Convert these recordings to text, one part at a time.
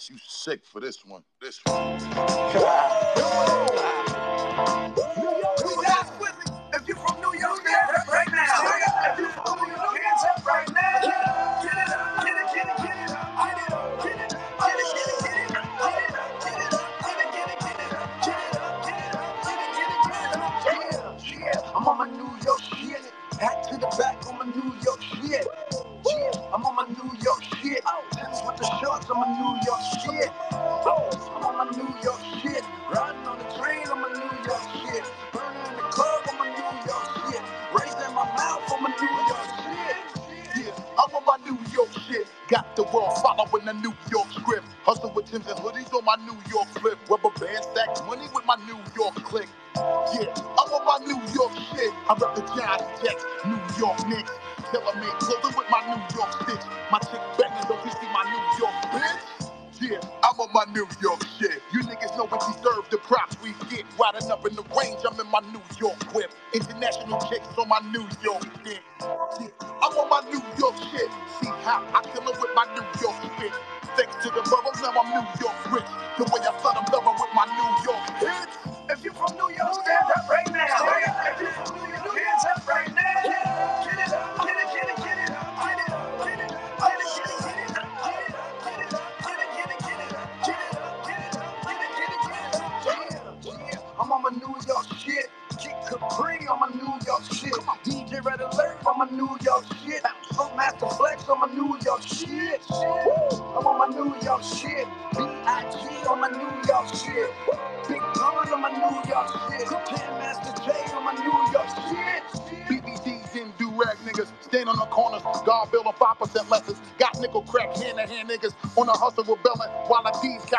You sick for this one. This one. Giants, Jets, New York Knicks. Tailor made clothing with my New York stitch. My chick banging, don't you see my New York bitch? Yeah, I'm on my New York shit. You niggas know we deserve the props we get. Riding up in the range, I'm in my New York whip. International chicks on my New York dick. Yeah, I'm on my New York shit. See how I kill 'em with my New York spit. Thanks to the boroughs, now I'm New York rich.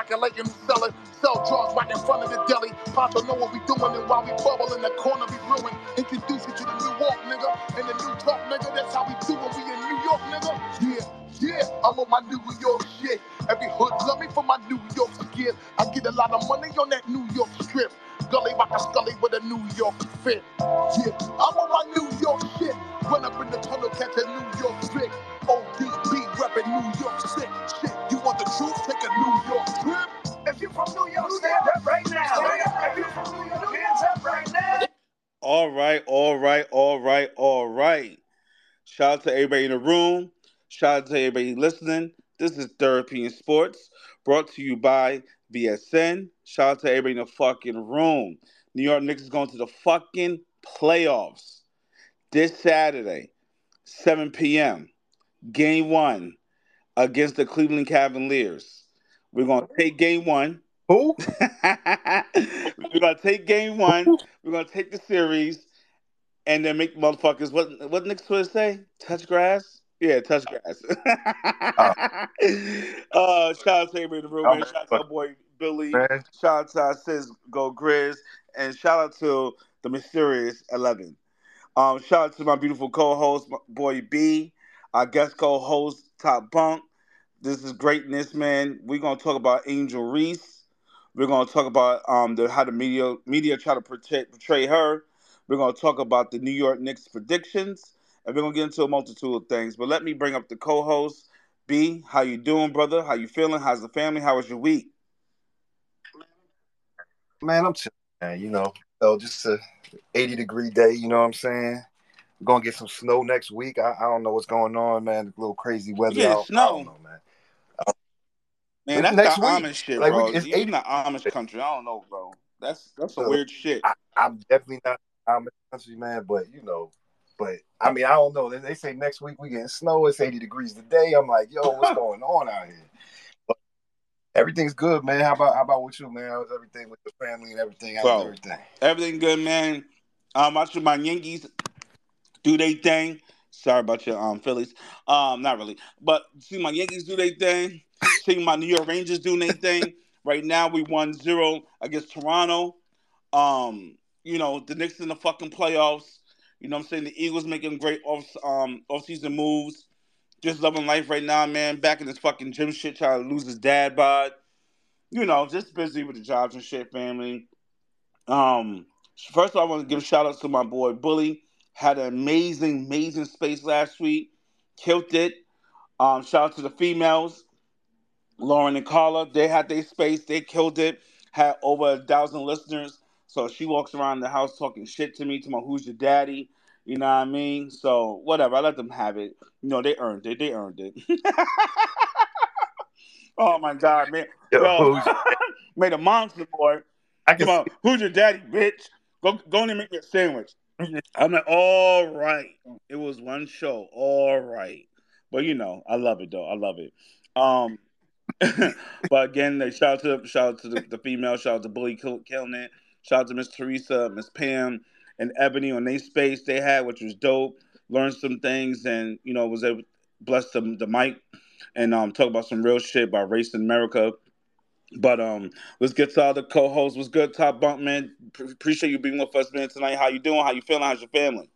D's calculating who's selling. Sell drugs right in front of the deli. Poncho know what we doing and while we bubble in the corner be brewing. Introduce you to the New York nigga and the New Talk nigga. That's how we do when we in New York nigga. Yeah, yeah, I'm on my New York shit. Every hood love me for my New York skin. I get a lot of money on that New York. Shout out to everybody in the room. Shout out to everybody listening. This is Therapy in Sports, brought to you by VSN. Shout out to everybody in the fucking room. New York Knicks is going to the fucking playoffs this Saturday, 7 p.m. Game one against the Cleveland Cavaliers. We're going to take game one. Who? We're going to take game one. We're going to take the series and then make motherfuckers, what, what Nick's supposed to say? Touch grass? Yeah, touch grass. uh, shout out to everybody in the room, man. Shout out to our boy Billy. Man. Shout out to our sis Go Grizz. And shout out to the mysterious Eleven. Um, shout out to my beautiful co-host, my boy B, our guest co-host, Top Bunk. This is greatness, man. We're gonna talk about Angel Reese. We're gonna talk about um the how the media media try to protect, portray her. We're gonna talk about the New York Knicks predictions, and we're gonna get into a multitude of things. But let me bring up the co-host, B. How you doing, brother? How you feeling? How's the family? How was your week? Man, I'm chilling, man. You know, so just a 80 degree day. You know what I'm saying? We're gonna get some snow next week. I, I don't know what's going on, man. A little crazy weather. Yeah, I snow. don't know, man. Man, that's Next the week. Amish shit, Like, bro. it's Even 80 the Amish country. I don't know, bro. That's that's some So, weird shit. I, I'm definitely not I'm country, man. But you know, but I mean, I don't know. They, they say next week we getting snow. It's 80 degrees today. I'm like, yo, what's going on out here? But everything's good, man. How about how about with you, man? How's everything with the family and everything? How's Bro. everything? Everything good, man. Um, watching my Yankees do their thing. Sorry about your um Phillies. Um, not really, but see my Yankees do their thing. See my New York Rangers do their thing. Right now, we won zero against Toronto. Um, you know the Knicks in the fucking playoffs. You know what I'm saying? The Eagles making great off um off season moves. Just loving life right now, man. Back in this fucking gym shit, trying to lose his dad bod. You know, just busy with the jobs and shit, family. Um, first of all, I want to give a shout outs to my boy Bully. Had an amazing, amazing space last week. Killed it. Um, shout out to the females. Lauren and Carla, they had their space. They killed it. Had over a thousand listeners. So she walks around the house talking shit to me, to my who's your daddy. You know what I mean? So whatever, I let them have it. You know, they earned it. They earned it. oh my god, man. Yo, made a monster boy. I can Come on, who's your daddy, bitch? Go go in and make me a sandwich. I'm like, all right. It was one show. All right. But you know, I love it though. I love it. Um but again, they shout out to shout out to the, the female, shout out to Bully kill, killing it. Shout out to Miss Teresa, Miss Pam, and Ebony on their space they had, which was dope. Learned some things and you know was able to bless the mic and um talk about some real shit about race in America. But um, let's get to all the co-hosts. What's good, Top Bunk man? P- appreciate you being with us, man, tonight. How you doing? How you feeling? How's your family?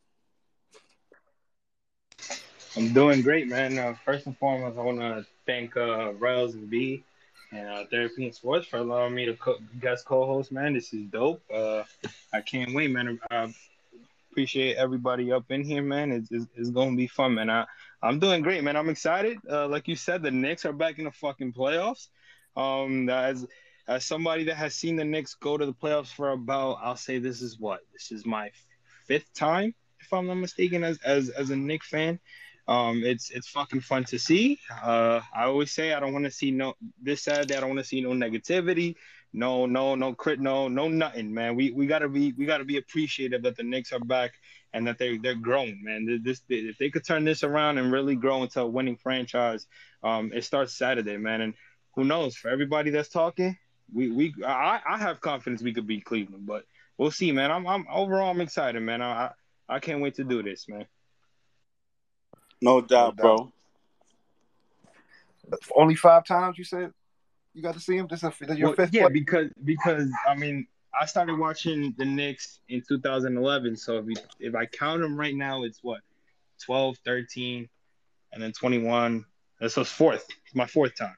I'm doing great, man. Uh, first and foremost, I want to thank uh, Rails and B and uh, Therapy and Sports for allowing me to co- guest co-host, man. This is dope. Uh, I can't wait, man. I appreciate everybody up in here, man. It's, it's, it's going to be fun, man. I, I'm doing great, man. I'm excited. Uh, like you said, the Knicks are back in the fucking playoffs. Um, as as somebody that has seen the Knicks go to the playoffs for about, I'll say this is what this is my fifth time, if I'm not mistaken, as as as a Knicks fan. Um, it's it's fucking fun to see. Uh, I always say I don't want to see no this Saturday. I don't want to see no negativity, no no no crit, no no nothing, man. We we gotta be we gotta be appreciative that the Knicks are back and that they they're growing, man. This if they could turn this around and really grow into a winning franchise, um, it starts Saturday, man. And who knows? For everybody that's talking, we we I, I have confidence we could beat Cleveland, but we'll see, man. I'm I'm overall I'm excited, man. I I, I can't wait to do this, man. No doubt, doubt. bro. only five times you said you got to see him. This is your Well, fifth yeah, play? because because I mean I started watching the Knicks in 2011, so if we, if I count them right now, it's what 12, 13, and then 21. This was fourth. It's my fourth time.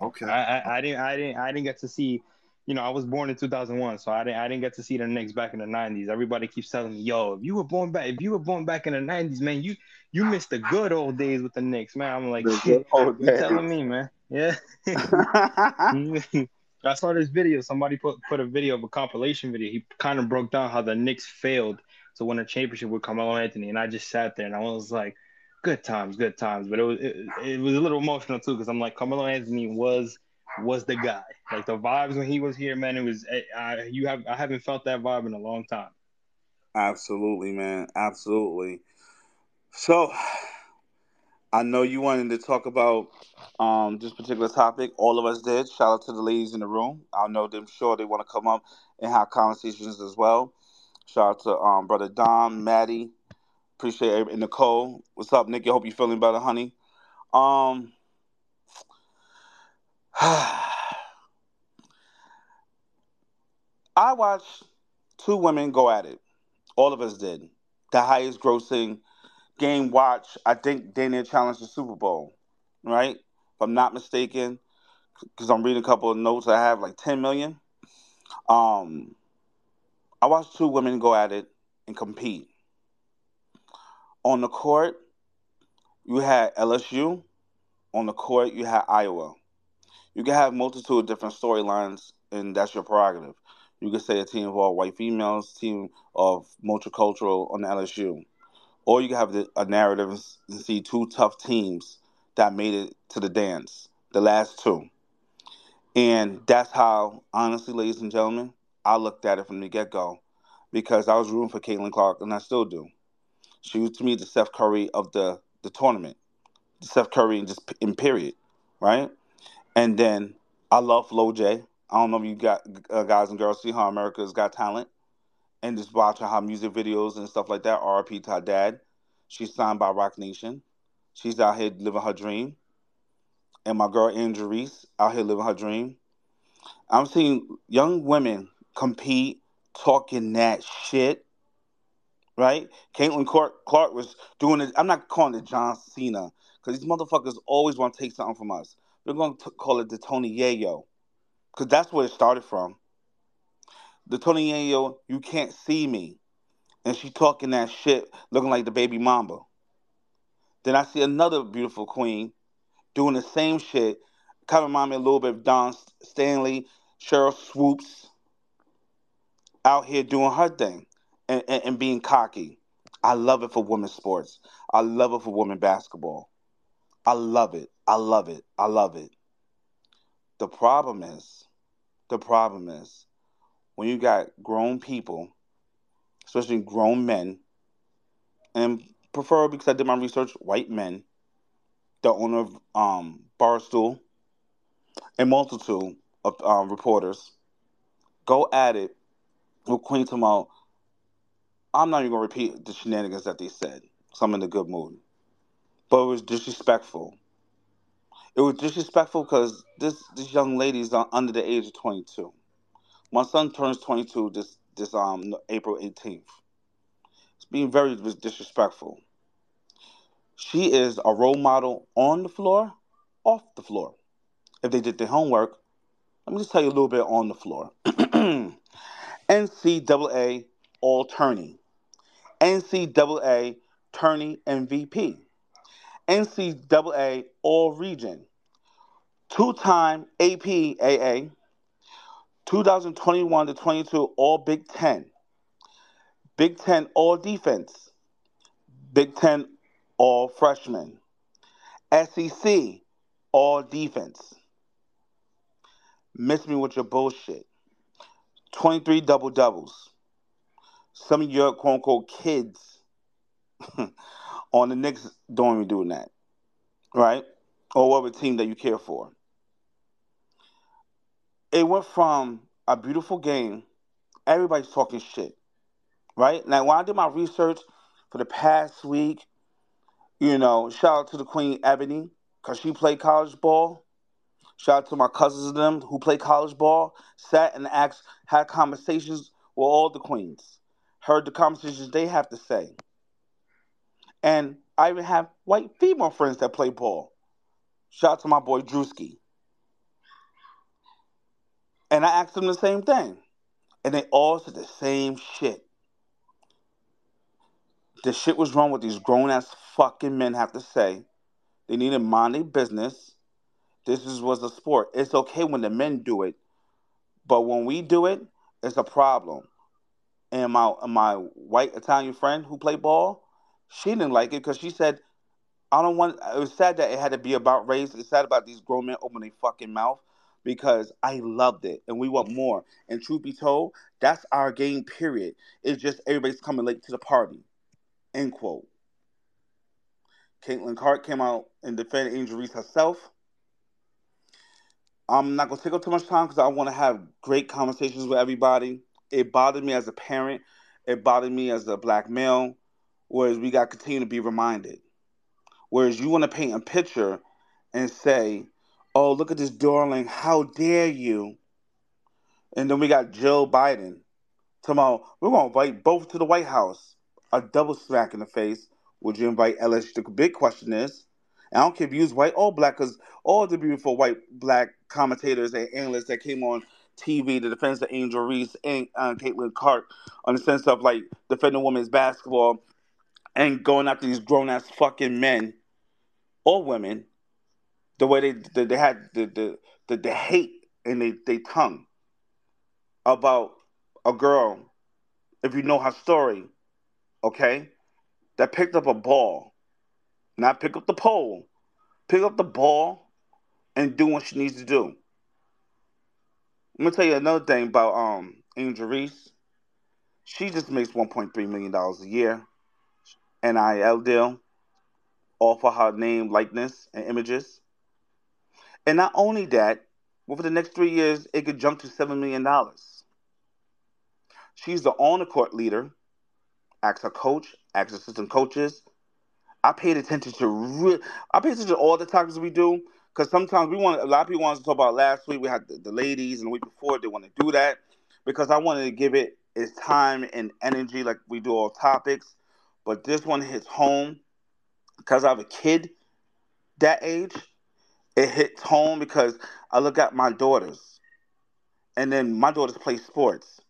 Okay. I, I, I didn't I didn't I didn't get to see. You know, I was born in 2001, so I didn't I didn't get to see the Knicks back in the 90s. Everybody keeps telling me, "Yo, if you were born back, if you were born back in the 90s, man, you you missed the good old days with the Knicks, man." I'm like, shit, you telling me, man? Yeah. I saw this video. Somebody put put a video of a compilation video. He kind of broke down how the Knicks failed to win a championship with Carmelo Anthony, and I just sat there and I was like, "Good times, good times." But it was it, it was a little emotional too because I'm like, Carmelo Anthony was was the guy. Like the vibes when he was here, man. It was I, you have I haven't felt that vibe in a long time. Absolutely, man. Absolutely. So, I know you wanted to talk about um, this particular topic. All of us did. Shout out to the ladies in the room. I know them sure they want to come up and have conversations as well. Shout out to um, brother Dom, Maddie. Appreciate it. Nicole. What's up, Nick? I hope you're feeling better, honey. Um, I watched two women go at it. All of us did. The highest grossing game watch, I think Dana challenged the Super Bowl, right? If I'm not mistaken, because I'm reading a couple of notes I have, like 10 million. Um, I watched two women go at it and compete. On the court, you had LSU. On the court, you had Iowa. You can have multitude of different storylines, and that's your prerogative. You could say a team of all white females, team of multicultural on the LSU. Or you can have the, a narrative and see two tough teams that made it to the dance, the last two. And that's how, honestly, ladies and gentlemen, I looked at it from the get go because I was rooting for Caitlin Clark, and I still do. She was to me the Steph Curry of the, the tournament, the Steph Curry in just in period, right? And then I love Flau'jae. I don't know if you got uh, guys and girls see how America's Got Talent and just watching her music videos and stuff like that. RP to her dad. She's signed by Roc Nation. She's out here living her dream. And my girl Angel Reese out here living her dream. I'm seeing young women compete, talking that shit. Right? Caitlin Clark, Clark was doing it. I'm not calling it John Cena because these motherfuckers always want to take something from us. We're going to call it the Tony Yayo because that's where it started from. The Tony Yayo, you can't see me. And she talking that shit, looking like the baby mamba. Then I see another beautiful queen doing the same shit, Kind of remind me a little bit of Dawn Staley, Sheryl Swoopes, out here doing her thing and, and, and being cocky. I love it for women's sports. I love it for women basketball. I love it. I love it. I love it. The problem is, the problem is, when you got grown people, especially grown men, and prefer because I did my research, white men, the owner of um, Barstool, a multitude of um, reporters, go at it with Queen Tamale. I'm not even gonna repeat the shenanigans that they said, so I'm in a good mood. But it was disrespectful. It was disrespectful because this this young lady is under the age of 22. My son turns 22 this this um April 18th. It's being very disrespectful. She is a role model on the floor, off the floor. If they did their homework, let me just tell you a little bit on the floor. NCAA All Tourney, NCAA Tourney MVP, NCAA All Region, two time APAA, 2021 to 22 All Big Ten, Big Ten All Defense, Big Ten All Freshman, SEC All Defense. Miss me with your bullshit. 23 double doubles. Some of your quote unquote kids on the Knicks don't even doing that. Right? Or whatever team that you care for. It went from a beautiful game, everybody's talking shit. Right? Now when I did my research for the past week, you know, shout out to the Queen Ebony, because she played college ball. Shout out to my cousins and them who play college ball. Sat and asked, had conversations with all the queens. Heard the conversations they have to say. And I even have white female friends that play ball. Shout out to my boy Drewski. And I asked them the same thing. And they all said the same shit. The shit was wrong with these grown ass fucking men have to say. They need to mind their business this is, was a sport. It's okay when the men do it, but when we do it, it's a problem. And my my white Italian friend who played ball, she didn't like it because she said, "I don't want." It was sad that it had to be about race. It's sad about these grown men opening their fucking mouth because I loved it and we want more. And truth be told, that's our game. Period. It's just everybody's coming late to the party. End quote. Caitlin Clark came out and defended Angel Reese herself. I'm not gonna take up too much time because I want to have great conversations with everybody. It bothered me as a parent. It bothered me as a black male. Whereas we got to continue to be reminded. Whereas you want to paint a picture and say, "Oh, look at this darling! How dare you!" And then we got Joe Biden. Tomorrow we're gonna invite both to the White House. A double smack in the face. Would you invite Ellis? The big question is, I don't care if you use white or black, because all the beautiful white black commentators and analysts that came on TV to defend the Angel Reese and uh, Caitlin Clark on the sense of like defending women's basketball and going after these grown ass fucking men or women, the way they they, they had the, the the the hate in they, they tongue about a girl, if you know her story, okay, that picked up a ball, not pick up the pole, pick up the ball and do what she needs to do. I'm gonna tell you another thing about um Angel Reese. She just makes 1.3 million dollars a year, NIL deal, all for her name, likeness, and images. And not only that, within the next three years, it could jump to seven million dollars. She's the on the court leader. Acts her coach, acts assistant coaches. I paid attention to re- I paid attention to all the topics we do because sometimes we want a lot of people want to talk about last week. We had the, the ladies, and the week before they want to do that because I wanted to give it its time and energy like we do all topics. But this one hits home because I have a kid that age. It hits home because I look at my daughters, and then my daughters play sports.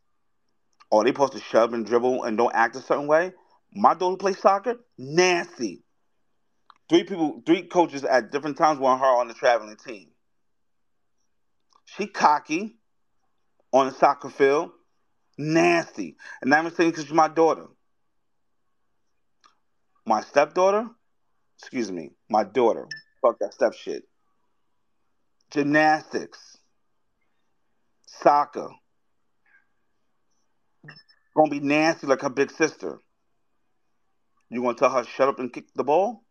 Or they supposed to shove and dribble and don't act a certain way. My daughter plays soccer, nasty three people, three coaches at different times want her on the traveling team. She cocky on the soccer field, nasty. And I'm saying because she's my daughter. My stepdaughter, excuse me, my daughter. Fuck that step shit. Gymnastics, soccer. Gonna be nasty like her big sister. You gonna tell her shut up and kick the ball?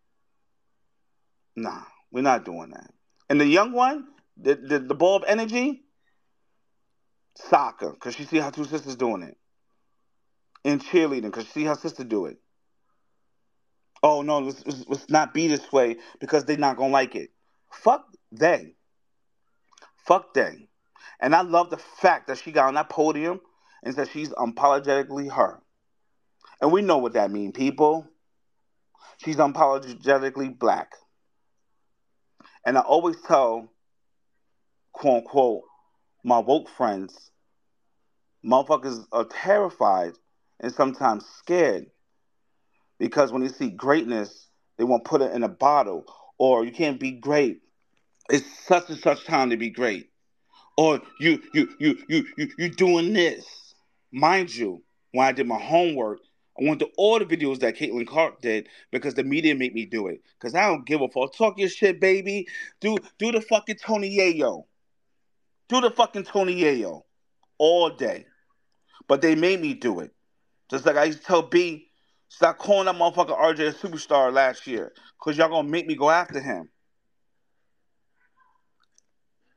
Nah, we're not doing that. And the young one, the the, the ball of energy, soccer, because she see how two sisters doing it. And cheerleading, because she see how sister do it. Oh no, let's, let's, not be this way because they're not gonna like it. Fuck they. Fuck they. And I love the fact that she got on that podium and said she's unapologetically her. And we know what that means, people. She's unapologetically black. And I always tell, quote unquote, my woke friends, motherfuckers are terrified and sometimes scared because when they see greatness, they won't put it in a bottle, or you can't be great. It's such and such time to be great, or you you you you you you're doing this. Mind you, when I did my homework, I went to all the videos that Caitlin Clark did because the media made me do it. Cause I don't give a fuck. Talk your shit, baby. Do do the fucking Tony Yayo. Do the fucking Tony Yayo all day. But they made me do it. Just like I used to tell B, stop calling that motherfucker RJ a superstar last year. Cause y'all gonna make me go after him.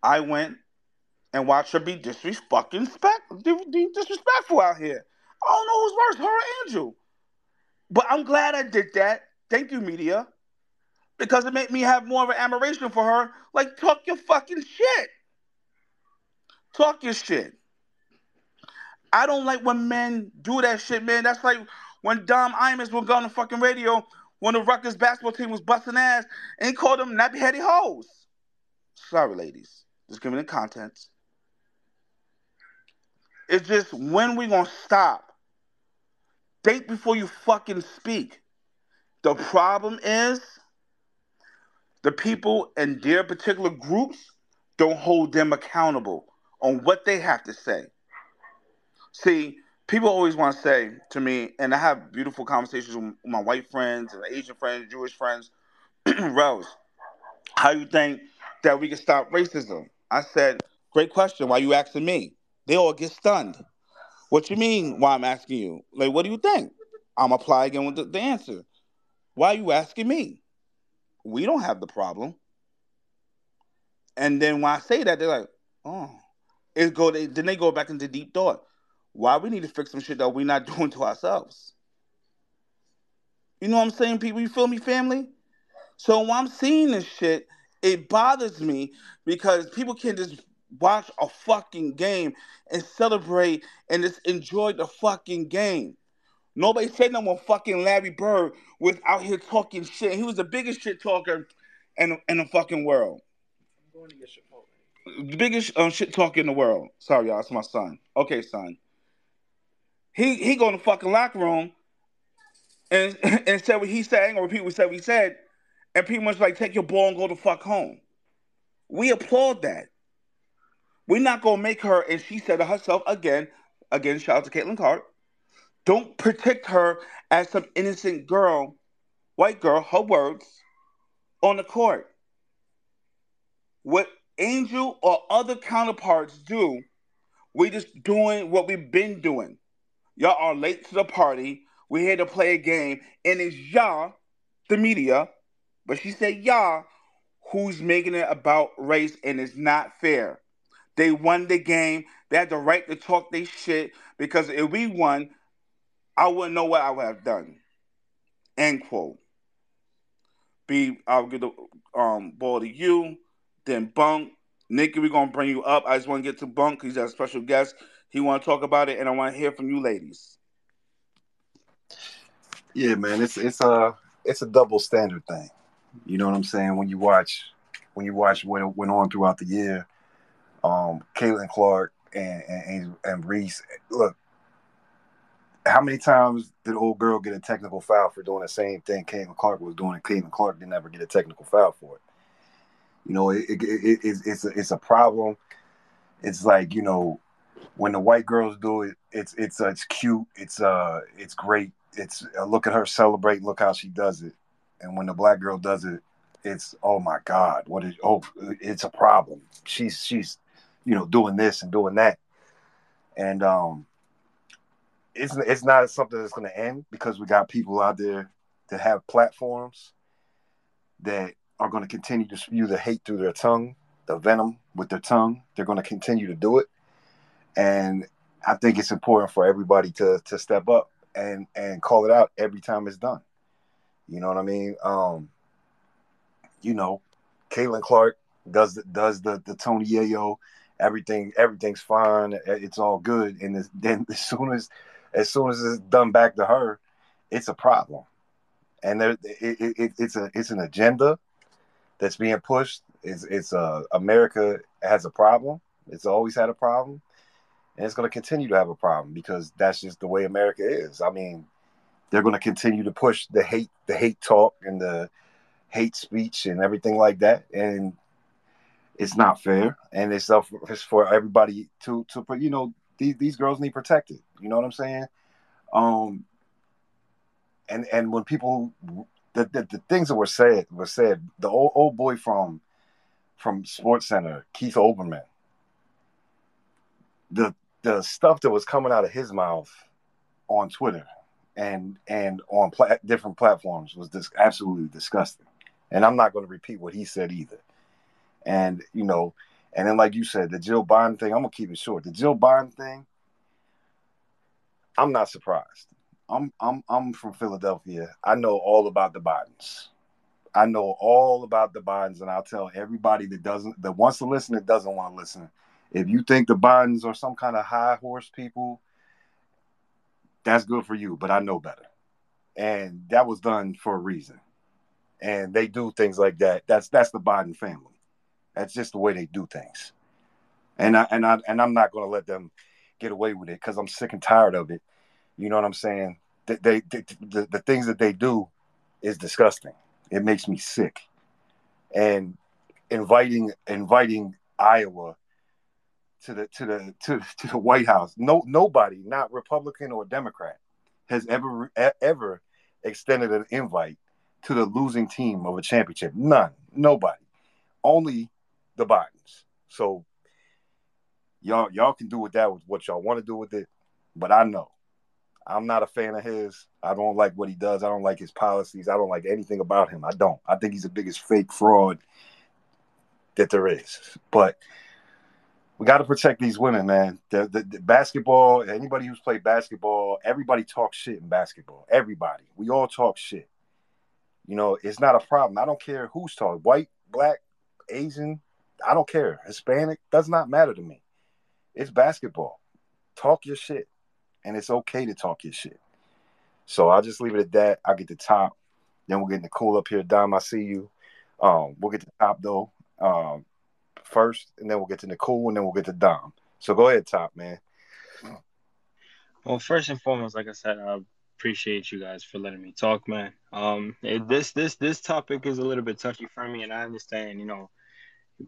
I went and watched her be disrespectful disrespectful out here. I don't know who's worse, her or Angel. But I'm glad I did that. Thank you, media. Because it made me have more of an admiration for her. Like, talk your fucking shit. Talk your shit. I don't like when men do that shit, man. That's like when Don Imus was on the fucking radio when the Rutgers basketball team was busting ass and called them nappy heady hoes. Sorry, ladies. Just giving the contents. It's just when we gonna stop? Think before you fucking speak. The problem is the people in their particular groups don't hold them accountable on what they have to say. See, people always want to say to me, and I have beautiful conversations with my white friends and Asian friends, Jewish friends, Rose, how you think that we can stop racism? I said, great question. Why you asking me? They all get stunned. What you mean? Why I'm asking you? Like, what do you think? I'm applying again with the, the answer. Why are you asking me? We don't have the problem. And then when I say that, they're like, oh, it go. They, then they go back into deep thought. Why we need to fix some shit that we're not doing to ourselves? You know what I'm saying, people? You feel me, family? So when I'm seeing this shit, it bothers me because people can't just watch a fucking game and celebrate and just enjoy the fucking game. Nobody said no more fucking Larry Bird was out here talking shit. He was the biggest shit talker in, in the fucking world. The biggest um, shit talker in the world. Sorry, y'all. It's my son. Okay, son. He he go in the fucking locker room and and said what he said, or repeat what he said, and pretty much like take your ball and go the fuck home. We applaud that. We're not gonna make her, and she said to herself again, again, shout out to Caitlin Clark. Don't protect her as some innocent girl, white girl, her words, on the court. What Angel or other counterparts do, we just doing what we've been doing. Y'all are late to the party. We're here to play a game, and it's y'all, the media, but she said y'all, who's making it about race, and it's not fair. They won the game. They had the right to talk their shit because if we won, I wouldn't know what I would have done. End quote. B, I'll give the um, ball to you. Then Bunk. Nikki, we're gonna bring you up. I just want to get to Bunk because he's a special guest. He want to talk about it, and I want to hear from you, ladies. Yeah, man, it's it's a it's a double standard thing. You know what I'm saying? When you watch when you watch what went on throughout the year, um, Caitlin Clark and and, and Reese. Look, how many times did old girl get a technical foul for doing the same thing Caitlin Clark was doing, and Caitlin Clark didn't ever get a technical foul for it? You know, it, it, it, it's it's a, it's a problem it's like you know when the white girls do it, it's it's uh, it's cute, it's uh it's great. It's uh, look at her celebrate, look how she does it. And when the black girl does it, it's oh my god, what is oh it's a problem. She's she's you know doing this and doing that, and um, it's it's not something that's going to end because we got people out there that have platforms that are going to continue to spew the hate through their tongue, the venom with their tongue. They're going to continue to do it, and I think it's important for everybody to to step up and and call it out every time it's done. You know what I mean? Um, you know, Caitlin Clark does the, does the the Tony Yayo, everything everything's fine, it's all good, and then as soon as as soon as it's done back to her, it's a problem, and there it, it, it's a it's an agenda that's being pushed. It's it's uh America has a problem. It's always had a problem, and it's going to continue to have a problem because that's just the way America is. I mean, they're going to continue to push the hate the hate talk and the hate speech and everything like that, and it's not fair. And it's, it's for everybody to to put. You know, these these girls need protected. You know what I'm saying? Um, and and when people the, the, the things that were said were said, the old old boy from from Sports Center, Keith Olbermann, the the stuff that was coming out of his mouth on Twitter and and on pla- different platforms was just absolutely disgusting. And I'm not going to repeat what he said either. And you know, and then like you said, the Jill Biden thing, I'm gonna keep it short. The Jill Biden thing, I'm not surprised. I'm I'm I'm from Philadelphia. I know all about the Bidens. I know all about the Bidens, and I'll tell everybody that doesn't that wants to listen that doesn't want to listen. If you think the Bidens are some kind of high horse people, that's good for you. But I know better, and that was done for a reason. And they do things like that. That's that's the Biden family. That's just the way they do things. And I and I and I'm not going to let them get away with it because I'm sick and tired of it. You know what I'm saying? They, they, they the, the things that they do is disgusting. It makes me sick. And inviting inviting Iowa to the to the to, to the White House. No nobody, not Republican or Democrat, has ever ever extended an invite to the losing team of a championship. None. Nobody. Only the Bidens. So y'all y'all can do with that with what y'all want to do with it, but I know I'm not a fan of his. I don't like what he does. I don't like his policies. I don't like anything about him. I don't. I think he's the biggest fake fraud that there is. But we got to protect these women, man. The, the, the, basketball, anybody who's played basketball, everybody talks shit in basketball. Everybody. We all talk shit. You know, it's not a problem. I don't care who's talking white, black, Asian. I don't care. Hispanic does not matter to me. It's basketball. Talk your shit. And it's okay to talk your shit. So I'll just leave it at that. I'll get the top. Then we'll get the cool up here. Dom, I see you. Um, we'll get the top though. Um, first, and then we'll get to Nicole, and then we'll get to Dom. So go ahead, top man. Well, first and foremost, like I said, I appreciate you guys for letting me talk, man. Um, it, this this this topic is a little bit touchy for me, and I understand. You know,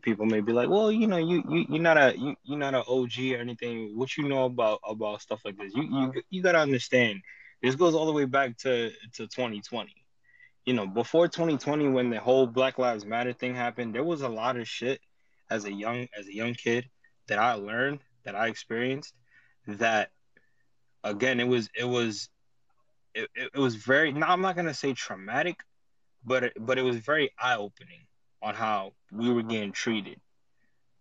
people may be like, well, you know, you you you're not a you you're not an OG or anything. What you know about about stuff like this? You you you gotta understand. This goes all the way back to to 2020. You know, before 2020, when the whole Black Lives Matter thing happened, there was a lot of shit as a young as a young kid that I learned that I experienced that again it was it was it, it was very now I'm not gonna say traumatic but it, but it was very eye opening on how we were getting treated.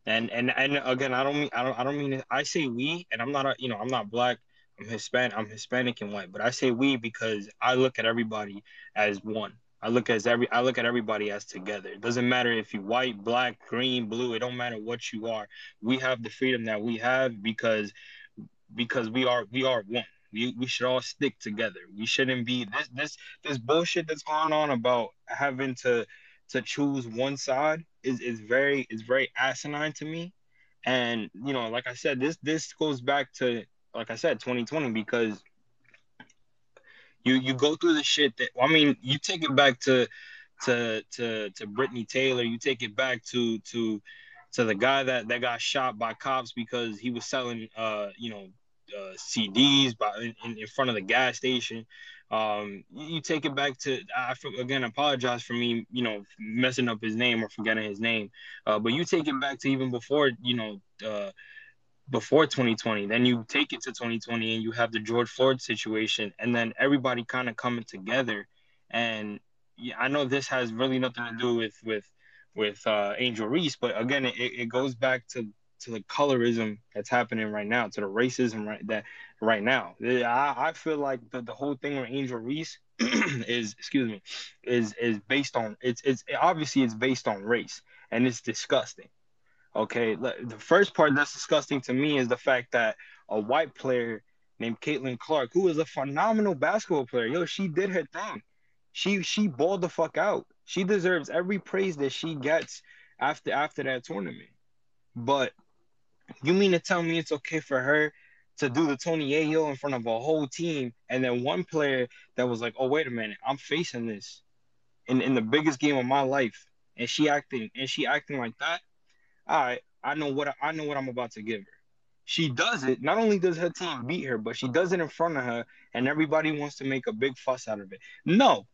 And and and again, I don't mean I don't I don't mean I say we, and I'm not a you know I'm not black. I'm Hispanic. I'm Hispanic and white, but I say we because I look at everybody as one. I look as every I look at everybody as together. It doesn't matter if you white, black, green, blue. It don't matter what you are. We have the freedom that we have because because we are we are one. We, we should all stick together. We shouldn't be this this this bullshit that's going on about having to to choose one side is, is very is very asinine to me. And you know, like I said, this this goes back to like I said, 2020 because you you go through the shit that I mean, you take it back to to to to Brittany Taylor, you take it back to to to the guy that that got shot by cops because he was selling uh you know uh, CDs by in, in front of the gas station. Um, you take it back to I again apologize for me, you know, messing up his name or forgetting his name. Uh, but you take it back to even before, you know, uh, before 2020. Then you take it to 2020 and you have the George Floyd situation, and then everybody kind of coming together. And yeah, I know this has really nothing to do with with with uh, Angel Reese, but again, it, it goes back to to the colorism that's happening right now, to the racism right that right now. I, I feel like the, the whole thing with Angel Reese is excuse me is is based on it's it's obviously it's based on race and it's disgusting. Okay, the first part that's disgusting to me is the fact that a white player named Caitlin Clark, who is a phenomenal basketball player, yo, she did her thing. She she balled the fuck out. She deserves every praise that she gets after after that tournament. But you mean to tell me it's okay for her to do the Tony Yayo in front of a whole team, and then one player that was like, "Oh wait a minute, I'm facing this in in the biggest game of my life," and she acting and she acting like that. All right, I know what I know what I'm about to give her. She does it. Not only does her team beat her, but she does it in front of her, and everybody wants to make a big fuss out of it. No,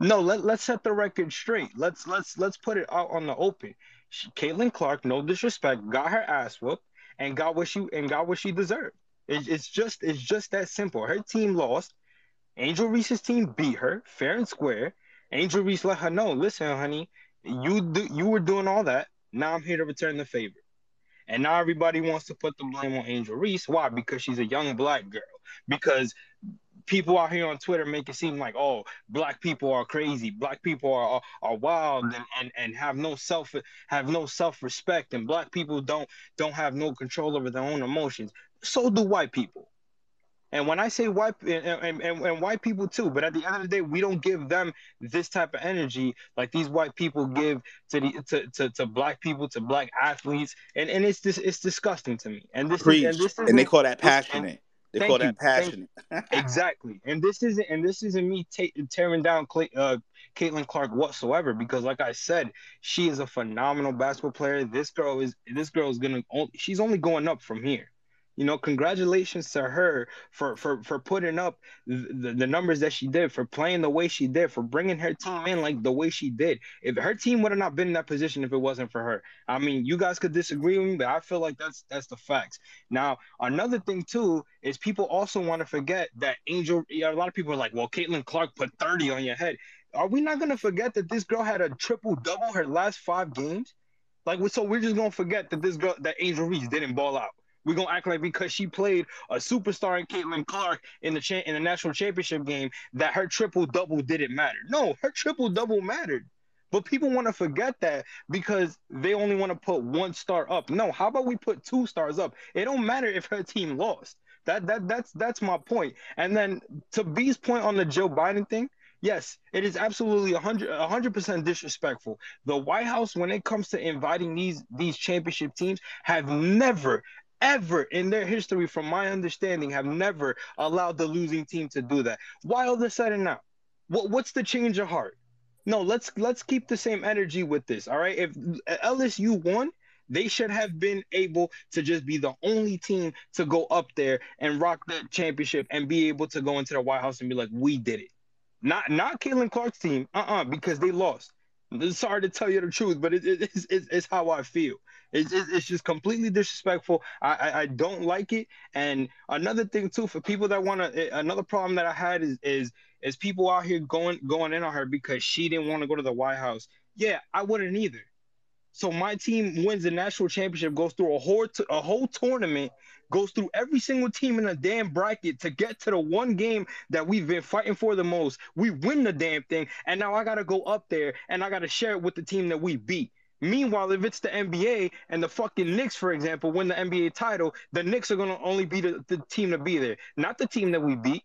no. Let let's set the record straight. Let's let's let's put it out on the open. She, Caitlin Clark, no disrespect, got her ass whooped and got what she and got what she deserved. It, it's just it's just that simple. Her team lost. Angel Reese's team beat her fair and square. Angel Reese let her know, listen, honey, you do, you were doing all that. Now I'm here to return the favor. And now everybody wants to put the blame on Angel Reese. Why? Because she's a young black girl. Because people out here on Twitter make it seem like, oh, black people are crazy, black people are are, are wild and, and, and have no self have no self respect, and black people don't don't have no control over their own emotions. So do white people. And when I say white and, and, and, and, white people too, but at the end of the day, we don't give them this type of energy like these white people give to the to, to, to black people, to black athletes, and and it's this it's disgusting to me. And this Preach. is and this and they call that passionate. They call you. that passionate. exactly. And this isn't and this isn't me ta- tearing down Clay, uh, Caitlin Clark whatsoever because, like I said, she is a phenomenal basketball player. This girl is this girl is gonna she's only going up from here. You know, congratulations to her for for for putting up the, the numbers that she did, for playing the way she did, for bringing her team in like the way she did. If her team would have not been in that position if it wasn't for her, I mean, you guys could disagree with me, but I feel like that's that's the facts. Now, another thing too is people also want to forget that Angel. Yeah, a lot of people are like, well, Caitlin Clark put thirty on your head. Are we not gonna forget that this girl had a triple double her last five games? Like, so we're just gonna forget that this girl, that Angel Reese, didn't ball out. We're gonna act like because she played a superstar in Caitlin Clark in the cha- in the national championship game that her triple double didn't matter. No, her triple double mattered. But people want to forget that because they only want to put one star up. No, how about we put two stars up? It don't matter if her team lost. That that that's that's my point. And then to B's point on the Joe Biden thing, yes, it is absolutely 100 100% disrespectful. The White House when it comes to inviting these these championship teams have never ever in their history, from my understanding, have never allowed the losing team to do that. Why all of a sudden now? What what's the change of heart? No, let's let's keep the same energy with this. All right. If LSU won, they should have been able to just be the only team to go up there and rock that championship and be able to go into the White House and be like, we did it. Not not Caitlin Clark's team, uh-uh, because they lost. Sorry to tell you the truth, but it, it, it's, it's, it's how I feel. It's, it's, it's just completely disrespectful. I, I, I don't like it. And another thing too, for people that want to, eh, another problem that I had is is is people out here going going in on her because she didn't want to go to the White House. Yeah, I wouldn't either. So my team wins the national championship, goes through a whole t- a whole tournament, goes through every single team in the damn bracket to get to the one game that we've been fighting for the most. We win the damn thing, and now I gotta go up there and I gotta share it with the team that we beat. Meanwhile, if it's the NBA and the fucking Knicks, for example, win the NBA title, the Knicks are gonna only be the, the team to be there, not the team that we beat.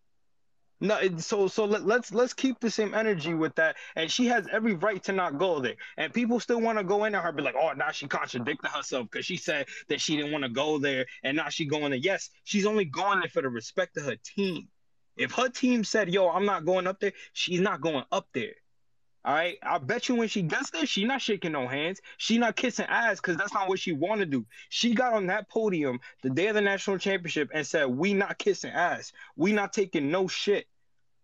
No, so so let, let's let's keep the same energy with that. And she has every right to not go there. And people still want to go into her, be like, oh, now she contradicted herself because she said that she didn't want to go there, and now she going there. Yes, she's only going there for the respect of her team. If her team said, yo, I'm not going up there, she's not going up there. All right, I bet you when she gets there, she not shaking no hands. She not kissing ass because that's not what she want to do. She got on that podium the day of the national championship and said, "We not kissing ass. We not taking no shit."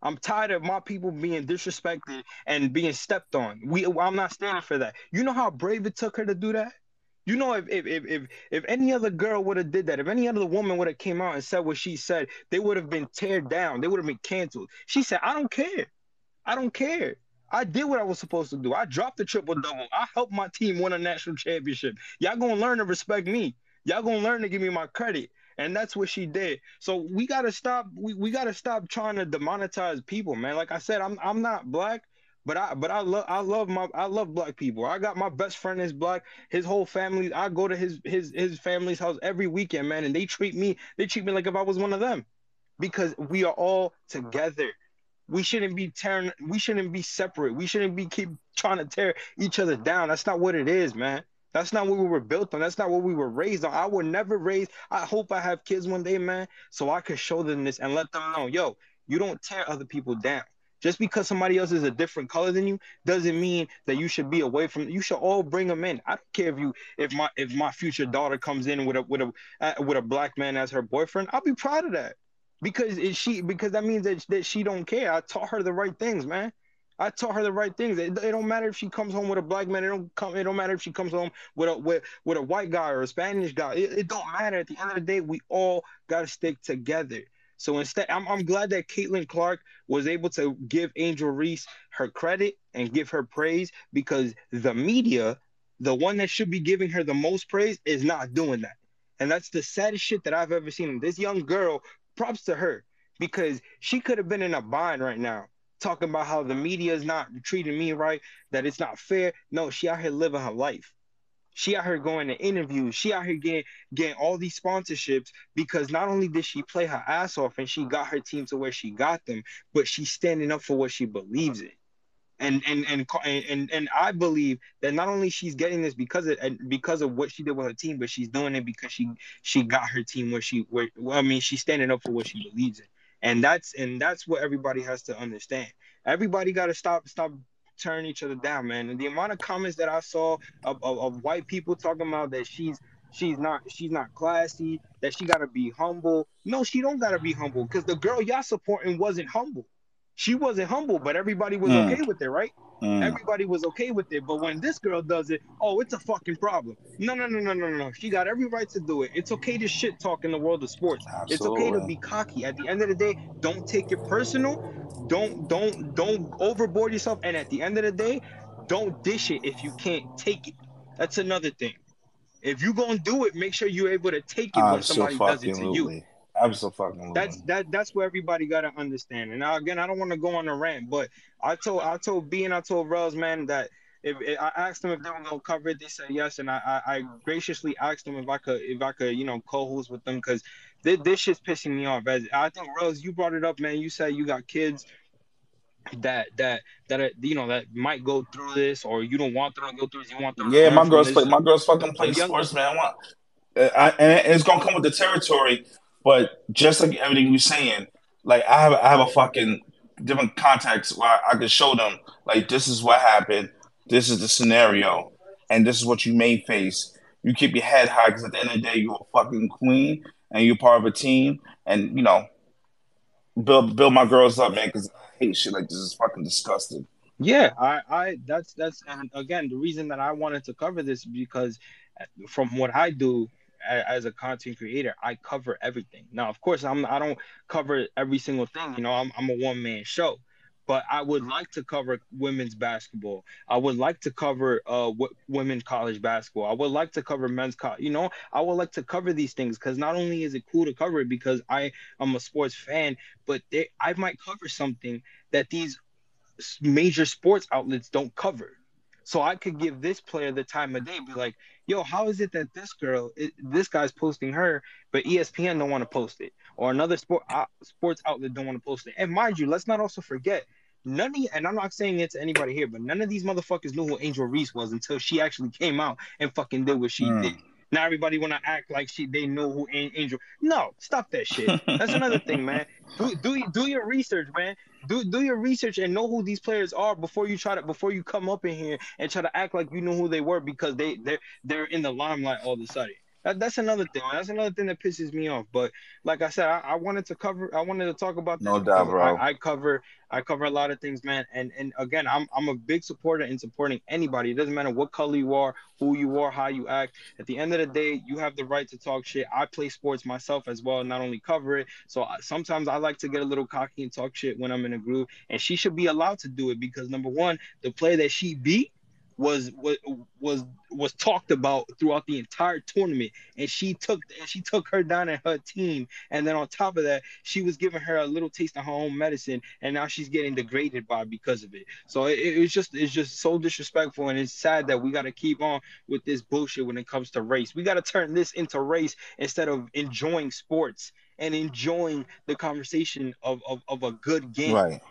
I'm tired of my people being disrespected and being stepped on. We, I'm not standing for that. You know how brave it took her to do that. You know, if if if if, if any other girl would have did that, if any other woman would have came out and said what she said, they would have been teared down. They would have been canceled. She said, "I don't care. I don't care. I did what I was supposed to do. I dropped the triple double. I helped my team win a national championship. Y'all gonna learn to respect me. Y'all gonna learn to give me my credit. And that's what she did. So we gotta stop. We, we gotta stop trying to demonetize people, man. Like I said, I'm I'm not black, but I but I love I love my I love black people. I got my best friend is black. His whole family. I go to his his his family's house every weekend, man, and they treat me they treat me like if I was one of them, because we are all together we shouldn't be tearing we shouldn't be separate. We shouldn't be keep trying to tear each other down. That's not what it is man. That's not what we were built on. That's not what we were raised on. I would never raise i hope i have kids one day man so i could show them this and let them know yo you don't tear other people down. Just because somebody else is a different color than you doesn't mean that you should be away from you should all bring them in. I don't care if you if my if my future daughter comes in with a with a uh, with a black man as her boyfriend i'll be proud of that because it, she because that means that, that she don't care. I taught her the right things, man. I taught her the right things. It, it, don't matter if she comes home with a black man. It don't come. It don't matter if she comes home with a with, with a white guy or a Spanish guy. It, it don't matter. At the end of the day, we all gotta stick together. So instead, I'm, I'm glad that Caitlin Clark was able to give Angel Reese her credit and give her praise because the media, the one that should be giving her the most praise, is not doing that. And that's the saddest shit that I've ever seen. This young girl props to her because she could have been in a bind right now talking about how the media is not treating me right, that it's not fair. No, she out here living her life. She out here going to interviews. She out here getting getting all these sponsorships because not only did she play her ass off and she got her team to where she got them, but she's standing up for what she believes in and and and and and I believe that not only she's getting this because of because of what she did with her team, but she's doing it because she she got her team where she where I mean she's standing up for what she believes in, and that's and that's what everybody has to understand. Everybody got to stop stop turning each other down, man. And the amount of comments that I saw of, of, of white people talking about that she's she's not she's not classy, that she gotta be humble. No, she don't gotta be humble because the girl y'all supporting wasn't humble she wasn't humble, but everybody was mm. okay with it, right? Mm. Everybody was okay with it. But when this girl does it, oh, it's a fucking problem. No, no, no, no, no, no. She got every right to do it. It's okay to shit talk in the world of sports. Absolutely. It's okay to be cocky. At the end of the day, don't take it personal. Don't don't don't overboard yourself. And at the end of the day, don't dish it if you can't take it. That's another thing. If you're gonna do it, make sure you're able to take it when somebody does it to you. Absolutely. That's that. That's where everybody got to understand. And again, I don't want to go on a rant, but I told I told B and I told Rels, man, that if, if, I asked them if they were gonna cover it, they said yes, and I, I, I graciously asked them if I could if I could you know co-host with them because this, this shit's pissing me off. As I think Rels, you brought it up, man. You said you got kids that that that you know that might go through this, or you don't want them to go through this. You want them. Yeah, my girls play. My girls fucking play sports, man. I want, uh, I, and it's gonna come with the territory. But just like everything you're saying, like I have I have a fucking different context where I can show them like this is what happened, this is the scenario, and this is what you may face. You keep your head high because at the end of the day, you're a fucking queen and you're part of a team, and you know, build build my girls up, man. Because I hate shit like this is fucking disgusting. Yeah, I, I, that's that's, and again, the reason that I wanted to cover this because from what I do, as a content creator, I cover everything. Now, of course, I'm I don't cover every single thing. You know, I'm I'm a one man show, but I would like to cover women's basketball. I would like to cover uh w- women college basketball. I would like to cover men's college. You know, I would like to cover these things because not only is it cool to cover it because I am a sports fan, but they, I might cover something that these major sports outlets don't cover. So I could give this player the time of day, be like, yo, how is it that this girl, it, this guy's posting her, but ESPN don't want to post it, or another sport uh, sports outlet don't want to post it? And mind you, let's not also forget, none of, and I'm not saying it to anybody here, but none of these motherfuckers knew who Angel Reese was until she actually came out and fucking did what she mm. did. Now everybody want to act like she they know who Angel. No, stop that shit. That's another thing, man. Do do do your research, man. Do do your research and know who these players are before you try to before you come up in here and try to act like you know who they were because they they're they're in the limelight all of a sudden. That, that's another thing. That's another thing that pisses me off. But like I said, I, I wanted to cover. I wanted to talk about. This No doubt, bro. I, I cover. I cover a lot of things, man. And and again, I'm I'm a big supporter in supporting anybody. It doesn't matter what color you are, who you are, how you act. At the end of the day, you have the right to talk shit. I play sports myself as well, not only cover it. So I, sometimes I like to get a little cocky and talk shit when I'm in a group, and she should be allowed to do it because number one, the player that she beat was was was talked about throughout the entire tournament. And she took and she took her down at her team. And then on top of that she was giving her a little taste of her own medicine. And now she's getting degraded by because of it. So it, it's just it's just so disrespectful. And it's sad that we got to keep on with this bullshit when it comes to race. We got to turn this into race instead of enjoying sports and enjoying the conversation of, of, of a good game. Right.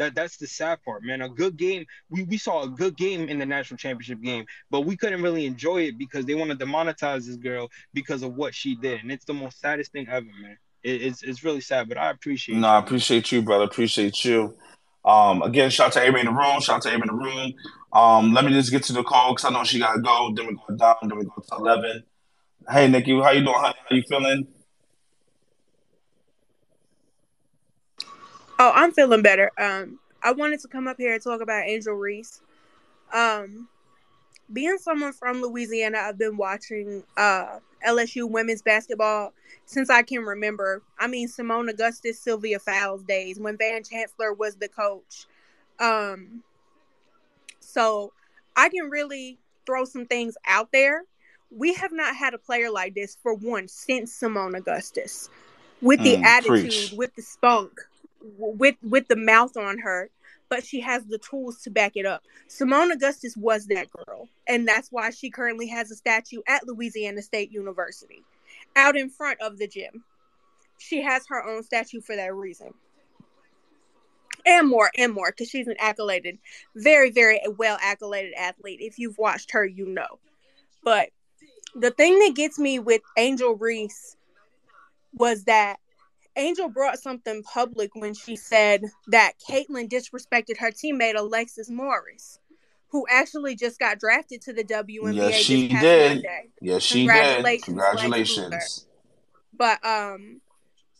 That that's the sad part, man. A good game. We, we saw a good game in the national championship game, but we couldn't really enjoy it because they want to demonetize this girl because of what she did, and it's the most saddest thing ever, man. It, it's it's really sad, but I appreciate. No, you. I appreciate you, brother. Appreciate you. Um, again, shout out to everybody in the room. Shout out to everybody in the room. Um, let me just get to the call because I know she gotta go. Then we go down. Then we go to eleven. Hey, Nikki, how you doing? honey? How you feeling? Oh, I'm feeling better. Um, I wanted to come up here and talk about Angel Reese. Um, being someone from Louisiana, I've been watching uh LSU women's basketball since I can remember. I mean, Seimone Augustus, Sylvia Fowles days when Van Chancellor was the coach. Um, so I can really throw some things out there. We have not had a player like this for one since Seimone Augustus, with the Mm, attitude, preach. with the spunk, with with the mouth on her. But she has the tools to back it up. Seimone Augustus was that girl, and that's why she currently has a statue at Louisiana State University, out in front of the gym. She has her own statue for that reason and more and more because she's an accoladed very very well accoladed athlete if you've watched her you know but the thing that gets me with angel reese was that angel brought something public when she said that caitlin disrespected her teammate alexis morris who actually just got drafted to the WNBA Yes, she did. Monday. Yes, she did. Congratulations, Congratulations. But um,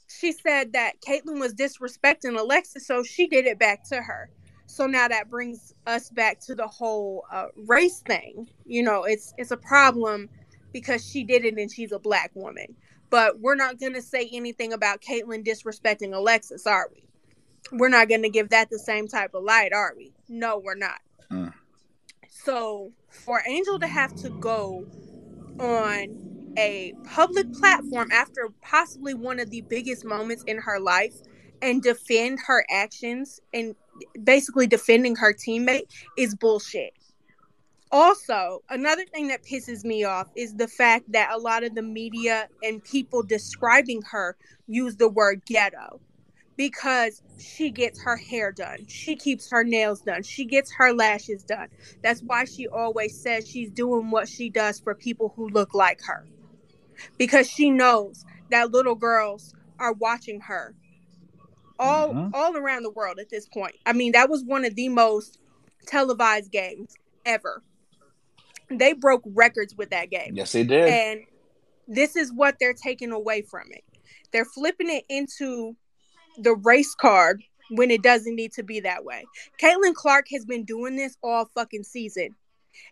she said that Caitlin was disrespecting Alexis, so she did it back to her. So now that brings us back to the whole uh, race thing. You know, it's it's a problem because she did it and she's a black woman. But we're not gonna say anything about Caitlin disrespecting Alexis, are we? We're not gonna give that the same type of light, are we? No, we're not. Mm. So for Angel to have to go on a public platform after possibly one of the biggest moments in her life and defend her actions and basically defending her teammate is bullshit. Also, another thing that pisses me off is the fact that a lot of the media and people describing her use the word ghetto because she gets her hair done. She keeps her nails done. She gets her lashes done. That's why she always says she's doing what she does for people who look like her. Because she knows that little girls are watching her all Mhm. all around the world at this point. I mean, that was one of the most televised games ever. They broke records with that game. Yes, they did. And this is what they're taking away from it. They're flipping it into the race card when it doesn't need to be that way. Caitlin Clark has been doing this all fucking season.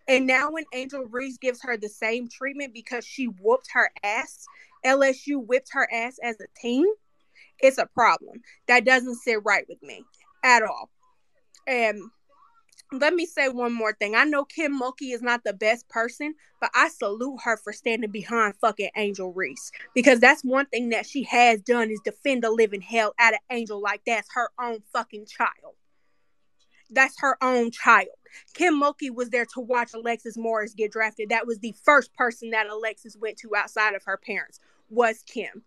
And now when Angel Reese gives her the same treatment because she whooped her ass, LSU whipped her ass as a team, it's a problem. That doesn't sit right with me at all. And let me say one more thing. I know Kim Mulkey is not the best person, but I salute her for standing behind fucking Angel Reese because that's one thing that she has done is defend the living hell out of Angel like that's her own fucking child. That's her own child. Kim Mulkey was there to watch Alexis Morris get drafted. That was the first person that Alexis went to outside of her parents was Kim.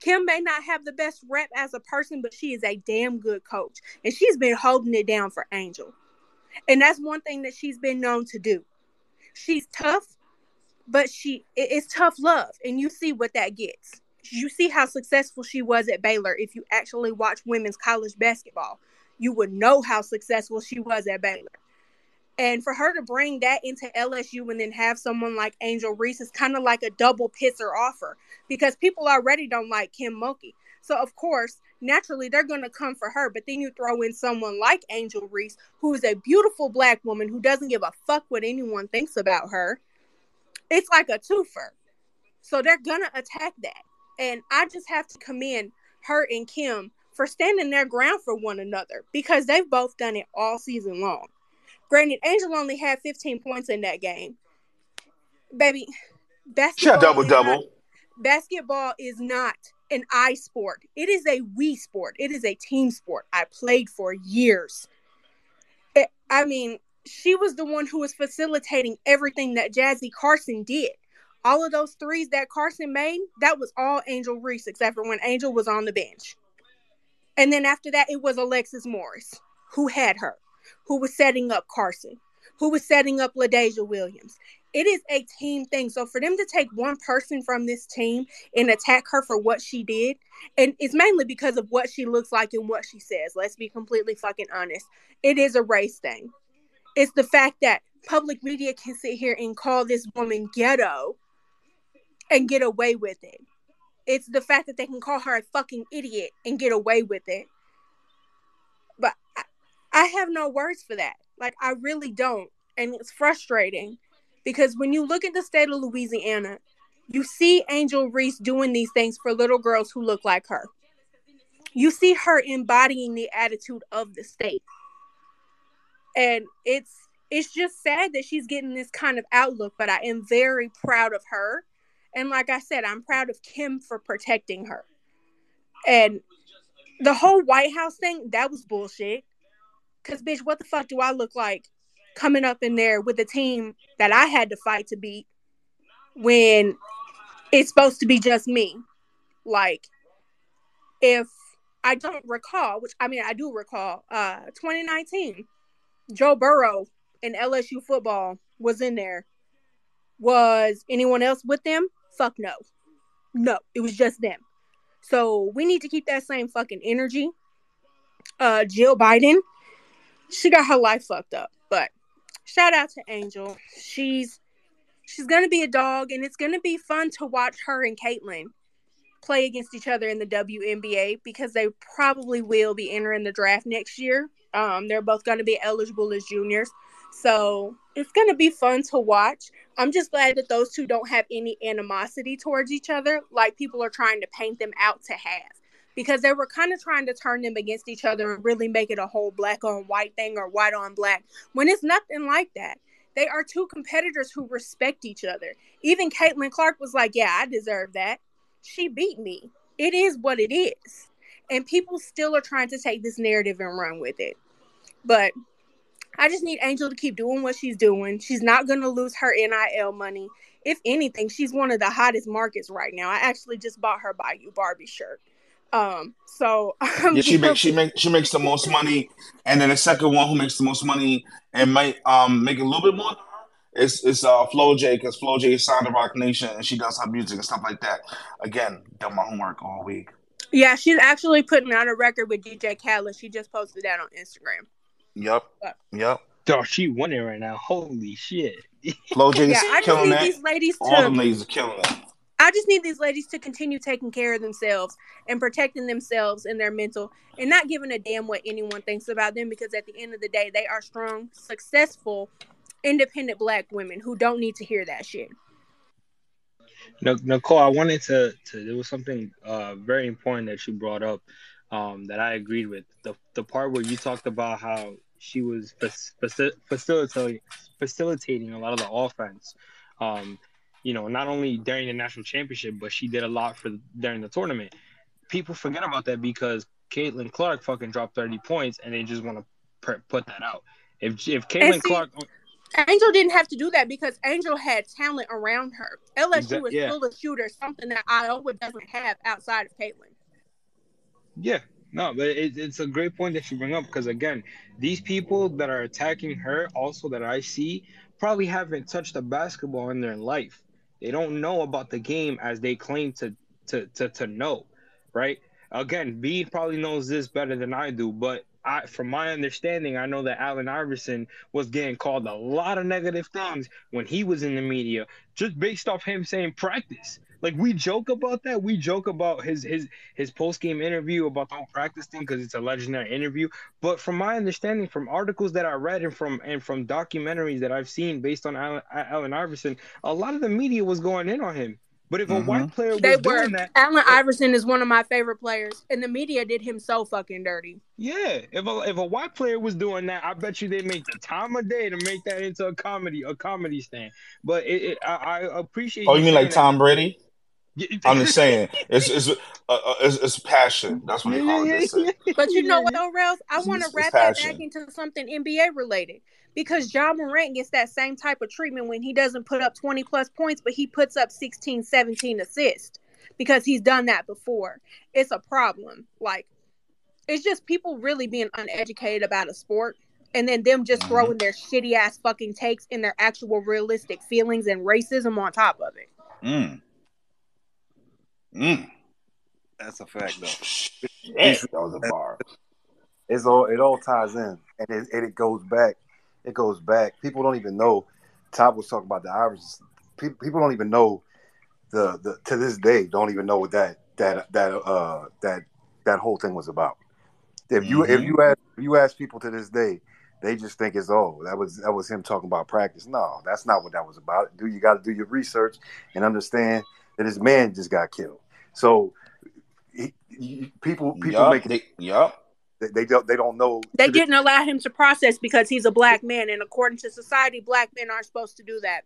Kim may not have the best rep as a person, but she is a damn good coach. And she's been holding it down for Angel. And that's one thing that she's been known to do. She's tough, but she it- it's tough love. And you see what that gets. You see how successful she was at Baylor if you actually watch women's college basketball. you would know how successful she was at Baylor. And for her to bring that into LSU and then have someone like Angel Reese is kind of like a double pisser offer because people already don't like Kim Mulkey. So of course, naturally they're going to come for her. But then you throw in someone like Angel Reese, who is a beautiful black woman who doesn't give a fuck what anyone thinks about her. It's like a twofer. So they're gonna attack that. And I just have to commend her and Kim for standing their ground for one another because they've both done it all season long. Granted, Angel only had 15 points in that game. Baby, basketball. double double. Basketball is not an I sport. It is a we sport. It is a team sport. I played for years. It, I mean, she was the one who was facilitating everything that Jazzy Carson did. All of those threes that Carson made, that was all Angel Reese, except for when Angel was on the bench. And then after that, it was Alexis Morris who had her, who was setting up Carson, who was setting up LaDazhia Williams. It is a team thing. So for them to take one person from this team and attack her for what she did, and it's mainly because of what she looks like and what she says. Let's be completely fucking honest. It is a race thing. It's the fact that public media can sit here and call this woman ghetto and get away with it. It's the fact that they can call her a fucking idiot and get away with it. But I, I have no words for that. Like, I really don't. And it's frustrating because when you look at the state of Louisiana, you see Angel Reese doing these things for little girls who look like her. You see her embodying the attitude of the state. And it's it's just sad that she's getting this kind of outlook, but I am very proud of her. And like I said, I'm proud of Kim for protecting her. And the whole White House thing, that was bullshit. Cause bitch, what the fuck do I look like coming up in there with a team that I had to fight to beat when it's supposed to be just me. Like, if I don't recall, which I mean I do recall, uh 2019, Joe Burrow in LSU football was in there. Was anyone else with them? Fuck no. No, it was just them. So we need to keep that same fucking energy. Uh Jill Biden, she got her life fucked up. But shout out to Angel. She's she's gonna be a dog, and it's gonna be fun to watch her and Caitlin play against each other in the WNBA because they probably will be entering the draft next year. Um, they're both gonna be eligible as juniors, so it's gonna be fun to watch. I'm just glad that those two don't have any animosity towards each other, like people are trying to paint them out to have because they were kind of trying to turn them against each other and really make it a whole black on white thing or white on black when it's nothing like that. They are two competitors who respect each other. Even Caitlin Clark was like, Yeah, I deserve that. She beat me. It is what it is. And people still are trying to take this narrative and run with it. But I just need Angel to keep doing what she's doing. She's not going to lose her NIL money. If anything, she's one of the hottest markets right now. I actually just bought her Bayou Barbie shirt. Um, so um, Yeah, she makes she makes she makes the most money, and then the second one who makes the most money and might um make a little bit more. It's it's uh Flau'jae because Flau'jae is signed to Roc Nation and she does her music and stuff like that. Again, done my homework all week. yeah, she's actually putting out a record with DJ Khaled. She just posted that on Instagram. Yep, But- yep. Oh, she winning right now. Holy shit. Flau'jae is Yeah, I just killing need that. these ladies All them to. ladies are killing it. I just need these ladies to continue taking care of themselves and protecting themselves and their mental, and not giving a damn what anyone thinks about them. Because at the end of the day, they are strong, successful, independent black women who don't need to hear that shit. Nicole, I wanted to, to there was something uh, very important that you brought up um, that I agreed with. The the part where you talked about how she was faci- facilitating facilitating a lot of the offense. Um, you know, not only during the national championship, but she did a lot for during the tournament. People forget about that because Caitlin Clark fucking dropped thirty points, and they just want to per- put that out. If if Caitlin see, Clark, Angel didn't have to do that because Angel had talent around her. LSU Exact- is yeah. still a shooter, something that Iowa doesn't have outside of Caitlin. Yeah, no, but it, it's a great point that you bring up because again, these people that are attacking her, also that I see, probably haven't touched a basketball in their life. They don't know about the game as they claim to to to, to know, right? Again, B probably knows this better than I do, but I, from my understanding, I know that Allen Iverson was getting called a lot of negative things when he was in the media, just based off him saying practice. Like we joke about that. We joke about his his his post game interview about the whole practice thing because it's a legendary interview. But from my understanding, from articles that I read and from and from documentaries that I've seen based on Allen, Allen Iverson, a lot of the media was going in on him. But if a Mhm. white player was They were. doing that, Allen Iverson is one of my favorite players, and the media did him so fucking dirty. yeah, if a if a white player was doing that, I bet you they make the time of day to make that into a comedy a comedy stand. But it, it I, I appreciate. Oh, you mean saying like Tom Brady? That. I'm just saying, it's it's uh, uh, it's, it's passion. That's what they call it. But you know what, though, Rels? I want to wrap that back into something NBA related because Ja Morant gets that same type of treatment when he doesn't put up 20 plus points, but he puts up 16, 17 assists because he's done that before. It's a problem. Like, it's just people really being uneducated about a sport and then them just Mhm. throwing their shitty ass fucking takes and their actual realistic feelings and racism on top of it. Mm. Mm. That's a fact, though. Shit, that was a bar. It's all it all ties in, and it, and it goes back. It goes back. People don't even know. Top was talking about the Irish. People, people don't even know the the to this day don't even know what that that that uh that that whole thing was about. If you if Mhm. you ask if you ask people to this day, they just think it's oh that was that was him talking about practice. No, that's not what that was about. Do you got to do your research and understand that this man just got killed. So he, he- people people yup, make it they, yup. they, they don't they don't know They to didn't allow him to process because he's a black man, and according to society, black men aren't supposed to do that.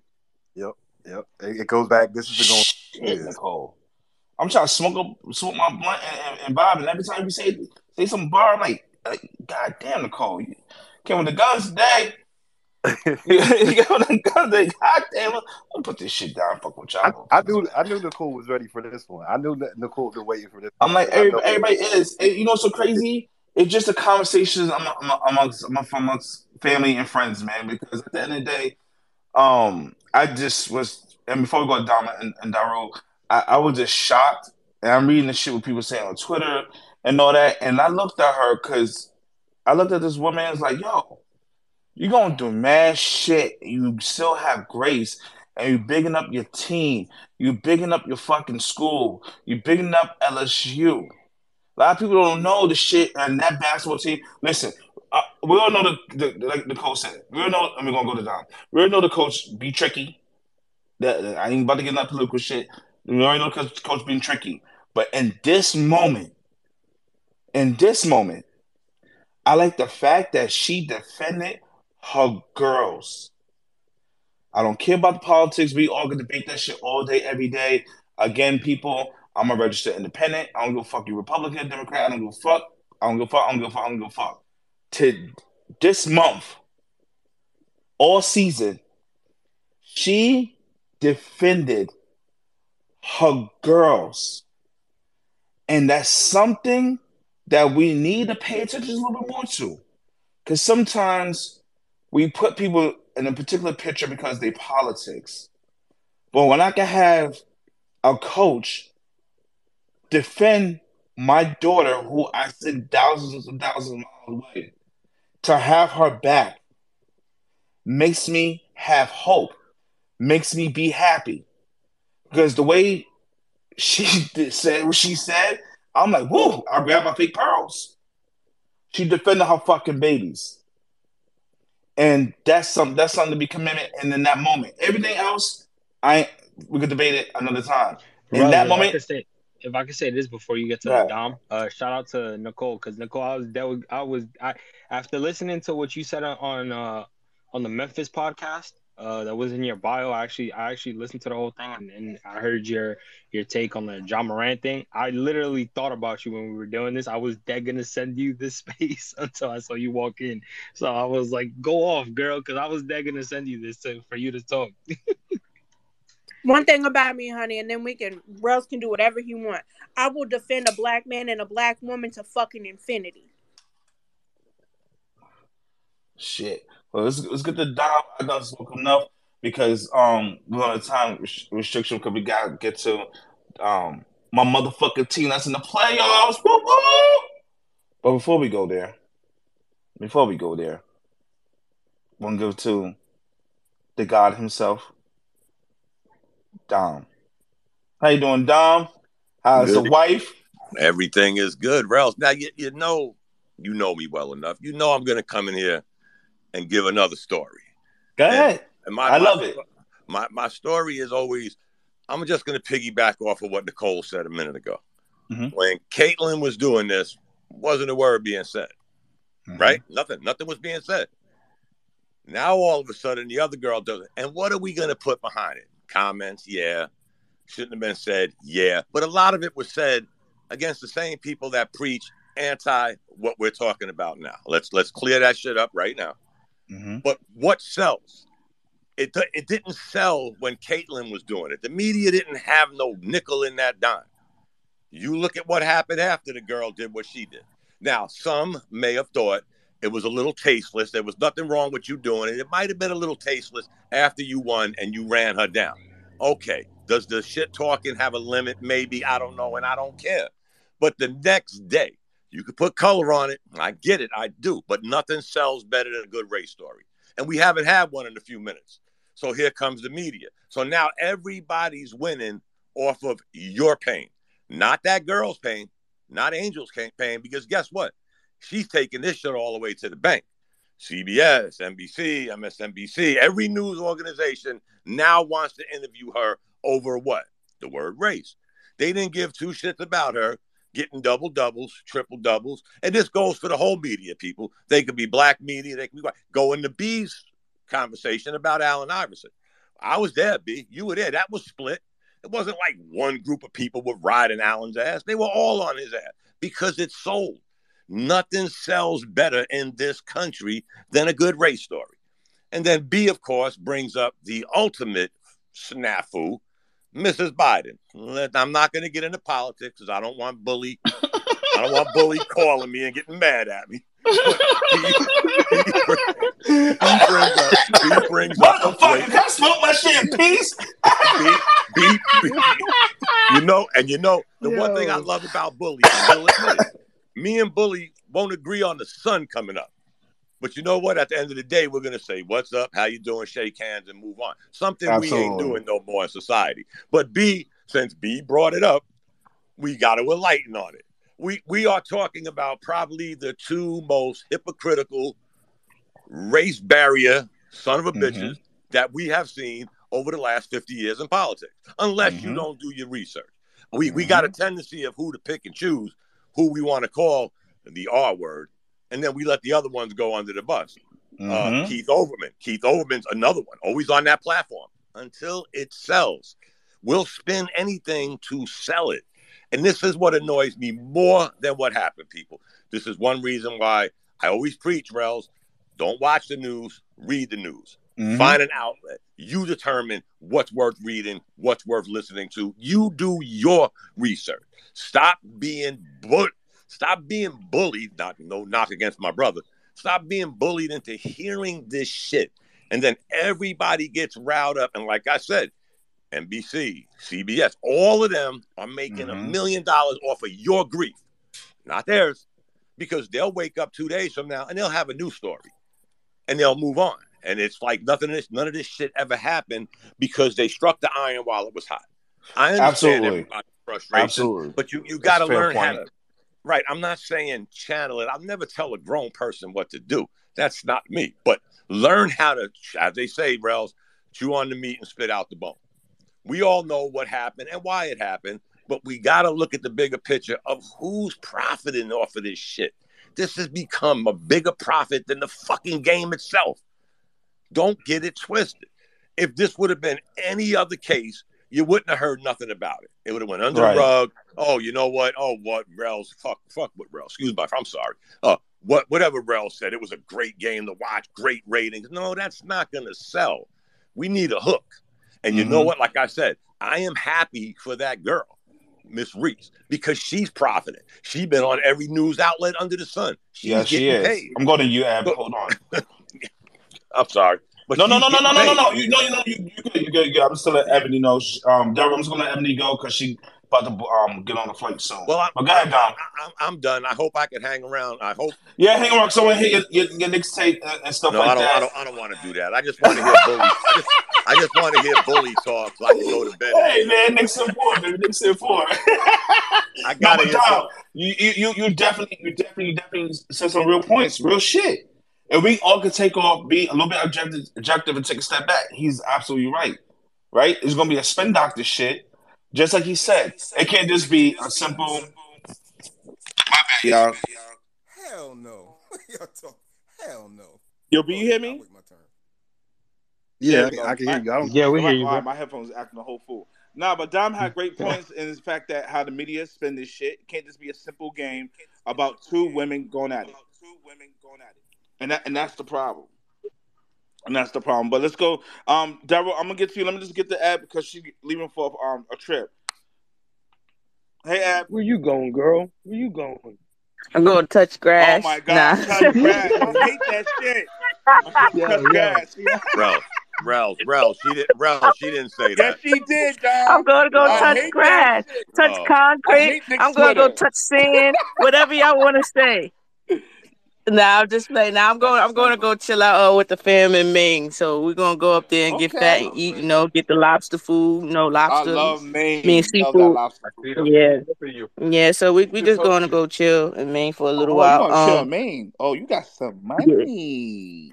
Yep, yep. It, it goes back. This is the going. Shit, Nicole. I'm trying to smoke up, smoke my blunt and, and, and Bob, and every time you say say some bar, I'm like, like, God damn, Nicole, you came with the guns today. you came with the guns today. God damn, I'm gonna put this shit down. Fuck with y'all. I knew I knew Nicole was ready for this one. I knew that Nicole was waiting for this. I'm like, everybody, everybody is. You know what's so crazy? It's just a conversation amongst, amongst amongst family and friends, man. Because at the end of the day, um, I just was, and before we go to Dama and, and Daru, I, I was just shocked. And I'm reading the shit what people saying on Twitter and all that. And I looked at her because I looked at this woman and was like, yo, you gonna do mad shit. You still have grace. And you're bigging up your team. You're bigging up your fucking school. You're bigging up LSU. A lot of people don't know the shit and that basketball team. Listen, uh, we all know the, the like the coach said. We all know, we're gonna go to Don. We all know the coach be tricky. I ain't about to get into that political shit. We already know coach, coach being tricky. But in this moment, in this moment, I like the fact that she defended her girls. I don't care about the politics. We all can debate that shit all day, every day. Again, people, I'm a registered independent. I don't give a fuck you Republican, Democrat. I don't give a fuck. I don't give a fuck. I don't give a fuck. I don't give a fuck. To this month, all season, she defended her girls. And that's something that we need to pay attention a little bit more to. Because sometimes we put people in a particular picture because they politics. But when I can have a coach defend my daughter, who I sent thousands and thousands of miles away, to have her back makes me have hope, makes me be happy. Because the way she did, said what she said, I'm like, whoa, I grabbed my fake pearls. She defended her fucking babies. And that's some that's something to be committed and in that moment. Everything else, I we could debate it another time. In that if I moment, say, if I could say this before you get to Right. Dom, uh, shout out to Nicole because Nicole, I was that was I was I after listening to what you said on- on uh on the Memphis podcast, uh, that was in your bio. I actually I actually listened to the whole thing and, and I heard your your take on the Ja Morant thing. I literally thought about you when we were doing this. I was dead gonna send you this space until I saw you walk in. So I was like, "Go off, girl," because I was dead gonna send you this to, for you to talk. One thing about me, honey, and then we can Rels can do whatever he want. I will defend a black man and a black woman to fucking infinity. Shit. Well, let's, let's get the Dom. I done spoke enough because um we're on a time restriction because we gotta get to um my motherfucking team that's in the playoffs. Woo woo! But before we go there, before we go there, one go to the God himself, Dom. How you doing, Dom? How's the wife? Everything is good, Ralph. Now you, you know you know me well enough. You know I'm gonna come in here and give another story. Go ahead. And my, I my- love it. My my story is always I'm just gonna piggyback off of what Nicole said a minute ago. Mhm. When Caitlin was doing this, wasn't a word being said, Mhm. right? Nothing, nothing was being said. Now all of a sudden the other girl does it. And what are we gonna put behind it? Comments, yeah. Shouldn't have been said, yeah. But a lot of it was said against the same people that preach anti what we're talking about now. Let's let's clear that shit up right now. Mhm. But what sells? It it didn't sell when Caitlin was doing it. The media didn't have no nickel in that dime. You look at what happened after the girl did what she did. Now, some may have thought it was a little tasteless. There was nothing wrong with you doing it. It might have been a little tasteless after you won and you ran her down. Okay, does the shit talking have a limit? Maybe I don't know, and I don't care. But the next day, you could put color on it. I get it, I do. But nothing sells better than a good race story. And we haven't had one in a few minutes. So here comes the media. So now everybody's winning off of your pain, not that girl's pain, not Angel's pain. Because guess what? She's taking this shit all the way to the bank. CBS, NBC, MSNBC, every news organization now wants to interview her over what? The word race. They didn't give two shits about her getting double doubles, triple doubles. And this goes for the whole media people. They could be black media, they could be white. Go in the B's conversation about Allen Iverson. I was there, B. You were there. That was split. It wasn't like one group of people were riding Allen's ass. They were all on his ass because it sold. Nothing sells better in this country than a good race story. And then B, of course, brings up the ultimate snafu, Mrs. Biden. I'm not going to get into politics because I don't want bully. I don't want bully calling me and getting mad at me. He, he, brings up. He brings up a Motherfucker, point. can I smoke my shit in peace? Beep, beep, beep. You know, and you know, the one thing I love about Bully, I will admit it, me and Bully won't agree on the sun coming up. But you know what? At the end of the day, we're gonna say, "What's up? How you doing?" Shake hands and move on. Something we ain't doing no more in society. But B, since B brought it up, we got to enlighten on it. We we are talking about probably the two most hypocritical race barrier son of a Mhm. bitches that we have seen over the last 50 years in politics, unless you Mhm. don't do your research. We we Mhm. got a tendency of who to pick and choose, who we want to call the R word, and then we let the other ones go under the bus. Uh, Mhm. Keith Olbermann. Keith Olbermann's another one, always on that platform until it sells. We'll spin anything to sell it. And this is what annoys me more than what happened, people. This is one reason why I always preach, Rels, don't watch the news, read the news. Mhm. Find an outlet. You determine what's worth reading, what's worth listening to. You do your research. Stop being bu- stop being bullied. Not no knock against my brother. Stop being bullied into hearing this shit. And then everybody gets riled up. And like I said, NBC, CBS, all of them are making a Mhm. million dollars off of your grief, not theirs. Because they'll wake up two days from now and they'll have a new story and they'll move on. And it's like nothing of this, none of this shit ever happened because they struck the iron while it was hot. I understand Absolutely. everybody's frustration, Absolutely. but you you got to learn how point. to. Right, I'm not saying channel it. I'll never tell a grown person what to do. That's not me. But learn how to, as they say, Rels, chew on the meat and spit out the bone. We all know what happened and why it happened, but we got to look at the bigger picture of who's profiting off of this shit. This has become a bigger profit than the fucking game itself. Don't get it twisted. If this would have been any other case, you wouldn't have heard nothing about it. It would have went under Right. the rug. Oh, you know what? Oh, what Rels? Fuck, fuck what Rels. Excuse me, I'm sorry. Uh, what whatever Rels said, it was a great game to watch, great ratings. No, that's not gonna sell. We need a hook. And you know Mhm. what? Like I said, I am happy for that girl, Miss Reese, because she's profiting. She's been on every news outlet under the sun. She's Yeah, she is. paid. I'm going to you, Ab. Hold on. I'm sorry. But No, no, no, no, no, no, no, no. You know, you know, you, you good, you good, you good. I'm still let Ebony know. Um, I'm just gonna let Ebony go because she about to um get on the flight soon. Well, I'm, but go ahead, Dom. I'm, I'm done. I hope I can hang around. I hope. Yeah, hang around. Someone hit your, your, your Knicks take and and stuff No, like I don't. that. I don't. I don't want to do that. I just want to hear bully. I just, I just want to hear bully talk so I can go to bed. Hey man, Knicks in four, baby. Knicks in four. I gotta but hear. Dom, bully. you, you you you definitely you definitely definitely said some real points, real shit. And we all could take off, be a little bit objective, objective, and take a step back. He's absolutely right. Right? It's gonna be a spin doctor shit, just like he said. It can't just be a simple. Yeah. Hell no. Y'all talk. Hell no. Yo, B, you hear me? I'll wait my turn. Yeah, I can, hear you. I don't. Yeah, we hear you, My, my headphones acting a whole fool. Nah, but Dom had great points in the fact that how the media spin this shit. It can't just be a simple game about two women going at it. And that and that's the problem. And that's the problem. But let's go. Um, Daryl, I'm gonna get to you. Let me just get the ad because she's leaving for um a trip. Hey, Ab. Where you going, girl? Where you going? I'm going to touch grass. Oh my God, Nah. touch grass. I hate that shit. Yeah, hate Yo, touch yo. grass. Rel, Rel, Rel. She didn't. Rel, she didn't say that. Yes, she did, Dom. I'm going to go I touch grass, touch Oh. Concrete. I'm going to go touch sand, whatever y'all want to say. Now I'm just playing. Now I'm going. I'm going to go chill out uh, with the fam in Maine. So we're gonna go up there and get fat and eat. You know, get the lobster food. You know, I lobster. love Maine. mean Love that seafood. lobster. Yeah, Good for you. yeah. So we we just going to go chill in Maine for a little Oh, while. you gonna chill in Um, Maine? Oh, you got some money.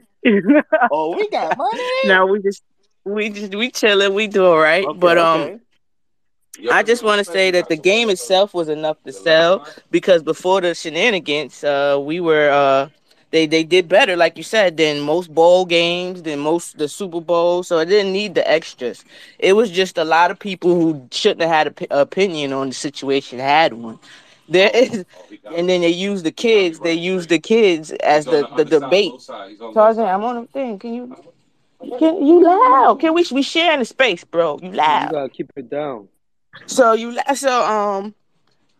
Oh, we got money. now we just we just we chilling. We do all right. Okay, but um, okay. I just want to say that the game itself was enough to sell because before the shenanigans, uh, we were uh, they they did better, like you said, than most bowl games, than most the Super Bowl. So it didn't need the extras. It was just a lot of people who shouldn't have had an opinion on the situation had one. There is, and then they use the kids. They use the kids as the the debate. Tarzan, I'm on the thing. Can you? Can you loud? Can we we sharing the space, bro? You You loud. gotta keep it down. So you so um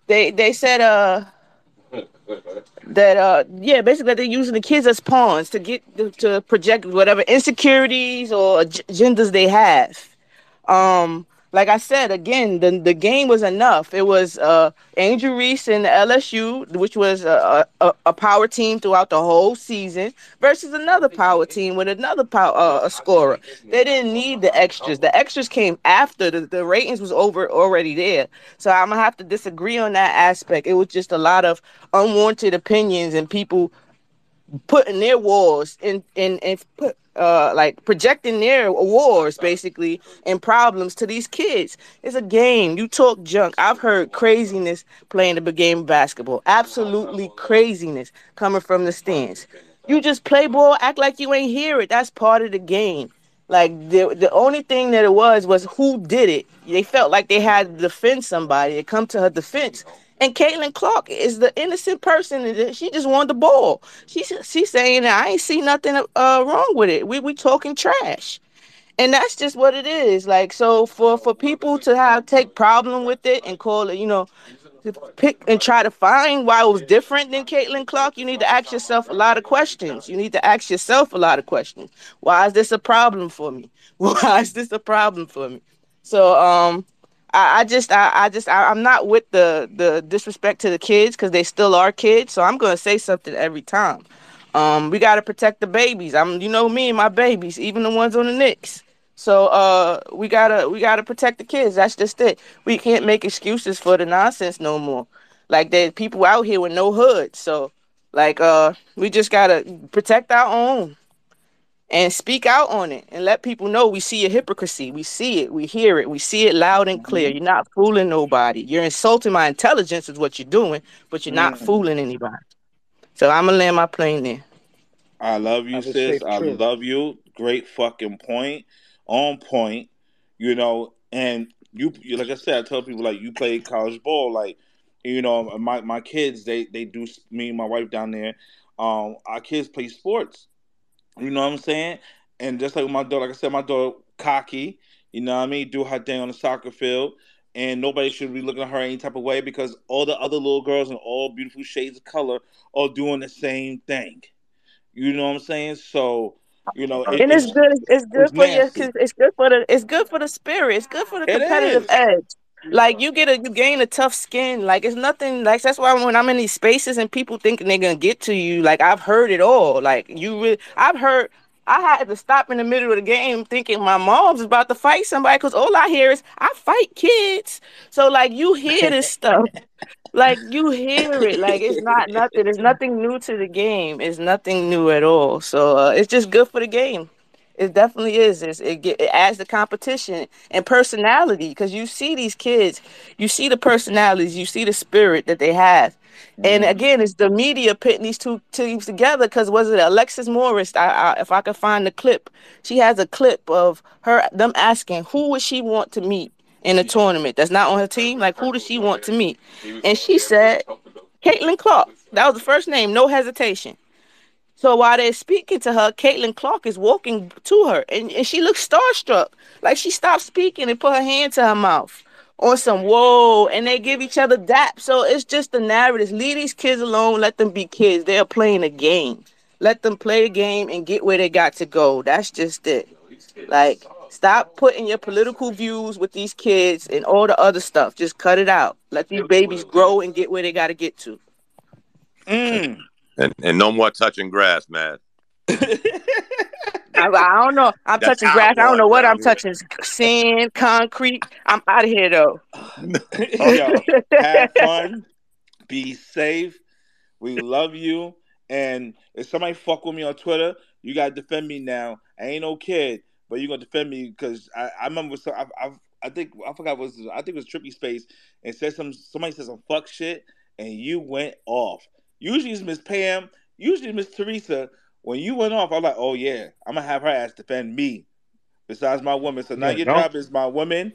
they they said uh that uh yeah basically they're using the kids as pawns to get to project whatever insecurities or ag- agendas they have. Um like I said again the the game was enough. It was uh Angel Reese and LSU which was a, a a power team throughout the whole season versus another power team with another power uh, a scorer. They didn't need the extras. The extras came after the, the ratings was over already there. So I'm gonna have to disagree on that aspect. It was just a lot of unwanted opinions and people putting their walls in in and put uh like projecting their wars basically and problems to these kids. It's a game. You talk junk. I've heard craziness playing the game of basketball. Absolutely craziness coming from the stands. You just play ball, act like you ain't hear it. That's part of the game. Like the the only thing that it was was who did it. They felt like they had to defend somebody. They come to her defense. And Caitlin Clark is the innocent person. She just wanted the ball. She's she's saying I ain't see nothing uh, wrong with it. We we talking trash, and that's just what it is. Like so for for people to have take problem with it and call it, you know, pick and try to find why it was different than Caitlin Clark, you need to ask yourself a lot of questions. You need to ask yourself a lot of questions. Why is this a problem for me? Why is this a problem for me? So um I, I just I, I just I, I'm not with the the disrespect to the kids because they still are kids. So I'm gonna say something every time. Um, we gotta protect the babies. I'm you know me and my babies, even the ones on the Knicks. So uh we gotta we gotta protect the kids. That's just it. We can't make excuses for the nonsense no more. Like there's people out here with no hood. So like uh we just gotta protect our own and speak out on it and let people know we see your hypocrisy. We see it, we hear it, we see it loud and clear. You're not fooling nobody. You're insulting my intelligence is what you're doing, but you're not Mm. fooling anybody. So I'm gonna land my plane there. I love you, Have sis. I trip. love you. Great fucking point. On point. You know, and you, you like I said, I tell people like you play college ball, like you know, my my kids, they they do me and my wife down there. Um, our kids play sports. You know what I'm saying? And just like my daughter, like I said, my daughter cocky. You know what I mean? Do her thing on the soccer field, and nobody should be looking at her any type of way because all the other little girls in all beautiful shades of color are doing the same thing. You know what I'm saying? So, you know, it, And it's it's good. It's good it's for your. nasty. It's good for the. It's good for the spirit. It's good for the competitive edge. Like you get a you gain a tough skin. Like it's nothing like that's why when I'm in these spaces and people thinking they're gonna get to you, like I've heard it all. Like you really I've heard I had to stop in the middle of the game thinking my mom's about to fight somebody because all I hear is I fight kids. So like you hear this stuff. Like you hear it. Like it's not nothing. It's nothing new to the game. It's nothing new at all. So uh, it's just good for the game. It definitely is. It's, it get, it adds the competition and personality because you see these kids, you see the personalities, you see the spirit that they have. And mm-hmm. again, it's the media putting these two teams together. Because was it Alexis Morris? I, I, if I could find the clip, she has a clip of her them asking who would she want to meet in a tournament that's not on her team. Like who does she want to meet? And she said, Caitlin Clark. That was the first name, no hesitation. So while they're speaking to her, Caitlin Clark is walking to her and, and she looks starstruck. Like she stopped speaking and put her hand to her mouth on some whoa, and they give each other dap. So it's just the narratives. Leave these kids alone, let them be kids. They're playing a game. Let them play a game and get where they got to go. That's just it. Like, stop putting your political views with these kids and all the other stuff. Just cut it out. Let these babies grow and get where they got to get to. Mm. And and no more touching grass, man. I, I don't know. I'm That's touching grass. I don't know what I'm around here. touching. Sand, concrete. I'm out of here though. Oh, yo, have fun. Be safe. We love you. And if somebody fuck with me on Twitter, you gotta defend me now. I ain't no kid, but you gonna defend me because I, I remember so I, I I think I forgot what it was I think it was Trippy Space and said some somebody said some fuck shit and you went off. Usually it's Miss Pam, usually Miss Teresa. When you went off, I was like, oh yeah, I'm gonna have her ass defend me. Besides my woman. So now Yeah, your don't- job is my woman,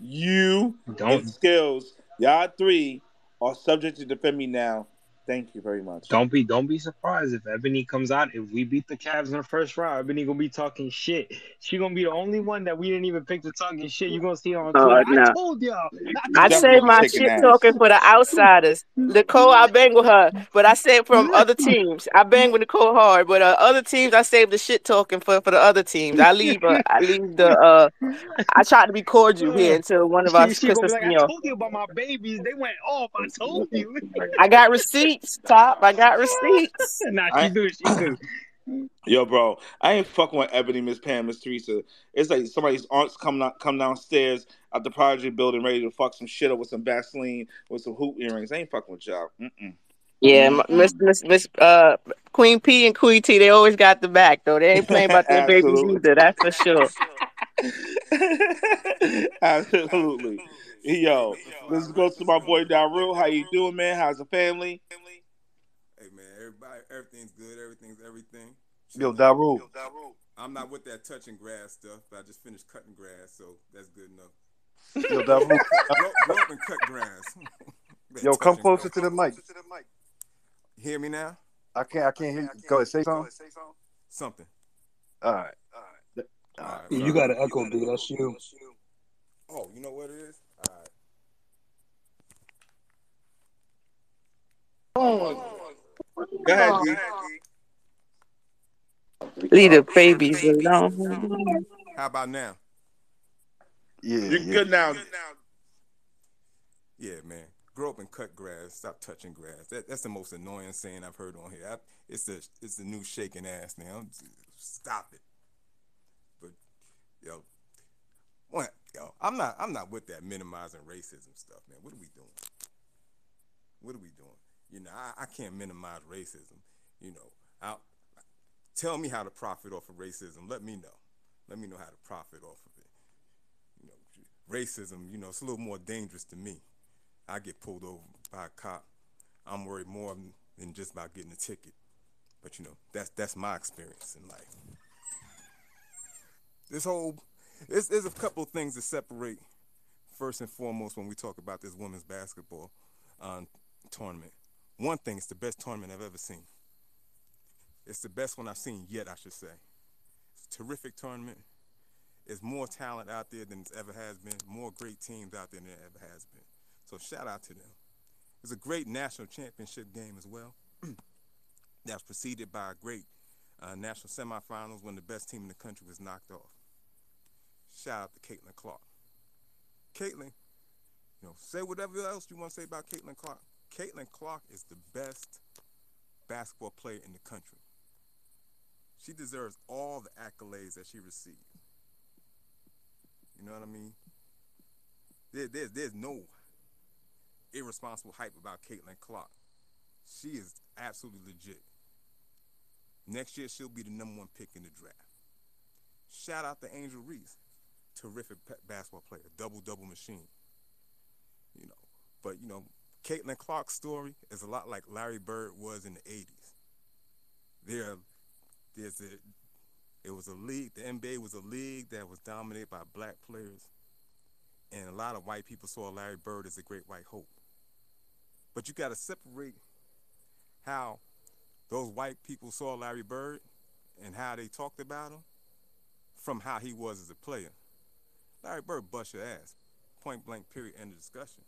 you Don't- and skills. Y'all three are subject to defend me now. Thank you very much. Don't be don't be surprised if Ebony comes out. If we beat the Cavs in the first round, Ebony gonna be talking shit. She gonna be the only one that we didn't even pick to talking shit. You gonna see her on Twitter. no. I told y'all. I Definitely say my shit ass. talking for the outsiders. Nicole, I bang with her, but I say it from other teams. I bang with Nicole hard, but uh, other teams, I save the shit talking for, for the other teams. I leave, uh, I leave the. uh I try to be cordial here until one of us She, she gonna be like, I told you about my babies. They went off. I told you. I got receipts, top. I got receipts. nah, she I- do. She do. Yo, bro, I ain't fucking with Ebony, Miss Pam, Miss Teresa. It's like somebody's aunts come out, come downstairs at the project building ready to fuck some shit up with some Vaseline with some hoop earrings. I ain't fucking with y'all. Mm-mm. Yeah, m- Miss Miss Miss uh Queen P and Queen T, they always got the back though. They ain't playing about their babies Absolutely. either. That's for sure. Absolutely. Yo, let's go to my boy Daru. How you doing, man? How's the family? Hey man, everybody, everything's good. Everything's everything. Yo, Daru. I'm not with that touching grass stuff, but I just finished cutting grass, so that's good enough. Yo, Daru. grow, grow up and cut grass. Yo, come closer grass. to the mic. Hear me now? I can't. I can't hear you. Go ahead. Say something. Something. All right. All right, You got an echo, dude. That's you. Oh, you know what it is? All right. Go ahead, D. Leave the babies alone. How about now? Yeah. You're yeah. good now. Yeah, man. Grow up and cut grass. Stop touching grass. That, that's the most annoying saying I've heard on here. I, it's the it's the new shaking ass now. Stop it. But yo, what yo, I'm not I'm not with that minimizing racism stuff, man. What are we doing? What are we doing? You know, I, I can't minimize racism. You know, I tell me how to profit off of racism. Let me know. Let me know how to profit off of it. You know, racism. You know, it's a little more dangerous to me. I get pulled over by a cop. I'm worried more than just about getting a ticket. But you know, that's that's my experience in life. This whole there's, there's a couple things that separate first and foremost when we talk about this women's basketball um, tournament. One thing, it's the best tournament I've ever seen. It's the best one I've seen yet, I should say. It's a terrific tournament. There's more talent out there than it's ever has been, more great teams out there than there ever has been. So shout out to them. It's a great national championship game as well. that was preceded by a great uh, national semifinals when the best team in the country was knocked off. Shout out to Caitlin Clark. Caitlin, You know, say whatever else you want to say about Caitlin Clark. Caitlin Clark is the best basketball player in the country. She deserves all the accolades that she received. You know what I mean? There, there's, there's no irresponsible hype about Caitlin Clark. She is absolutely legit. Next year, she'll be the number one pick in the draft. Shout out to Angel Reese, terrific basketball player, double double machine. You know, but you know, Caitlin Clark's story is a lot like Larry Bird was in the '80s. There, there's a, it was a league. The NBA was a league that was dominated by black players, and a lot of white people saw Larry Bird as a great white hope. But you got to separate how those white people saw Larry Bird and how they talked about him from how he was as a player. Larry Bird bust your ass. Point blank, period, end of discussion.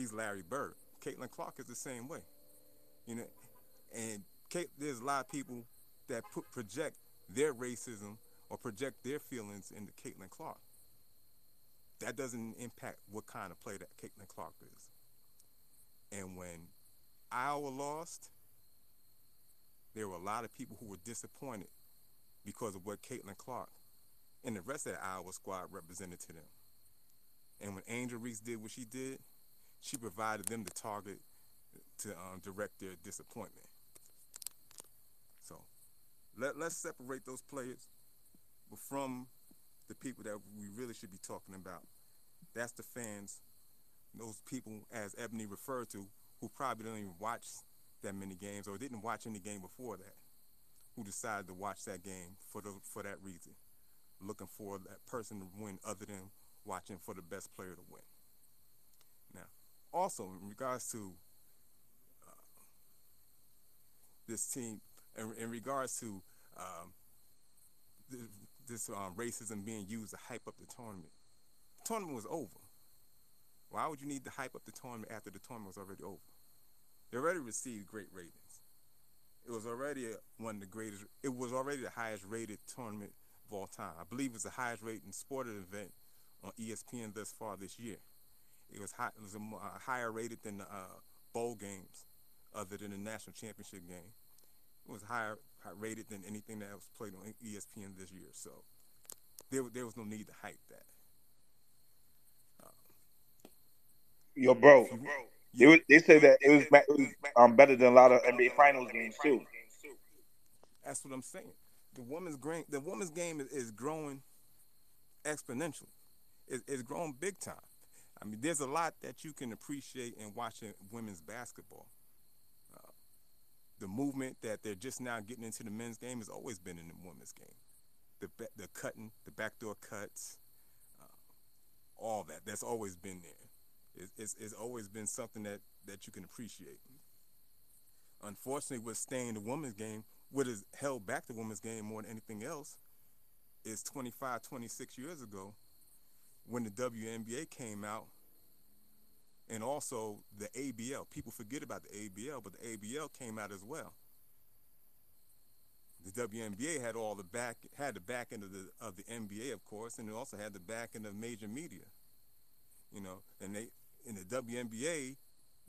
He's Larry Bird. Caitlin Clark is the same way. You know, and Kate, there's a lot of people that put, project their racism or project their feelings into Caitlin Clark. That doesn't impact what kind of player that Caitlin Clark is. And when Iowa lost, there were a lot of people who were disappointed because of what Caitlin Clark and the rest of the Iowa squad represented to them. And when Angel Reese did what she did, she provided them the target to um, direct their disappointment. So let, let's separate those players from the people that we really should be talking about. That's the fans, those people, as Ebony referred to, who probably don't even watch that many games or didn't watch any game before that, who decided to watch that game for the, for that reason, looking for that person to win other than watching for the best player to win. Also in regards to uh, this team, in, in regards to um, th- this um, racism being used to hype up the tournament, the tournament was over. Why would you need to hype up the tournament after the tournament was already over? They already received great ratings. It was already one of the greatest. It was already the highest rated tournament of all time. I believe it was the highest rated sporting event on ESPN thus far this year. It was high, it was a, uh, higher rated than the uh, bowl games, other than the national championship game. It was higher, higher rated than anything that was played on ESPN this year. So there, there was no need to hype that. Yo, bro. They, was- they say that it was, it was um, better than a lot of NBA Finals games too. That's what I'm saying. The women's game, the women's game is, is growing exponentially. It, it's growing big time. I mean, there's a lot that you can appreciate in watching women's basketball. Uh, the movement that they're just now getting into the men's game has always been in the women's game. The the cutting, the backdoor cuts, uh, all that. That's always been there. It's, it's, it's always been something that, that you can appreciate. Unfortunately, what's staying in the women's game, what has held back the women's game more than anything else, is 25, 26 years ago when the WNBA came out and also the ABL. People forget about the ABL, but the ABL came out as well. The WNBA had all the back had the back end of the of the NBA, of course, and it also had the back end of major media. You know, and they in the WNBA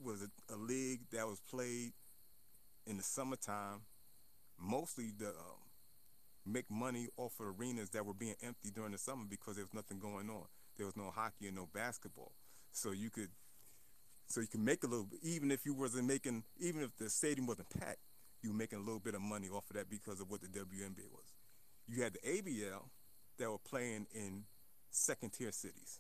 was a, a league that was played in the summertime, mostly to um, make money off of arenas that were being empty during the summer because there was nothing going on. There was no hockey and no basketball, so you could so you can make a little, even if you wasn't making, even if the stadium wasn't packed, you were making a little bit of money off of that because of what the WNBA was. You had the ABL that were playing in second tier cities.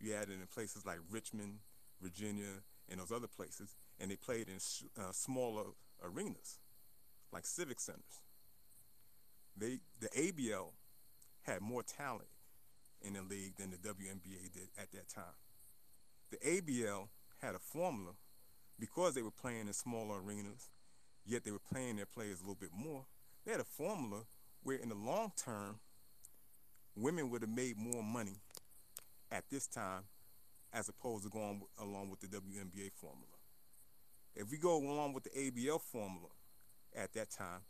You had it in places like Richmond, Virginia, and those other places, and they played in sh- uh, smaller arenas, like civic centers. They, the ABL had more talent in the league than the WNBA did at that time. The ABL had a formula because they were playing in smaller arenas, yet they were playing their players a little bit more. They had a formula where, in the long term, women would have made more money at this time as opposed to going along with the WNBA formula. If we go along with the ABL formula at that time,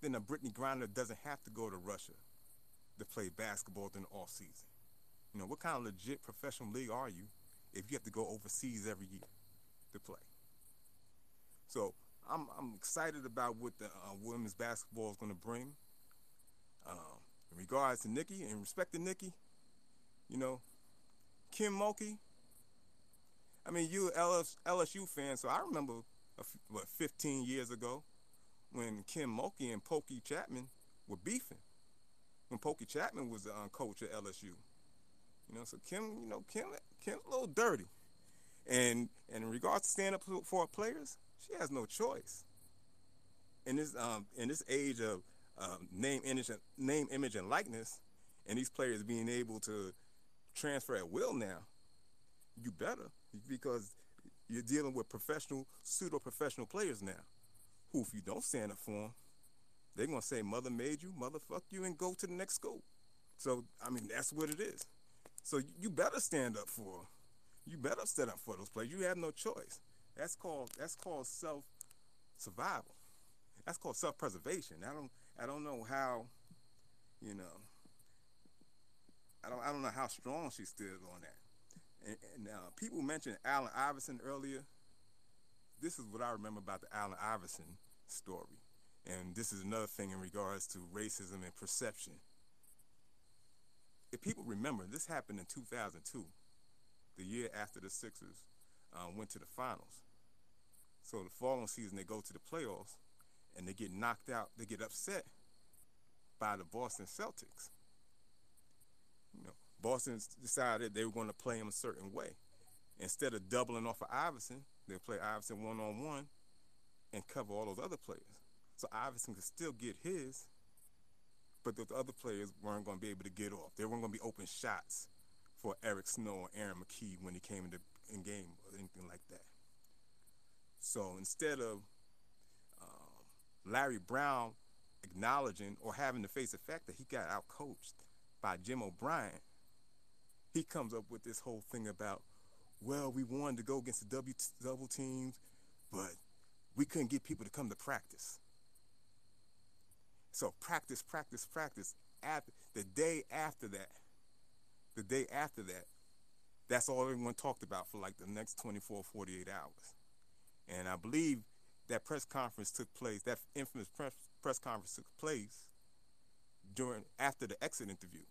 then a Brittney Griner doesn't have to go to Russia to play basketball during the off season. You know, what kind of legit professional league are you if you have to go overseas every year to play. So I'm I'm excited about what the uh, women's basketball is going to bring. Um, in regards to Nikki and respect to Nikki, you know, Kim Mulkey. I mean, you LSU fan, so I remember what 15 years ago when Kim Mulkey and Pokey Chatman were beefing. When Pokey Chatman was the uh, coach at LSU, you know, so Kim, you know, Kim, Kim's a little dirty. And and in regards to stand up for players, she has no choice. In this um in this age of um, name image and name image and likeness, and these players being able to transfer at will now, you better because you're dealing with professional pseudo professional players now, who if you don't stand up for them, they're gonna say mother made you, motherfuck you, and go to the next school. So I mean that's what it is. So you better stand up for. You better stand up for those players. You have no choice. That's called that's called self survival. That's called self preservation. I don't I don't know how, you know. I don't I don't know how strong she stood on that. And, and uh, people mentioned Allen Iverson earlier. This is what I remember about the Allen Iverson story. And this is another thing in regards to racism and perception. If people remember, this happened in 2002, the year after the Sixers uh, went to the finals. So the following season, they go to the playoffs and they get knocked out. They get upset by the Boston Celtics. You know, Boston decided they were going to play him a certain way. Instead of doubling off of Iverson, they play Iverson one on one and cover all those other players. So Iverson could still get his, but the other players weren't going to be able to get off. There weren't going to be open shots for Eric Snow or Aaron McKie when he came into in game or anything like that. So instead of um, Larry Brown acknowledging or having to face the fact that he got outcoached by Jim O'Brien, he comes up with this whole thing about, well, we wanted to go against the W double teams, but we couldn't get people to come to practice. So practice, practice, practice. After the day after that, the day after that, that's all everyone talked about for like the next 24, 48 hours. And I believe that press conference took place, that infamous press, press conference took place during after the exit interview.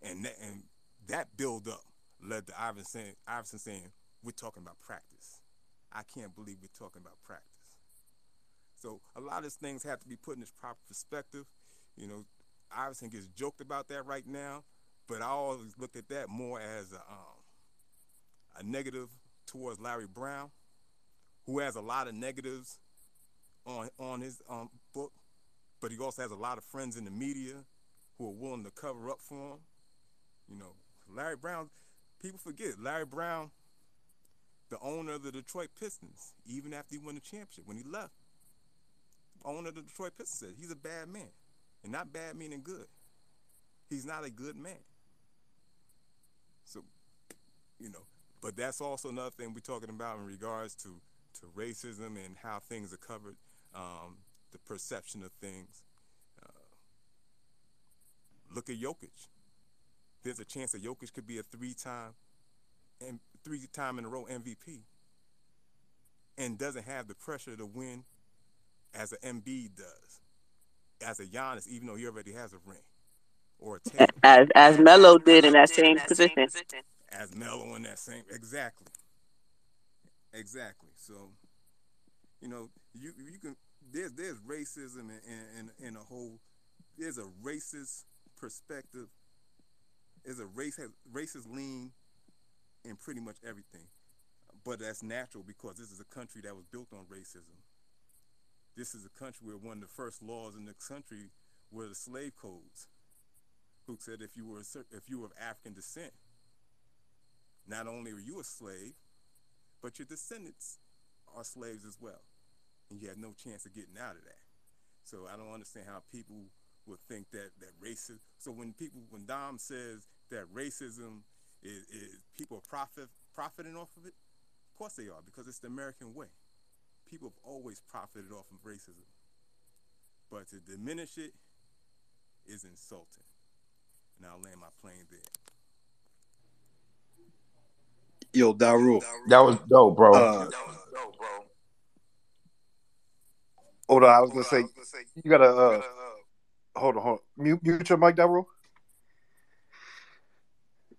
And that, and that build up led to Iverson Iverson saying, we're talking about practice. I can't believe we're talking about practice. So a lot of these things have to be put in its proper perspective. You know, Iverson gets joked about that right now, but I always looked at that more as a, um, a negative towards Larry Brown, who has a lot of negatives on on his um, book, but he also has a lot of friends in the media who are willing to cover up for him. You know, Larry Brown, people forget Larry Brown, the owner of the Detroit Pistons, even after he won the championship, when he left, owner of the Detroit Pistons said he's a bad man, and not bad meaning good. He's not a good man. So, you know, but that's also another thing we're talking about in regards to to racism and how things are covered, um, the perception of things. Uh, look at Jokic. There's a chance that Jokic could be a three-time and three-time in a row MVP, and doesn't have the pressure to win as an Embiid does, as a Giannis, even though he already has a ring, or a Tatum. As as Melo did in that same position. as Melo in that same exactly, exactly. So, you know, you you can there's there's racism in in, in a whole there's a racist perspective. There's a race has racist lean in pretty much everything, but that's natural because this is a country that was built on racism. This is a country where one of the first laws in the country were the slave codes, who said if you were if you were of African descent, not only are you a slave, but your descendants are slaves as well. And you have no chance of getting out of that. So I don't understand how people would think that that racism. So when people, when Dom says that racism is, is people are profit profiting off of it, of course they are because it's the American way. People have always profited off of racism, but to diminish it is insulting. And I'll land my plane there. Yo, Daru. That was dope, bro. Uh, hold on, I was gonna say you gotta uh, hold on, hold on. Mute, mute your mic, Daru.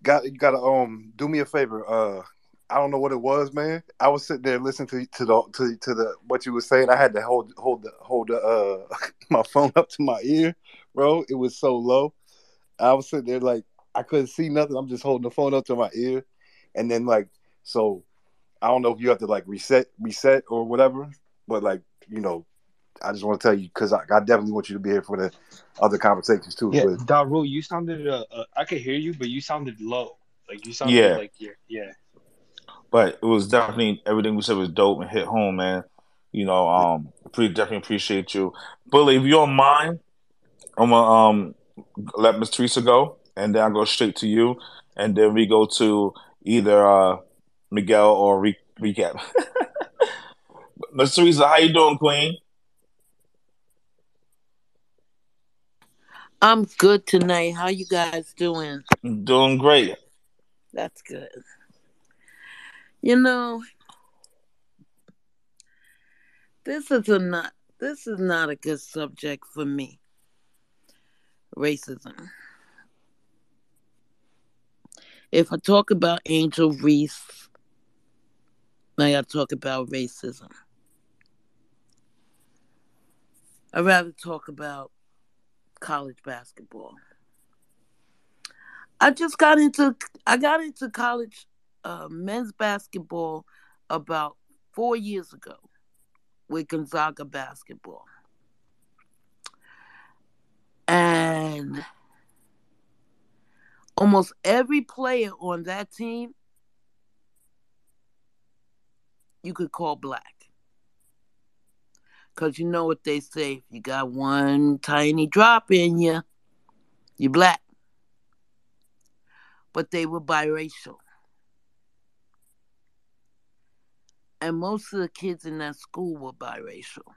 Got you gotta um do me a favor. Uh, I don't know what it was, man. I was sitting there listening to to the to, to the what you were saying. I had to hold hold the hold the uh my phone up to my ear, bro. It was so low. I was sitting there like I couldn't see nothing. I'm just holding the phone up to my ear, and then like so, I don't know if you have to like reset reset or whatever, but like you know, I just want to tell you because I, I definitely want you to be here for the other conversations too. Yeah, But Daru, you sounded. Uh, uh, I could hear you, but you sounded low. Like you sounded Yeah. like you're. Yeah. But it was definitely everything we said was dope and hit home, man. You know, um, pretty definitely appreciate you, Bully. If you don't mind, I'm gonna um let Miss Teresa go, and then I'll go straight to you, and then we go to either uh Miguel or re- recap. Miss Teresa, how you doing, Queen? I'm good tonight. How you guys doing? Doing great. That's good. You know, this is a not this is not a good subject for me. Racism. If I talk about Angel Reese, I gotta talk about racism. I'd rather talk about college basketball. I just got into I got into college uh, men's basketball about four years ago with Gonzaga basketball, and almost every player on that team you could call black. Cause you know what they say, if you got one tiny drop in you, you're black. But they were biracial. And most of the kids in that school were biracial.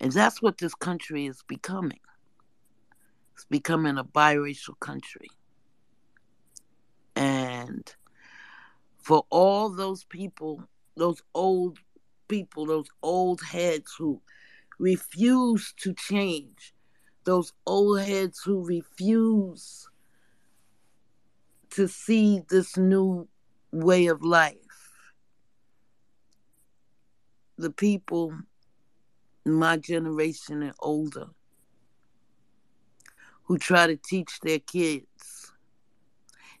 And that's what this country is becoming. It's becoming a biracial country. And for all those people, those old people, those old heads who refuse to change, those old heads who refuse to see this new way of life. The people my generation and older who try to teach their kids.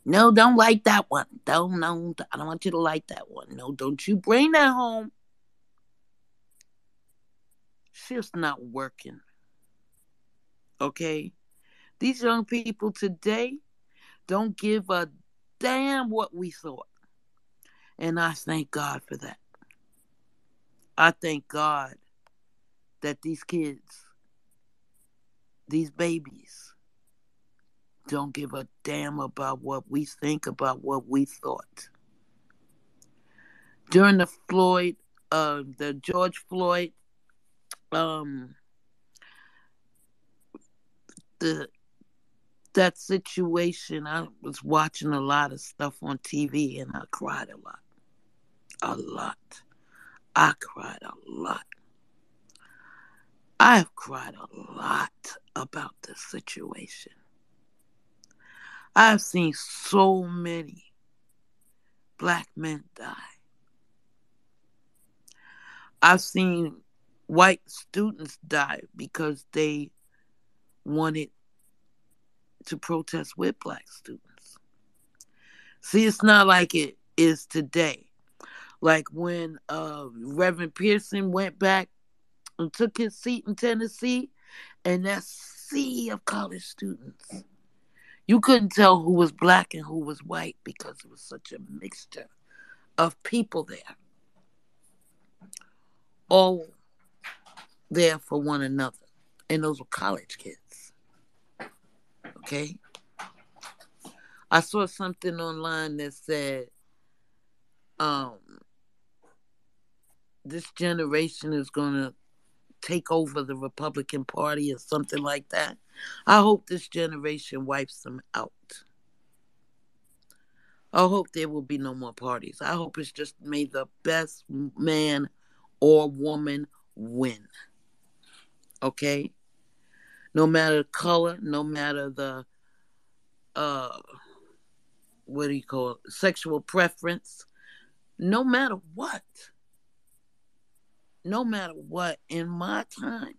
No, don't like that one. Don't no, I don't want you to like that one. No, don't you bring that home. It's just not working. Okay? These young people today don't give a damn what we thought. And I thank God for that. I thank God that these kids, these babies, don't give a damn about what we think, about what we thought. During the Floyd, uh, the George Floyd, um, the that situation, I was watching a lot of stuff on TV and I cried a lot. A lot. I cried a lot. I have cried a lot about this situation. I've seen so many black men die. I've seen white students die because they wanted to protest with black students. See, it's not like it is today. Like when uh, Reverend Pearson went back and took his seat in Tennessee, and that sea of college students. You couldn't tell who was black and who was white because it was such a mixture of people there. All there for one another. And those were college kids. Okay? I saw something online that said um this generation is gonna take over the Republican Party or something like that. I hope this generation wipes them out. I hope there will be no more parties. I hope it's just may the best man or woman win. Okay? No matter the color, no matter the uh what do you call it? Sexual preference, no matter what. No matter what in my time.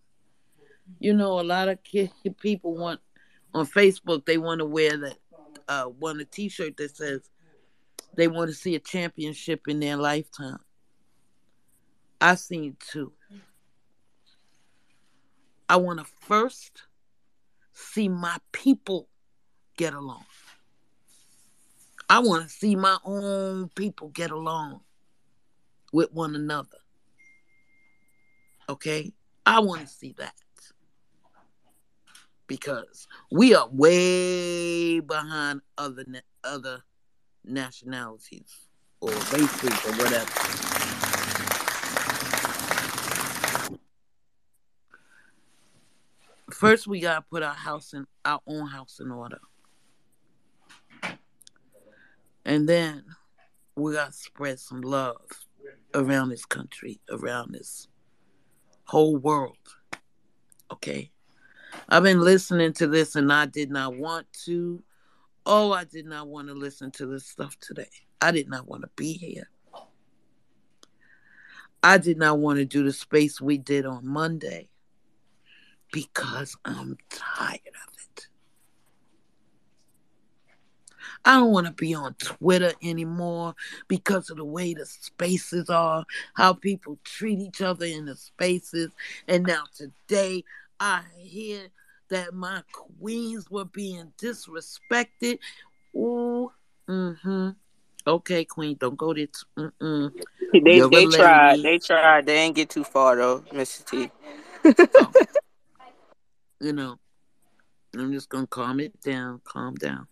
You know, a lot of kid, people want on Facebook they want to wear that uh want a t-shirt that says they want to see a championship in their lifetime. I seen two. I want to first see my people get along. I want to see my own people get along with one another. Okay? I want to see that. Because we are way behind other na- other nationalities or races or whatever. First, we gotta put our house in our own house in order, and then we gotta spread some love around this country, around this whole world. Okay, I've been listening to this, and I did not want to. Oh, I did not want to listen to this stuff today. I did not want to be here. I did not want to do the space we did on Monday because I'm tired of it. I don't want to be on Twitter anymore because of the way the spaces are, how people treat each other in the spaces. And now today I hear that my queens were being disrespected. Ooh, mm-hmm. Okay, queen, don't go there. Mm-mm. They You're they tried. lady. They tried. They didn't get too far though, Mr. T. Oh, you know, I'm just gonna calm it down. Calm down.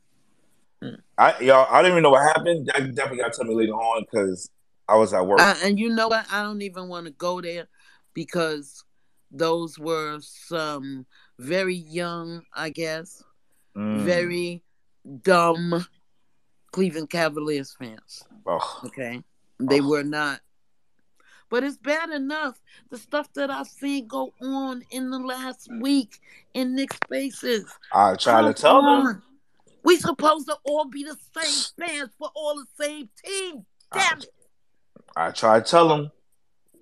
Mm. I y'all, I don't even know what happened. Y'all definitely got to tell me later on because I was at work. Uh, and you know what? I don't even want to go there because those were some very young, I guess, Mm. very dumb Cleveland Cavaliers fans. Oh, Okay, they oh. were not. But it's bad enough the stuff that I've seen go on in the last week in Knicks spaces. I tried to tell them. We supposed to all be the same fans for all the same team. I, Damn it! I tried to tell them,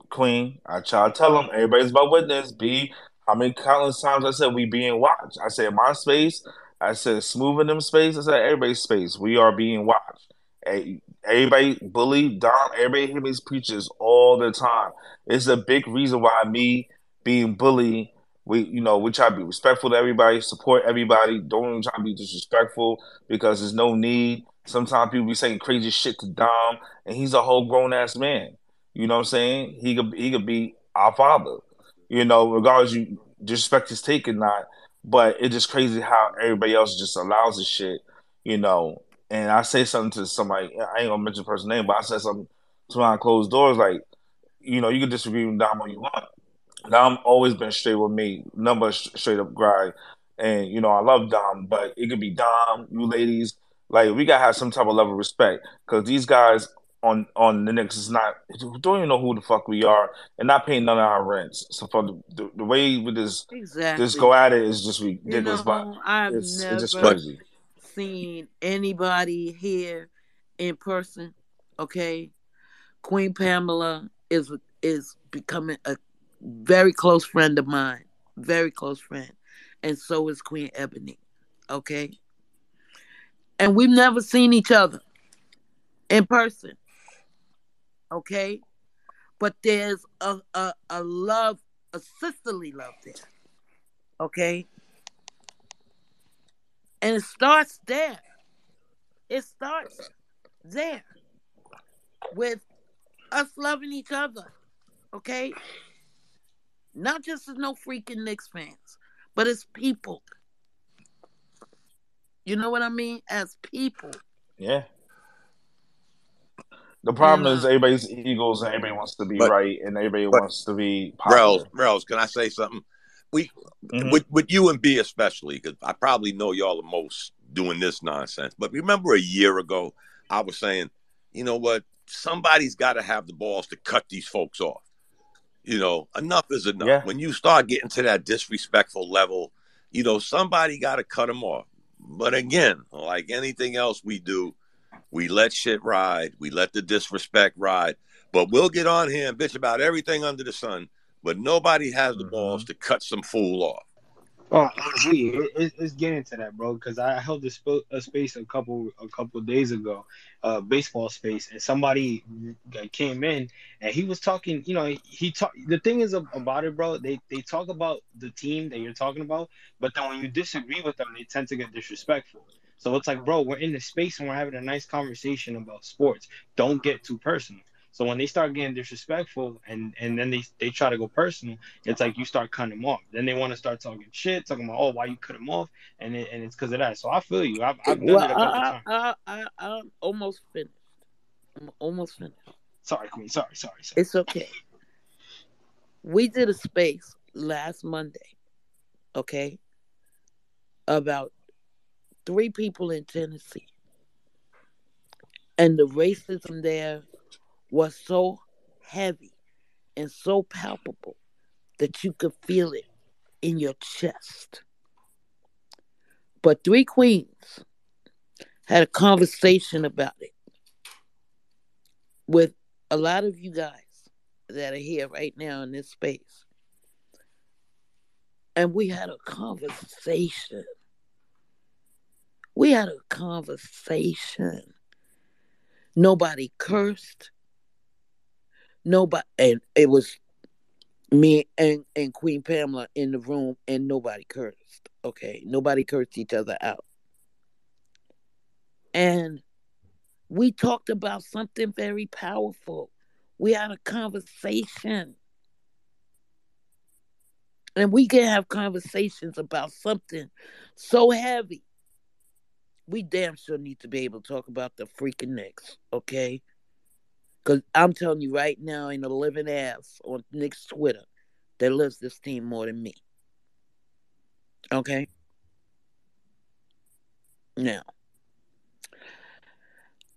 Queen. I try to tell them. Everybody's my witness. B. How many countless times I said we being watched? I said my space. I said smooth in them space. I said everybody's space. We are being watched. Hey, Everybody bully Dom. Everybody hear me preachers all the time. It's a big reason why me being bullied. We, you know, we try to be respectful to everybody, support everybody. Don't try to be disrespectful because there's no need. Sometimes people be saying crazy shit to Dom, and he's a whole grown ass man. You know what I'm saying? He could he could be our father. You know, regardless you disrespect his take or not. But it's just crazy how everybody else just allows this shit. You know, and I say something to somebody. I ain't gonna mention the person's name, but I said something to behind closed doors, like, you know, you can disagree with Dom all you want. Dom always been straight with me, number straight up guy, and you know I love Dom, but it could be Dom, you ladies, like we gotta have some type of level of respect because these guys on on the Knicks is not don't even know who the fuck we are and not paying none of our rents. So for the, the, the way with this this Exactly. go at it is just You ridiculous, but know, I've it's it's just never crazy. seen anybody here in person. Okay, Queen Pamela is is becoming a very close friend of mine, very close friend, and so is Queen Ebony. Okay, and we've never seen each other in person. Okay, but there's a a, a love, a sisterly love there. Okay, and it starts there. It starts there with us loving each other. Okay, not just as no freaking Knicks fans, but as people. You know what I mean? As people. Yeah. The You problem is everybody's egos and everybody wants to be But right and everybody but wants to be popular. Rels, can I say something? We hmm with with you and B especially, because I probably know y'all the most doing this nonsense. But remember a year ago, I was saying, you know what? Somebody's got to have the balls to cut these folks off. You know, enough is enough. Yeah. When you start getting to that disrespectful level, you know, somebody got to cut them off. But again, like anything else we do, we let shit ride. We let the disrespect ride. But we'll get on here and bitch about everything under the sun. But nobody has the balls mm-hmm. to cut some fool off. Oh, gee, it, it, it's getting to that, bro. Because I held this sp- a space a couple a couple days ago, uh, baseball space, and somebody came in and he was talking. You know, he talk. The thing is about it, bro. They they talk about the team that you're talking about, but then when you disagree with them, they tend to get disrespectful. So it's like, bro, we're in the space and we're having a nice conversation about sports. Don't get too personal. So when they start getting disrespectful and and then they they try to go personal, it's like you start cutting them off. Then they want to start talking shit, talking about oh why you cut them off, and it, and it's because of that. So I feel you. I've, I've done Well, it a couple I, times. I, I, I, I'm almost finished. I'm almost finished. Sorry, Queen. Sorry, sorry, sorry. It's okay. We did a space last Monday, okay, about three people in Tennessee. And the racism there was so heavy and so palpable that you could feel it in your chest. But three queens had a conversation about it with a lot of you guys that are here right now in this space. And we had a conversation. We had a conversation. Nobody cursed. Nobody, and it was me and, and Queen Pamela in the room, and nobody cursed. Okay, nobody cursed each other out. And we talked about something very powerful. We had a conversation. And we can have conversations about something so heavy. We damn sure need to be able to talk about the freaking Knicks, okay? Because I'm telling you right now, in the living ass on Knicks Twitter, that loves this team more than me. Okay? Now,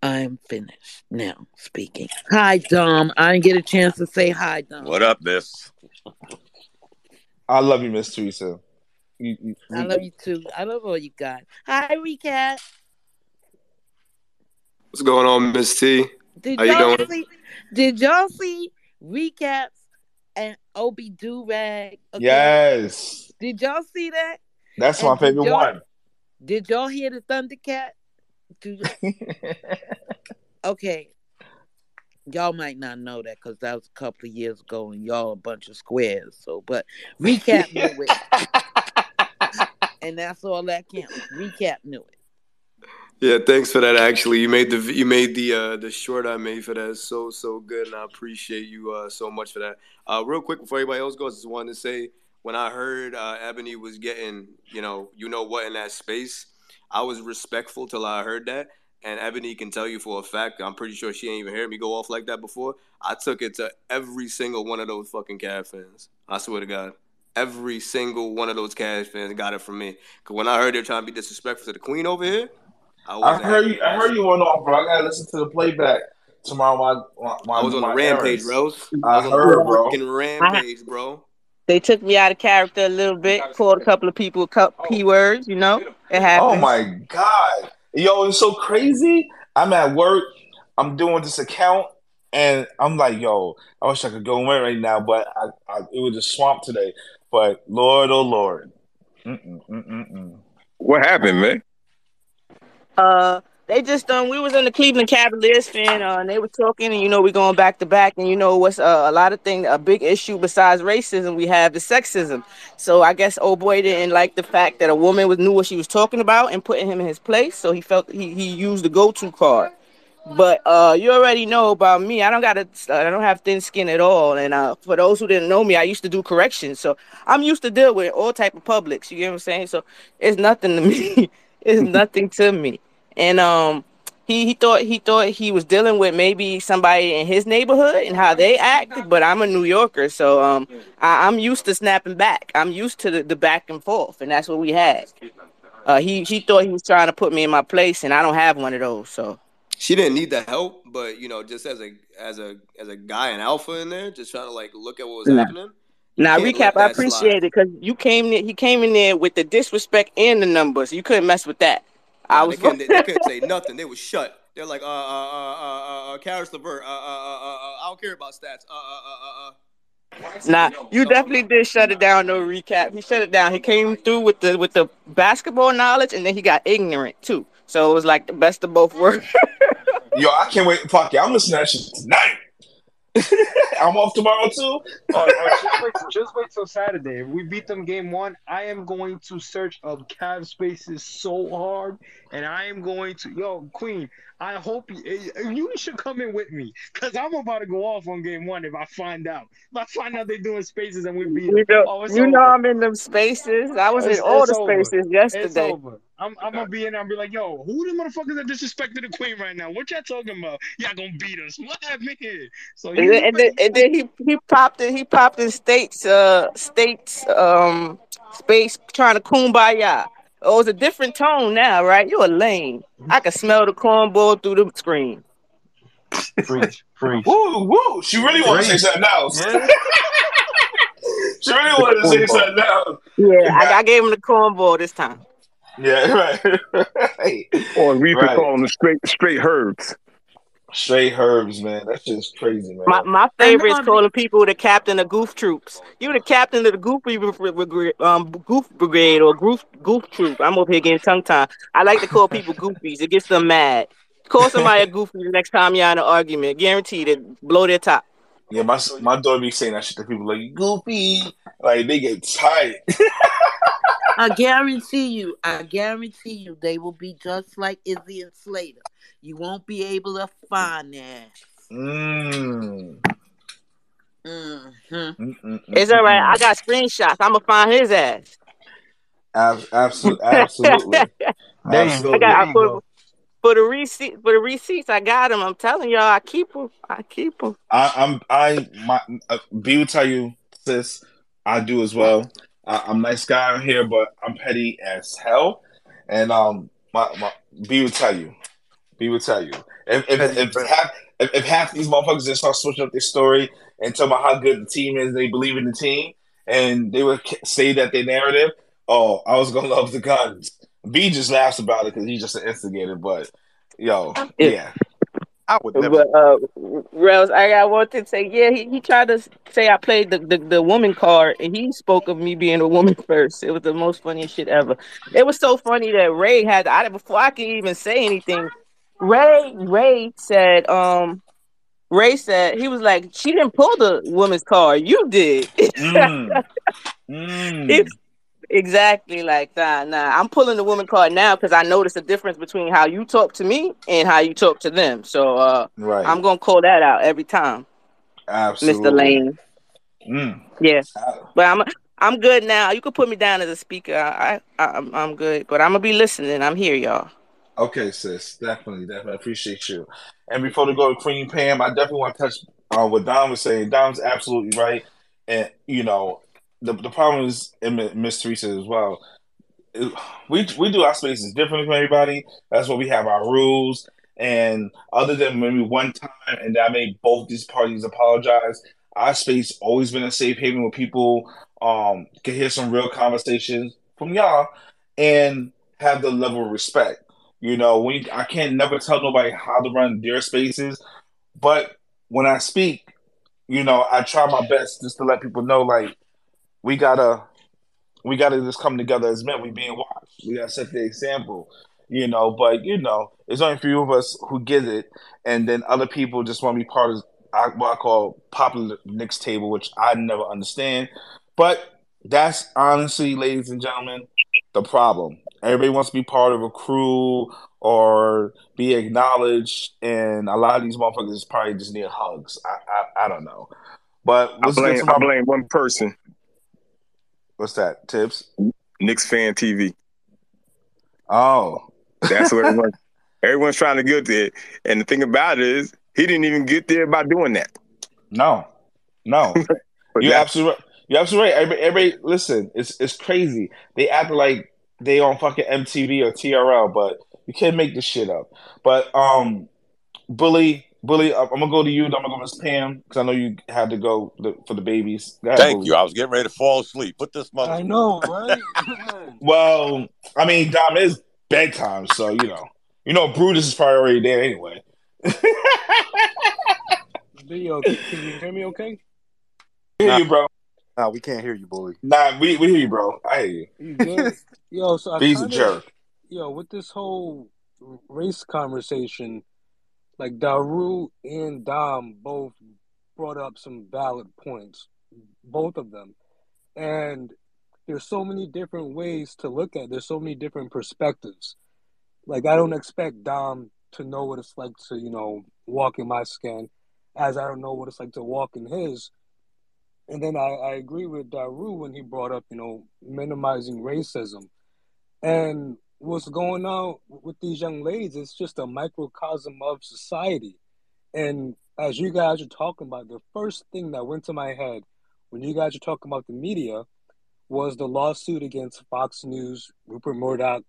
I'm finished now speaking. Hi, Dom. I didn't get a chance to say hi, Dom. What up, miss? I love you, Miss Teresa. You, you, I love you too. I love all you got. Hi, Recap. What's going on, Miss T? Did y'all see? Did y'all see recaps and Obi Do Rag? Yes, Did y'all see that? that's And my favorite one. Did y'all hear the Thundercat? Okay. Y'all might not know that because that was a couple of years ago, and y'all a bunch of squares. So, but recap knew it, and that's all that counts. Recap knew it. Yeah, thanks for that. Actually, you made the you made the uh, the short I made for that so so good, and I appreciate you uh, so much for that. Uh, real quick before everybody else goes, I just wanted to say when I heard uh, Ebony was getting you know you know what in that space, I was respectful till I heard that. And Ebony can tell you for a fact, I'm pretty sure she ain't even heard me go off like that before. I took it to every single one of those fucking Cavs fans. I swear to God. Every single one of those Cavs fans got it from me. Because when I heard they're trying to be disrespectful to the Queen over here, I I heard you. I heard you went off, bro. I gotta listen to the playback tomorrow. While, while, while I was on my a rampage, errands. Rose. I I was on heard, a bro. fucking rampage, bro. They took me out of character a little bit, called a couple of people a couple p words. You know, it happened. Oh my god, yo, it's so crazy. I'm at work. I'm doing this account, and I'm like, yo, I wish I could go in right now, but I, I, it was a swamp today. But Lord, oh Lord, Mm-mm, mm-mm, mm. What happened, man? Uh, they just um, we was in the Cleveland Cavaliers fan, uh, and they were talking, and you know, we going back to back, and you know, what's uh, a lot of thing, a big issue besides racism, we have the sexism. So I guess old boy didn't like the fact that a woman was knew what she was talking about and putting him in his place, so he felt he he used the go to card. But uh, you already know about me. I don't got a, I don't have thin skin at all. And uh, for those who didn't know me, I used to do corrections, so I'm used to deal with all type of publics. You get what I'm saying? So it's nothing to me. it's nothing to me. And um, he he thought he thought he was dealing with maybe somebody in his neighborhood and how they act. But I'm a New Yorker, so um, I, I'm used to snapping back. I'm used to the, the back and forth, and that's what we had. Uh, he he thought he was trying to put me in my place, and I don't have one of those. So she didn't need the help, but you know, just as a as a as a guy and alpha in there, just trying to like look at what was Nah. happening. Now recap, I that slide. appreciate it because you came in. He came in there with the disrespect and the numbers. You couldn't mess with that. I was. they couldn't they, they couldn't say nothing. They was shut. They're like, uh, uh, uh, uh, uh, uh Caris LeVert, uh, uh, uh, uh, uh, I don't care about stats. Uh, uh, uh, uh, uh. Nah, you definitely did shut it down. No recap. He shut it down. He came through with the with the basketball knowledge, and then he got ignorant too. So it was like the best of both worlds. Yo, I can't wait. Fuck yeah, I'm listening to that shit tonight. I'm off tomorrow too. Oh, oh, just, wait, just wait till Saturday. If we beat them game one, I am going to search up Cav spaces so hard, and I am going to yo Queen. I hope you, you should come in with me because I'm about to go off on game one if I find out. If I find out they're doing spaces and we beat them, you know, oh, it's you know. I'm in them spaces. I was It's, in all it's the over. spaces It's yesterday. over. I'm, I'm gonna be in there and be like, yo, who the motherfuckers that disrespected the queen right now? What y'all talking about? Y'all gonna beat us? What happened here? So And then, and then, and then he he popped in he popped in states uh states um space trying to kumbaya. Oh, it's a different tone now, right? You're a lame. I can smell the cornball through the screen. preach, preach. Woo, woo. She really want to say Preach. something else. Yeah. she really wanted to say something else. Yeah, I, I gave him the cornball this time. Yeah, right. right. Or we could Right. call them straight straight herbs. Straight herbs, man. That's just crazy, man. My my favorite is calling people the captain of goof troops. You're the captain of the goofy brigade, um, goof brigade or goof goof troop. I'm over here getting tongue tied. I like to call people goofies. It gets them mad. Call somebody a goofy the next time you're in an argument. Guaranteed it blow their top. Yeah, my my daughter be saying that shit to people like goofy, like they get tired. I guarantee you, I guarantee you, they will be just like Izzy and Slater. You won't be able to find that. Mm. Mm-hmm. It's all right. I got screenshots. I'm gonna find his ass. Absolutely, absolutely, absolutely. I got I put, for the receipt for the receipts. I got them. I'm telling y'all, I keep them. I keep them. I, I'm I my uh, B will tell you, sis. I do as well. I, I'm a nice guy on here, but I'm petty as hell. And um, my, my B will tell you. B will tell you. If if if half if, if half these motherfuckers just start switching up their story and talking about how good the team is, they believe in the team, and they would say that their narrative. Oh, I was gonna love the guns. B just laughs about it because he's just an instigator. But yo, yeah, I would never. But uh, Rels, I got one to say. Yeah, he, he tried to say I played the, the, the woman card, and he spoke of me being a woman first. It was the most funniest shit ever. It was so funny that Ray had I before I could even say anything. Ray Ray said, um, Ray said he was like, she didn't pull the woman's card, you did. Mm. Mm. It's exactly like that. Nah, I'm pulling the woman card now because I noticed a difference between how you talk to me and how you talk to them. So uh, right, I'm gonna call that out every time, absolutely. Mr. Lane. Mm. Yeah, but I'm I'm good now. You can put me down as a speaker. I, I I'm I'm good, but I'm gonna be listening. I'm here, y'all. Okay, sis, definitely, definitely appreciate you. And before we go to Queen Pam, I definitely want to touch on what Don was saying. Don's absolutely right, and you know the the problem is, Miss Teresa as well. We we do our spaces differently from everybody. That's why we have our rules. And other than maybe one time, and that made both these parties apologize. Our space always been a safe haven where people um can hear some real conversations from y'all and have the level of respect. You know, we I can't never tell nobody how to run their spaces, but when I speak, you know, I try my best just to let people know like we gotta we gotta just come together as men. We being watched. We gotta set the example. You know, but you know, there's only a few of us who get it, and then other people just want to be part of what I call popular Knicks table, which I never understand. But that's honestly, ladies and gentlemen, the problem. Everybody wants to be part of a crew or be acknowledged, and a lot of these motherfuckers probably just need hugs. I I, I don't know. But I blame I blame one person. What's that? Tips? Knicks fan TV. Oh, That's what everyone, everyone's trying to get there. And the thing about it is, he didn't even get there by doing that. no, no. You're absolutely right. You're absolutely right. Everybody, everybody, listen, it's it's crazy. They act like they on fucking MTV or TRL, but you can't make this shit up. But um, Bully, Bully, I'm gonna go to you. I'm gonna go to Miss Pam because I know you had to go for the babies. Ahead, Thank Bully. you. I was getting ready to fall asleep. Put this mother. I know, right? Well, I mean, Dom is bedtime, so you know, you know, Brutus is probably already there anyway. Yo, can can you hear me okay? hear you, bro. Nah, we can't hear you, bully. Nah, we, we hear you, bro. I hear you. You good? Yo, so I B's a kind of, jerk. yo, with this whole race conversation, like Daru and Dom both brought up some valid points, both of them. And there's so many different ways to look at it. There's so many different perspectives. Like I don't expect Dom to know what it's like to, you know, walk in my skin, as I don't know what it's like to walk in his. And then I, I agree with Daru when he brought up, you know, minimizing racism. And what's going on with these young ladies is just a microcosm of society. And as you guys are talking about, the first thing that went to my head when you guys are talking about the media was the lawsuit against Fox News, Rupert Murdoch,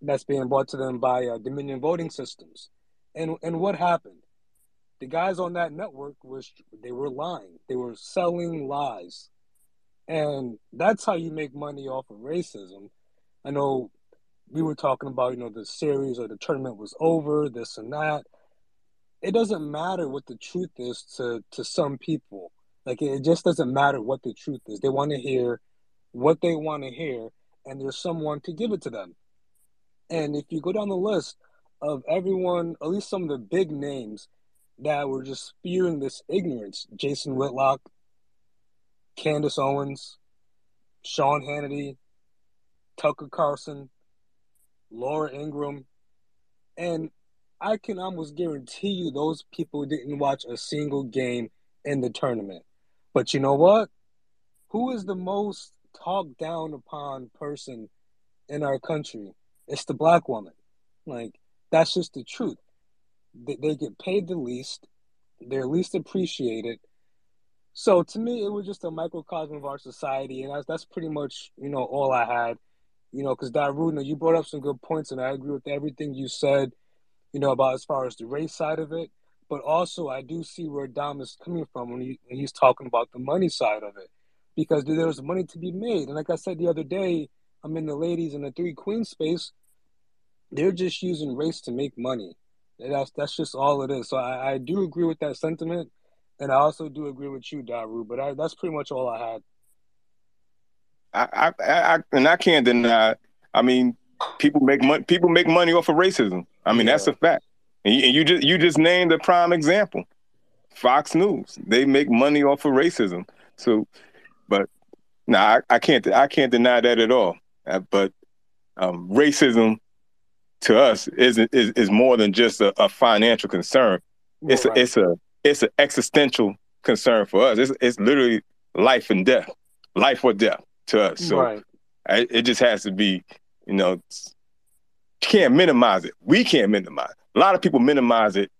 that's being brought to them by uh, Dominion Voting Systems. And and what happened? The guys on that network was they were lying. They were selling lies. And that's how you make money off of racism. I know we were talking about, you know, the series or the tournament was over, this and that. It doesn't matter what the truth is to to some people. Like it just doesn't matter what the truth is. They want to hear what they want to hear, and there's someone to give it to them. And if you go down the list of everyone, at least some of the big names that were just spewing this ignorance, Jason Whitlock, Candace Owens, Sean Hannity, Tucker Carlson, Laura Ingraham, and I can almost guarantee you those people didn't watch a single game in the tournament. But you know what? Who is the most talked down upon person in our country? It's the black woman. Like, that's just the truth. They, get paid the least, they're least appreciated. So to me, it was just a microcosm of our society, and that's, that's pretty much, you know, all I had. You know, because Daruna, you brought up some good points, and I agree with everything you said, you know, about as far as the race side of it. But also, I do see where Dom is coming from when, he, when he's talking about the money side of it, because there's money to be made. And like I said the other day, I'm in the ladies in the three queen space. They're just using race to make money. That's that's just all it is. So I, I do agree with that sentiment, and I also do agree with you, Daru. But I, that's pretty much all I had. I, I, I, and I can't deny. I mean, people make money. People make money off of racism. I mean, that's a fact. And you, and you just you just named a prime example. Fox News. They make money off of racism. So, but no, I, I can't. I can't deny that at all. Uh, but um, racism to us is is is more than just a, a financial concern. It's Right. a, it's a it's an existential concern for us. It's it's literally life and death, life or death to us. So Right. I, it just has to be, you know, you can't minimize it. We can't minimize. It. A lot of people minimize it,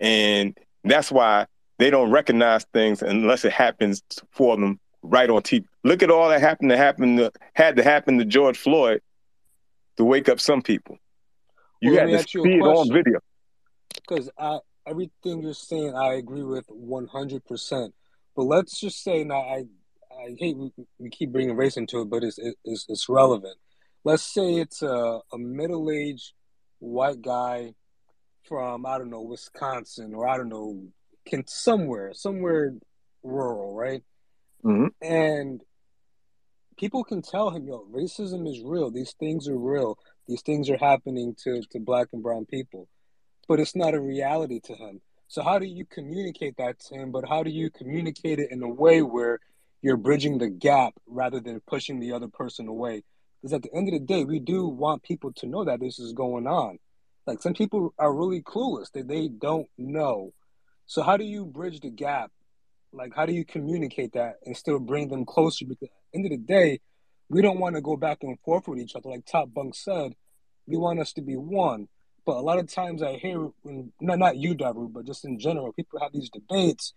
and that's why they don't recognize things unless it happens for them right on TV. Look at all that happened to happen to, had to happen to George Floyd to wake up some people. You Well, had to see it on video. because I everything you're saying I agree with 100. percent But let's just say now I I hate we, keep bringing race into it, but it's it's it's relevant. Let's say it's a, a middle aged white guy from I don't know Wisconsin or I don't know can somewhere somewhere rural, right? Mm-hmm. And people can tell him, yo, racism is real. These things are real. These things are happening to, to black and brown people. But it's not a reality to him. So how do you communicate that to him? But how do you communicate it in a way where you're bridging the gap rather than pushing the other person away? Because at the end of the day, we do want people to know that this is going on. Like some people are really clueless. They they don't know. So how do you bridge the gap like how do you communicate that and still bring them closer because at the end of the day we don't want to go back and forth with each other like top bunk said we want us to be one but a lot of times i hear when not, not you Daru, but just in general people have these debates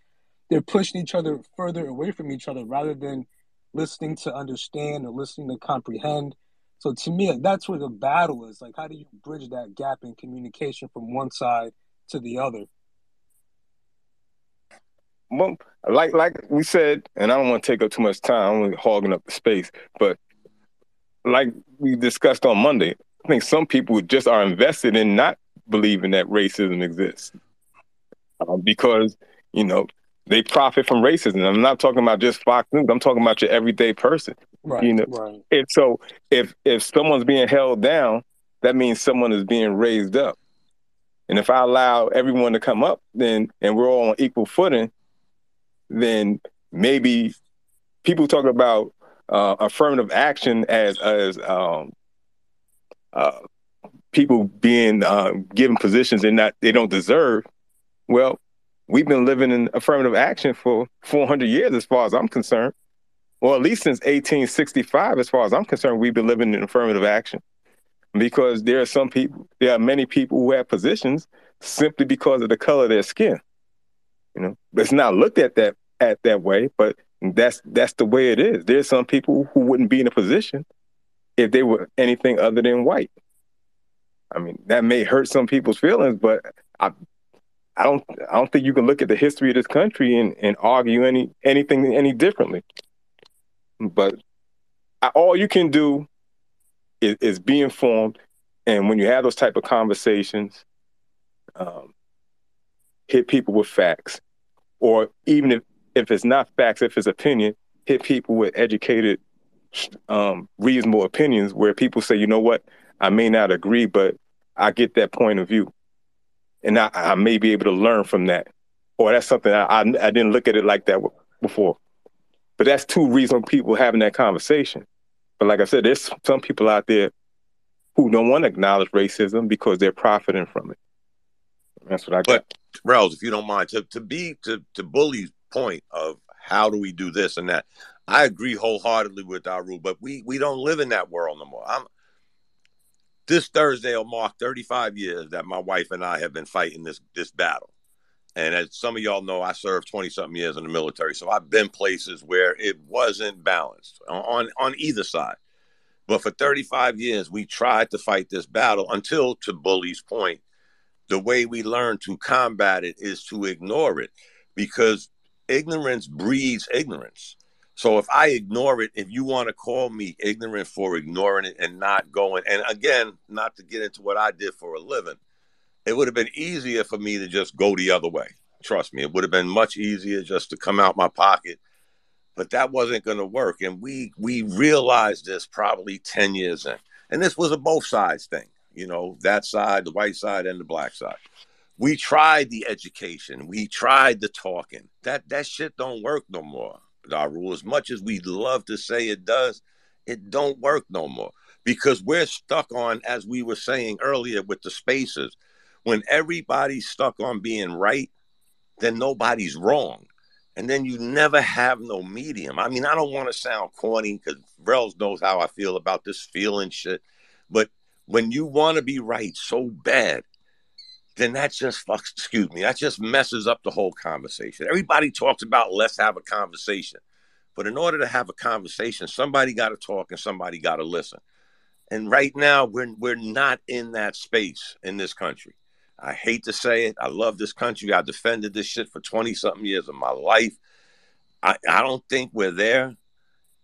they're pushing each other further away from each other rather than listening to understand or listening to comprehend So to me, that's where the battle is. Like, how do you bridge that gap in communication from one side to the other? Well, like like we said, and I don't want to take up too much time. I'm hogging up the space, but like we discussed on Monday, I think some people just are invested in not believing that racism exists um, because you know they profit from racism. I'm not talking about just Fox News. I'm talking about your everyday person. Right. You know, Right. and so if if someone's being held down, that means someone is being raised up. And if I allow everyone to come up, then and we're all on equal footing, then maybe people talk about uh, affirmative action as as um, uh, people being uh, given positions they not they don't deserve. Well, we've been living in affirmative action for 400 years, as far as I'm concerned, or at least since 1865, as far as I'm concerned, we've been living in affirmative action. Because there are some people, there are many people who have positions simply because of the color of their skin. You know, it's not looked at that at that way, but that's that's the way it is. There's some people who wouldn't be in a position if they were anything other than white. I mean, that may hurt some people's feelings, but I I don't I don't think you can look at the history of this country and, and argue any anything any differently. But I, all you can do is, is be informed, and when you have those type of conversations, um, hit people with facts, or even if if it's not facts, if it's opinion, hit people with educated, um, reasonable opinions where people say, you know what, I may not agree, but I get that point of view, and I, I may be able to learn from that, or that's something I, I I didn't look at it like that before. But that's two reasonable people having that conversation. But like I said, there's some people out there who don't want to acknowledge racism because they're profiting from it. That's what I got. But Rels, if you don't mind, to, to be to to Bully's point of how do we do this and that, I agree wholeheartedly with Daru, but we we don't live in that world no more. I'm this Thursday will mark 35 years that my wife and I have been fighting this this battle. And as some of y'all know, I served 20 something years in the military. So I've been places where it wasn't balanced on, on either side. But for 35 years, we tried to fight this battle until, to Bully's point, the way we learn to combat it is to ignore it because ignorance breeds ignorance. So if I ignore it, if you want to call me ignorant for ignoring it and not going, and again, not to get into what I did for a living, it would have been easier for me to just go the other way. Trust me, it would have been much easier just to come out my pocket. But that wasn't going to work, and we we realized this probably ten years in, and this was a both sides thing. You know, that side, the white side, and the black side. We tried the education, we tried the talking. That that shit don't work no more. Daru, as much as we'd love to say it does, it don't work no more because we're stuck on, as we were saying earlier with the spaces when everybody's stuck on being right, then nobody's wrong. And then you never have no medium. I mean, I don't want to sound corny because Rels knows how I feel about this feeling shit. But when you want to be right so bad, then that just fucks, excuse me, that just messes up the whole conversation. Everybody talks about let's have a conversation. But in order to have a conversation, somebody got to talk and somebody got to listen. And right now, we're, we're not in that space in this country. I hate to say it. I love this country. I defended this shit for 20 something years of my life. I, I don't think we're there.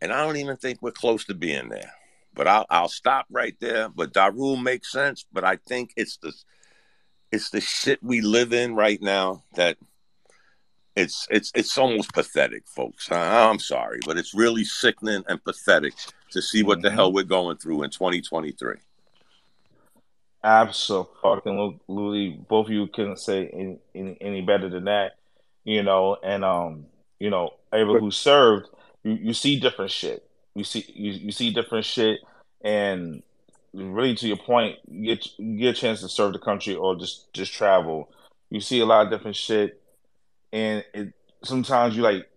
And I don't even think we're close to being there. But I'll, I'll stop right there. But Daru makes sense. But I think it's the it's the shit we live in right now that it's it's it's almost pathetic, folks. I, I'm sorry, but it's really sickening and pathetic to see what the hell we're going through in 2023. Absolutely, both of you couldn't say any, any, any better than that, you know. And um, you know, everyone who served, you, you see different shit. You see you, you see different shit, and really to your point, get get a chance to serve the country or just just travel. You see a lot of different shit, and it sometimes you like,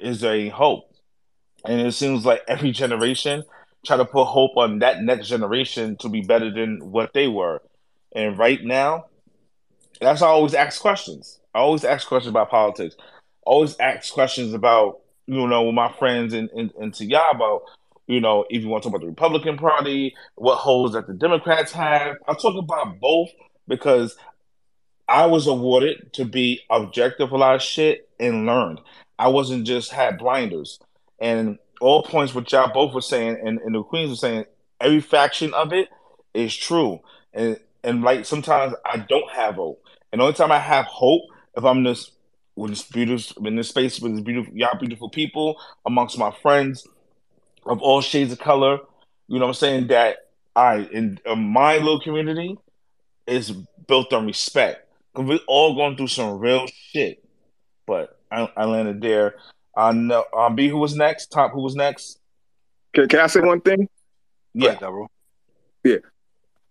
is there any hope? And it seems like every generation try to put hope on that next generation to be better than what they were. And right now, that's I always ask questions. I always ask questions about politics. I always ask questions about, you know, with my friends and, and, and to y'all about You know, if you want to talk about the Republican Party, what holes that the Democrats have, I'll talk about both because I was awarded to be objective a lot of shit and learned. I wasn't just had blinders. And all points what y'all both were saying and, and the Queens were saying, every faction of it is true. And and like sometimes I don't have hope. And the only time I have hope if I'm this with this beautiful in this space with this beautiful y'all beautiful people amongst my friends of all shades of color. You know what I'm saying? That I in, in my little community is built on respect. Cause we're all going through some real shit. But I, I landed there. I know um B who was next? Top who was next? Can, can I say one thing? Yeah. Yeah.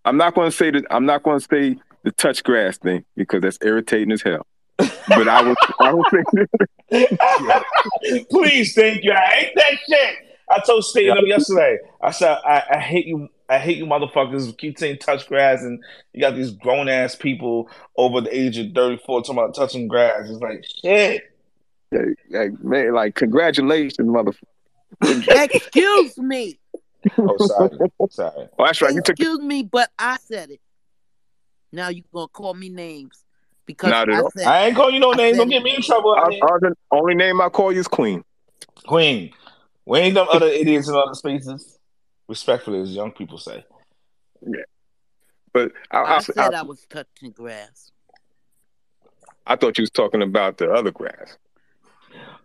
I'm not going to say that. I'm not going to say the touch grass thing because that's irritating as hell. But I was, I was thinking. Please, thank you. I hate that shit. I told State them yesterday. I said I, I hate you. I hate you motherfuckers who keep saying touch grass and you got these grown ass people over the age of 34 talking about touching grass. It's like shit. Hey, hey, man, like congratulations, motherfucker. Excuse me. Oh, sorry. sorry. Oh, that's right. You took Excuse me, but I said it. Now you gonna call me names because Not at I all. said I ain't calling you no names. said Don't get me in trouble. I. I, the only name I call you is Queen. Queen. We ain't them other idiots in other spaces. Respectfully, as young people say. Yeah. But I, I I, said I, I was touching grass. I thought you was talking about the other grass.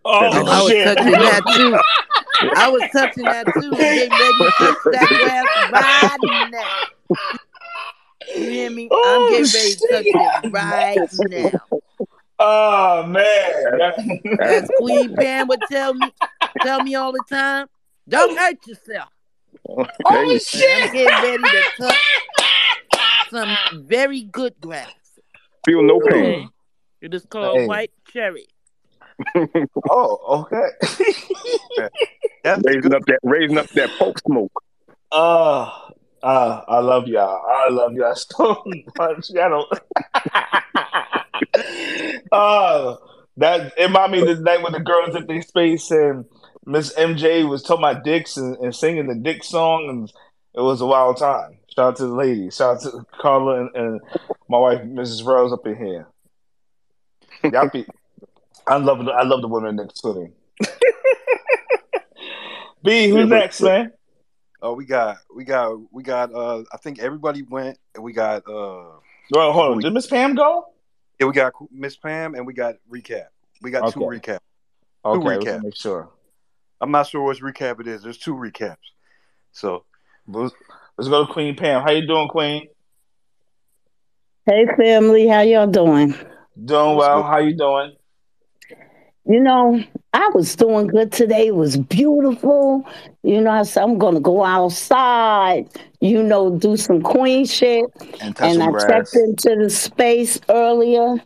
Oh, That I was touching that too. I was touching that too. I'm getting ready to touch that grass right now. You hear me? Oh, I'm getting ready to touch it right now. Oh man. As Queen Pam would tell me, tell me all the time, don't hurt yourself. oh And I'm shit. getting ready to touch some very good grass. Feel no pain. It is called Hey. white cherry. Oh, okay. That's raising up that raising up that folk smoke. Uh, uh, I love y'all. I love y'all so much. I don't. uh, that it reminded me of the night when the girls at their space and Miss MJ was talking about dicks and, and singing the dick song, and it was a wild time. Shout out to the ladies. Shout out to Carla and, and my wife, Mrs. Rose, up in here. Y'all be, I love the I love the women next to me. B, who's next, man? Oh, we got, we got, we got. uh I think everybody went, and we got. uh Well, hold on. Did Miss Pam go? Yeah, we got Miss Pam, and we got recap. We got two Okay. recaps. Okay, Two let's make sure. I'm not sure which recap it is. There's two recaps. So let's, let's go to Queen Pam. How you doing, Queen? Hey family, how y'all doing? Doing well. How you doing? You know, I was doing good today. It was beautiful. You know, I said I'm gonna go outside, you know, do some queen shit. And touch some I grass. checked into the space earlier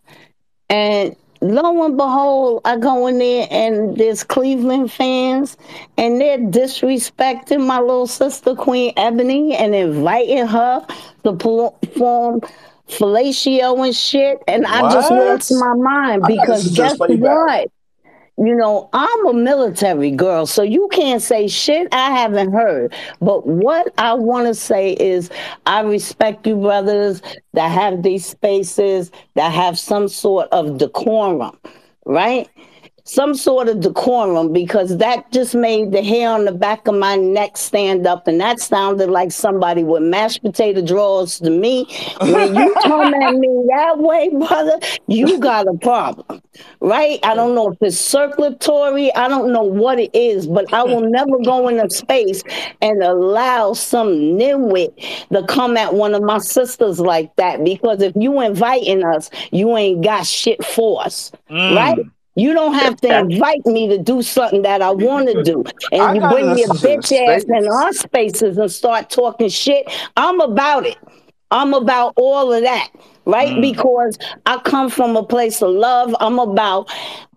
and lo and behold, I go in there and there's Cleveland fans and they're disrespecting my little sister, Queen Ebony, and inviting her to perform fellatio and shit. And I just lost What? my mind because guess what? You know, I'm a military girl, so you can't say shit I haven't heard. But what I want to say is, I respect you, brothers, that have these spaces, that have some sort of decorum, right? Some sort of decorum, because that just made the hair on the back of my neck stand up, and that sounded like somebody with mashed potato drawers to me. When you come at me that way, brother, you got a problem right? I don't know if it's circulatory. I don't know what it is, but I will never go in a space and allow some nitwit to come at one of my sisters like that. Because if you inviting us, you ain't got shit for us, Mm. right? You don't have to invite me to do something that I want to do. I And you bring your bitch ass in our spaces and start talking shit. I'm about it. I'm about all of that, right? Mm. Because I come from a place of love. I'm about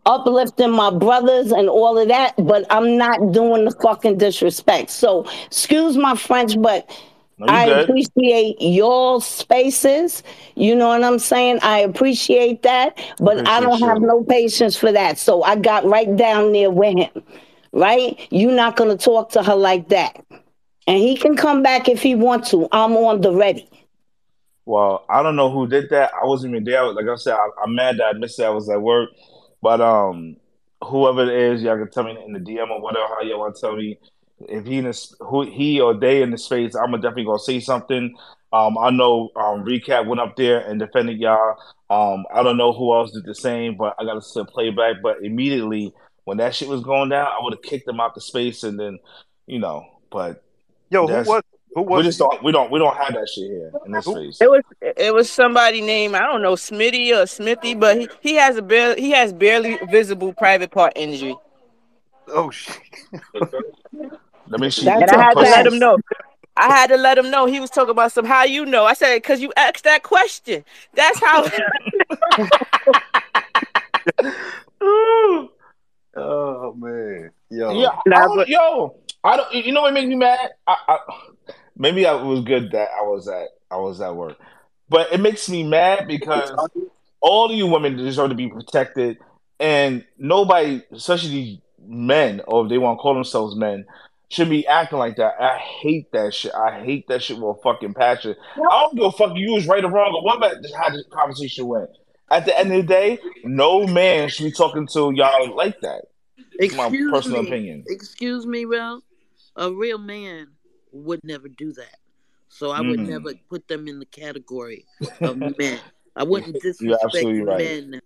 uplifting my brothers and all of that, but I'm not doing the fucking disrespect. So, excuse my French, but No, I good. appreciate your spaces. You know what I'm saying? I appreciate that, but I don't have no patience for that. So I got right down there with him. right? You're not gonna talk to her like that. And he can come back if he wants to. I'm on the ready. Well, I don't know who did that. I wasn't even there. Like I said, I, I'm mad that I missed it. I was at work. But um, whoever it is, y'all can tell me in the DM or whatever how y'all want to tell me. If he in this, who he or they in the space, I'm definitely gonna say something. Um, I know um, recap went up there and defended y'all. Um, I don't know who else did the same, but I got to still play back. But immediately when that shit was going down, I would have kicked them out the space and then, you know. But Yo, who was who we just don't we don't we don't have that shit here in this space. It was it was somebody named I don't know Smitty or Smithy, but he, he has a barely he has barely visible private part injury, Oh shit. Let me see. That's and I a had to let him know. I had to let him know he was talking about some how you know. I said because you asked that question. That's how. Oh man. Yo. Yeah, I Nah, don't, but yo, I don't. You know what makes me mad? I, I maybe I was good that I was at I was at work, but it makes me mad because all of you women deserve to be protected, and nobody, especially these men, or if they want to call themselves men, should be acting like that. I hate that shit. I hate that shit with a fucking passion. I don't give a fuck if you was right or wrong or what about how this conversation went. At the end of the day, no man should be talking to y'all like that. It's my personal me. opinion. Excuse me, Ralph. A real man would never do that. So I would Mm. never put them in the category of men. I wouldn't disrespect right. men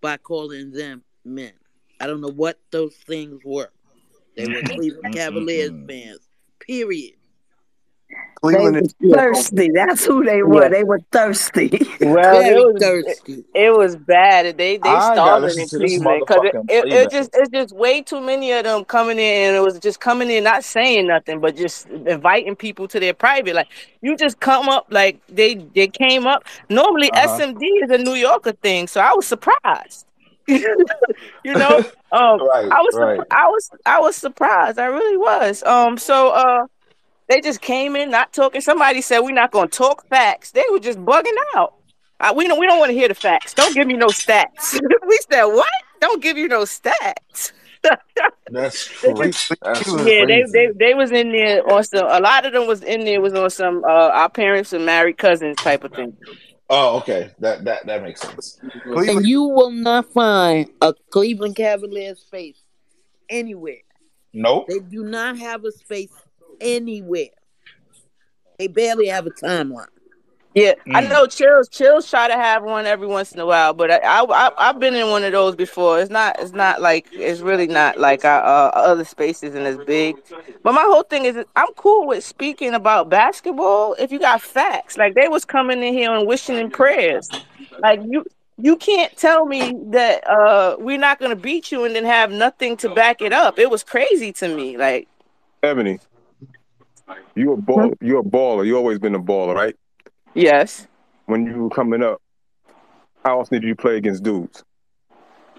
by calling them men. I don't know what those things were. They were Cleveland Cavaliers Mm-mm-mm. fans. Period. They Cleveland is thirsty. That's who they were. yeah. They were thirsty. Well, it was it, thirsty. it was bad. They they I starving in Cleveland because it, motherfucking it, it just it's just way too many of them coming in and it was just coming in not saying nothing but just inviting people to their private. Like you just come up like they they came up. Normally Uh huh. SMD is a New Yorker thing, so I was surprised. You know, um, right, I was right. I was I was surprised. I really was. Um, so uh. They just came in not talking. Somebody said we're not gonna talk facts. They were just bugging out. Uh, we don't we don't want to hear the facts. Don't give me no stats. we said what? Don't give you no stats. That's They crazy. That's yeah, they, they they was in there on some. A lot of them was in there was on some. Uh, our parents and married cousins type of thing. Oh, okay. That that that makes sense. And you will not find a Cleveland Cavaliers face anywhere. Nope. They do not have a space anywhere. They barely have a timeline. Yeah, I Mm. know. Chills, chills try to have one every once in a while, but I, I, I I've been in one of those before. It's not, it's not like, it's really not like our uh, other spaces and as big. But my whole thing is, I'm cool with speaking about basketball if you got facts. Like they was coming in here and wishing in prayers. Like you, you can't tell me that uh we're not gonna beat you and then have nothing to back it up. It was crazy to me. Like, Ebony, you a ball, you a baller. You always been a baller, right? Yes, When you were coming up, how often did you play against dudes?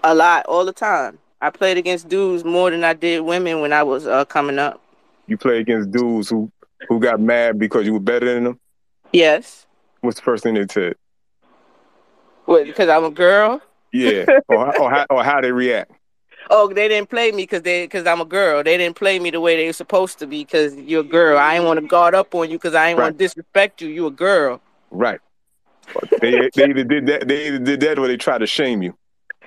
a lot, all the time. I played against dudes more than I did women when I was uh, coming up. You play against dudes who who got mad because you were better than them. Yes. What's the first thing they said? What? Because I'm a girl. Yeah, or, how- or how or how they react. Oh, they didn't play me because they because I'm a girl. They didn't play me the way they were supposed to be because you're a girl. I ain't want to guard up on you because I ain't want to disrespect you. You a girl. Right. They they either did that. They either did that or they tried to shame you.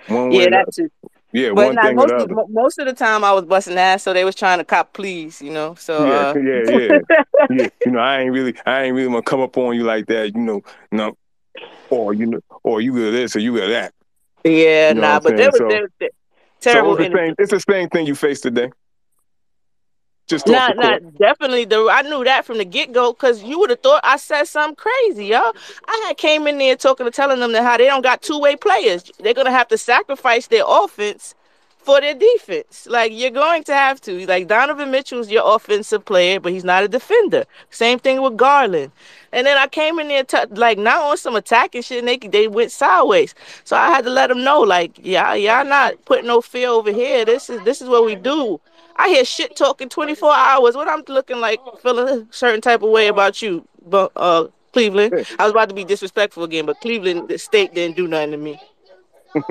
One Yeah, that too. Yeah, But one not thing most the of, most of the time I was busting ass, so they was trying to cop please, you know. So Yeah, uh, yeah, yeah, yeah. You know, I ain't really, I ain't really gonna come up on you like that. You know, no, or you know, or you got this or you got that. yeah, You know nah. But saying? was So, they, so it's the same. It's the same thing you face today, just Not, not definitely. The I knew that from the get go because you would have thought I said something crazy, yo. I had came in there talking to telling them that how they don't got two way players. They're gonna have to sacrifice their offense for their defense. Like you're going to have to. Like Donovan Mitchell's your offensive player, but he's not a defender. Same thing with Garland. And then I came in there t- like not on some attacking shit, and they they went sideways. So I had to let them know, like, yeah, y'all not putting no fear over here. This is this is what we do. I hear shit talking 24 hours. What I'm looking like, feeling a certain type of way about you, but uh, Cleveland. I was about to be disrespectful again, but Cleveland the state didn't do nothing to me.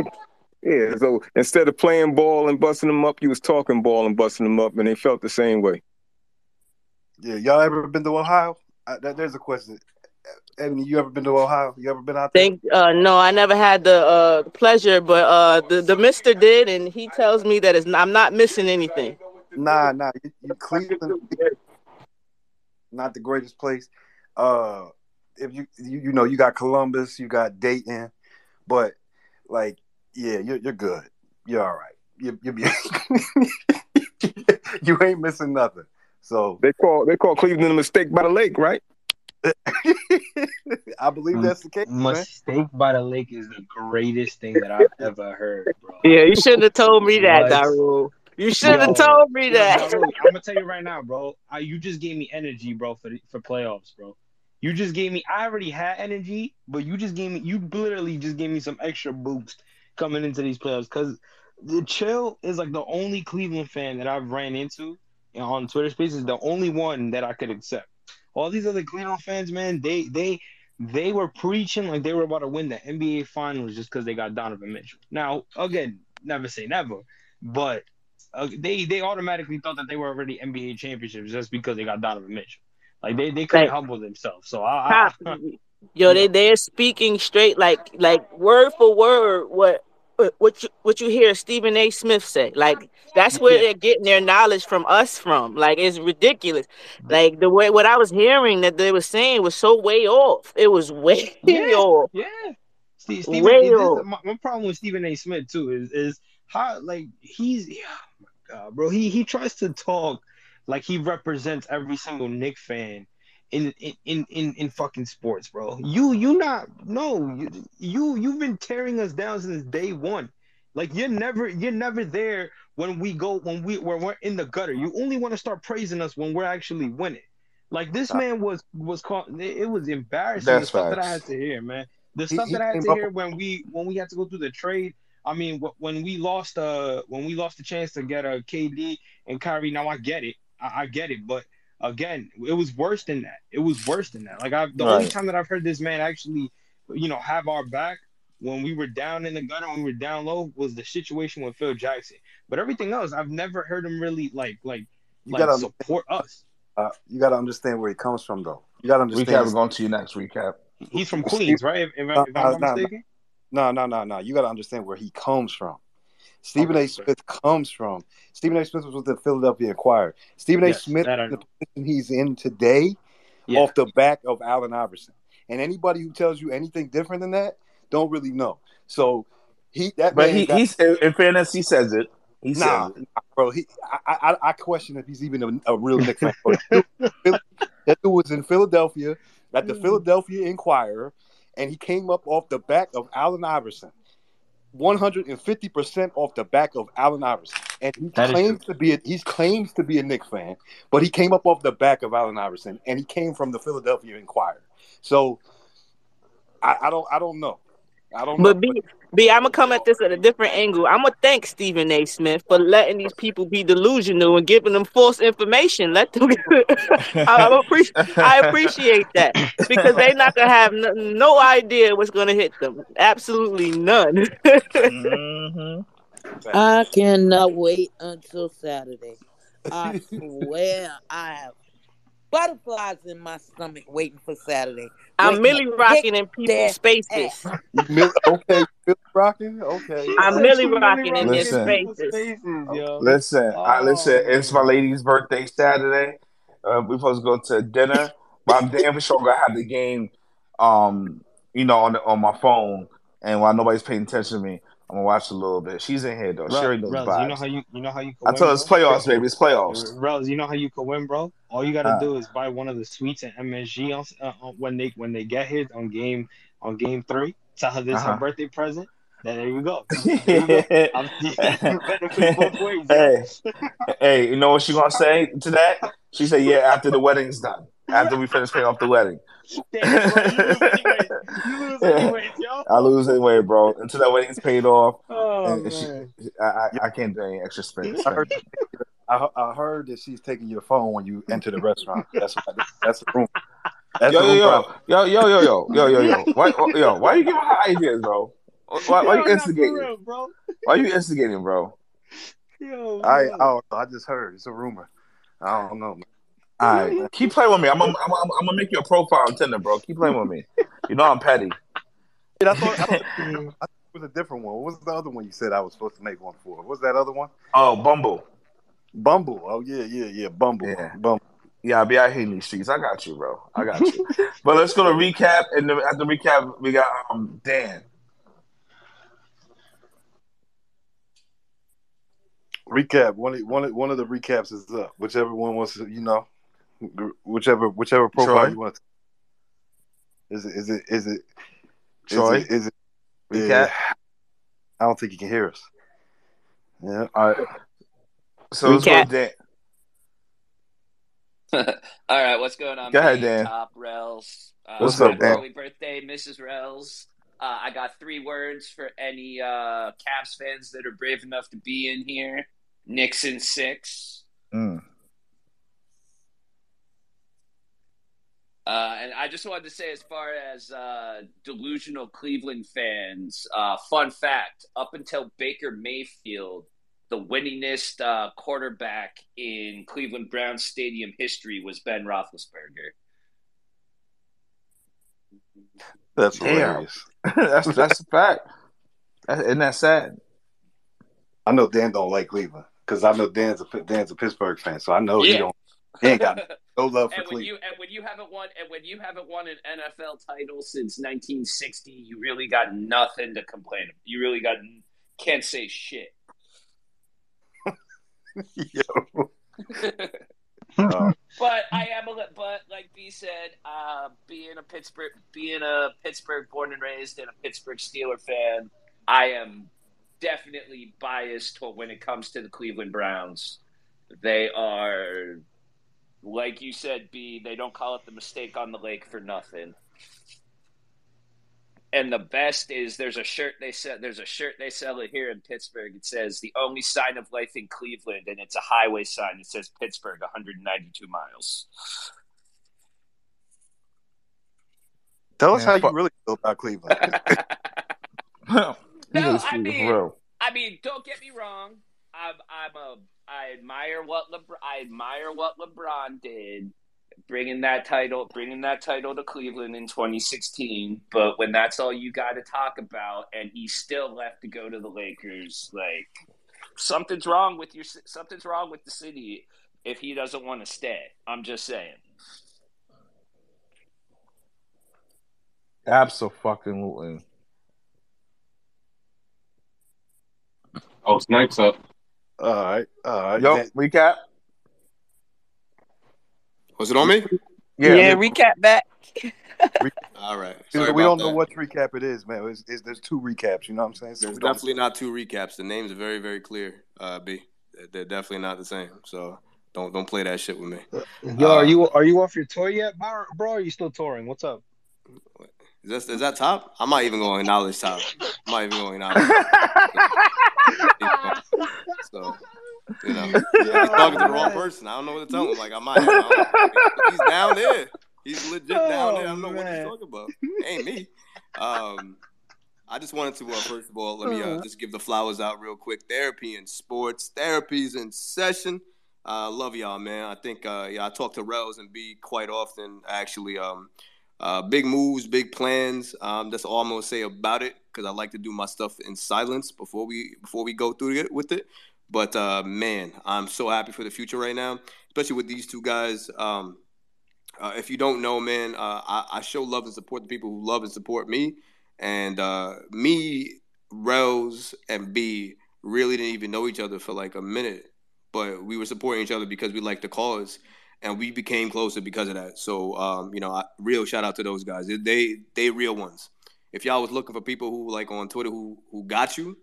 Yeah, so instead of playing ball and busting them up, you was talking ball and busting them up, and they felt the same way. Yeah, y'all ever been to Ohio? Uh, that, there's a question. Ebony, you ever been to Ohio? You ever been out there? Think uh no, I never had the uh pleasure, but uh the, the mister did and he tells me that it's I'm not missing anything. Nah, nah. You, you Cleveland, not the greatest place. Uh, if you, you you know you got Columbus, you got Dayton, but like yeah, you're you're good. You're all right. You you be you ain't missing nothing. So They call they call Cleveland a mistake by the lake, right? I believe that's the case, man. Mistake by the lake is the greatest thing that I've ever heard, bro. Yeah, you shouldn't have told me that, What? Daru. You should have told me that. Daru, I'm gonna tell you right now, bro. I, you just gave me energy, bro, for for playoffs, bro. You just gave me. I already had energy, but you just gave me. You literally just gave me some extra boost coming into these playoffs because the chill is like the only Cleveland fan that I've ran into you know, on Twitter Spaces. The only one that I could accept. All these other Cleveland fans, man, they they they were preaching like they were about to win the NBA Finals just because they got Donovan Mitchell. Now, again, never say never, but uh, they they automatically thought that they were already NBA championships just because they got Donovan Mitchell. Like they they couldn't Like, humble themselves. So I, I Yo, they they're speaking straight like like word for word what what you what you hear Stephen A. Smith say. Like that's where yeah, they're getting their knowledge from us from. Like it's ridiculous. Like the way what I was hearing that they were saying was so way off. It was way yeah, off. yeah. Steve, Stephen, Way this, off. my, my problem with Stephen A. Smith too is is how like he's God, bro. He he tries to talk like he represents every single Nick fan in in in in, in fucking sports, bro. You you not no you you you've been tearing us down since day one. Like you're never you're never there when we go when we when we're in the gutter. You only want to start praising us when we're actually winning. Like this man was was caught. It was embarrassing the That's stuff that I had to hear, man. The stuff he that I had to up. hear when we when we had to go through the trade. I mean, when we lost uh when we lost the chance to get a KD and Kyrie. Now I get it. I, I get it, but again, it was worse than that. It was worse than that. Like I, the only time that I've heard this man actually, you know, have our back when we were down in the gutter, when we were down low, was the situation with Phil Jackson. But everything else, I've never heard him really like like You like gotta support us. Uh, you gotta understand where he comes from, though. You gotta Recap. understand. We're going to your next recap. He's from Queens, right? If, if, I- no, if I'm not no, no, mistaken. No, no, no, no. You gotta understand where he comes from. Stephen Okay, A. Smith comes from. Stephen A. Smith was with the Philadelphia Inquirer. Stephen A. Smith that I is the position he's in today Yeah. off the back of Allen Iverson. And anybody who tells you anything different than that don't really know. So he that But man he got he's in fairness, he says it. He says it. nah, bro. He I, I I question if he's even a, a real Knicks fan. That dude that dude was in Philadelphia at the mm. Philadelphia Inquirer, and he came up off the back of Allen Iverson. 150% off the back of Allen Iverson. And he That is true. claims to be a, he claims to be a Knicks fan, but he came up off the back of Allen Iverson and he came from the Philadelphia Inquirer. So I, I don't I don't know. I don't know. But B, I'm gonna come at this at a different angle. I'm gonna thank Stephen A. Smith for letting these people be delusional and giving them false information. Let them. I, appreciate. I appreciate that because they're not gonna have no, no idea what's gonna hit them. Absolutely none. hmm I cannot wait until Saturday. I swear I have butterflies in my stomach waiting for Saturday. I'm Waiting to Milly rocking in people's spaces. ass. Okay, Phil rocking. Okay. I'm Said Milly really rocking in their Listen. people's spaces. faces, yo. Listen, I listen. It's my Oh. lady's birthday Saturday. Uh, we're supposed to go to dinner, but I'm damn for sure gonna have the game, um, you know, on the, on my phone, and while nobody's paying attention to me, I'm gonna watch a little bit. She's in here though. She Rel, already knows Rels, you know how you you know how you I told her it's playoffs, baby. It's playoffs. Rels, you know how you can win, bro. All you gotta Uh, do is buy one of the suites at MSG on, uh, when they when they get here on game on game three. Tell her this is her uh-huh. birthday present. Then there you go. There you go. I'm, both ways, hey, hey, you know what she gonna say to that? She said, "Yeah, after the wedding's done, after we finish paying off the wedding." Damn, bro, you lose anyways. You lose anyways, yo. I lose anyway, bro. Until that wedding's paid off, Oh and she, man. I, I, I can't do any extra spend. I heard, I, I heard that she's taking your phone when you enter the restaurant. That's what, that's the room. That's Yo, the room yo, problem. yo, yo, yo, yo, yo, yo, yo, yo. Why, yo, why you giving her ideas, bro? Why, why Yo, you instigating? real, bro. Why you instigating, bro? Yo, I. I. I just heard. It's a rumor. I don't know. Man. All right, keep playing with me. I'm, I'm, I'm, I'm gonna make you a profile on Tinder, bro. Keep playing with me. You know I'm petty. I thought, I thought, I thought it was a different one. What was the other one you said I was supposed to make one for? What was that other one? Oh, Bumble. Bumble. Oh yeah, yeah, yeah. Bumble. Yeah. Bumble. Yeah, I'll be out here in these streets. I got you, bro. I got you. but let's go to recap, and then after recap, we got um Dan. Recap. One one one of the recaps is up. Whichever one wants to, you know, whichever whichever profile Troy? you want. To, is it is it is it is Troy? it, is it Recap? yeah. I don't think you can hear us. Yeah. All right. So let's go Recap. to Dan. All right, what's going on? Go ahead, Dan. Top Rels. Uh, What's up, Dan? Early birthday, Mrs. Rels. Uh, I got three words for any uh, Cavs fans that are brave enough to be in here. Knicks in six. Mm. Uh, and I just wanted to say, as far as uh, delusional Cleveland fans, uh, fun fact: up until Baker Mayfield, the winningest uh, quarterback in Cleveland Browns stadium history was Ben Roethlisberger. That's Damn. hilarious. that's that's a fact. That, isn't that sad? I know Dan don't like Cleveland because I know Dan's a Dan's a Pittsburgh fan, so I know he don't. He ain't got no love for and when Cleveland. you and when you haven't won and when you haven't won an NFL title since 1960, you really got nothing to complain about. You really got can't say shit. Yo. Oh. But I am a but like B said, uh, being a Pittsburgh being a Pittsburgh born and raised and a Pittsburgh Steeler fan, I am definitely biased when it comes to the Cleveland Browns. They are like you said, B, they don't call it the mistake on the lake for nothing. And the best is there's a shirt they sell. There's a shirt they sell it here in Pittsburgh. It says the only sign of life in Cleveland, and it's a highway sign. It says Pittsburgh, 192 miles. Tell us Man, how you really feel about Cleveland. No, Niggas I mean. I mean, don't get me wrong. I'm, I'm a, I admire what LeBron, I admire what LeBron did, bringing that title, bringing that title to Cleveland in 2016. But when that's all you got to talk about, and he still left to go to the Lakers, like something's wrong with your, something's wrong with the city if he doesn't want to stay. I'm just saying. Absolutely. Oh, snipes up. All right, all right. Yo, Dan- recap. Was it on me? Yeah. Yeah, recap back. All right. we Sorry we about don't know that. what recap it is, man. It's, it's, there's two recaps. You know what I'm saying? So There's definitely not two recaps. The names are very, very clear. Uh, B. They're- They're definitely not the same. So don't don't play that shit with me. Yo, Uh, are you are you off your tour yet, bro? Bro, are you still touring? What's up? Is that is that top? I'm not even going to acknowledge top. I'm not even going to acknowledge. so you know, he's talking to the wrong person. I don't know what to tell him. Like I might. I he's down there. He's legit down there. I don't know what he's talking about. Ain't me. Um, I just wanted to uh, first of all let me uh, just give the flowers out real quick. Therapy and sports. Therapy's in session. Uh, love y'all, man. I think uh, yeah, I talk to Rels and B quite often. Actually, um, uh, big moves, big plans. Um, that's all I'm gonna say about it because I like to do my stuff in silence before we before we go through it with it. But uh, man, I'm so happy for the future right now, especially with these two guys. Um, uh, if you don't know, man, uh, I, I show love and support the people who love and support me. And uh, me, Rels, and B really didn't even know each other for like a minute, but we were supporting each other because we liked the cause, and we became closer because of that. So, um, you know, I, real shout out to those guys. They they real ones. If y'all was looking for people who like on Twitter who who got you,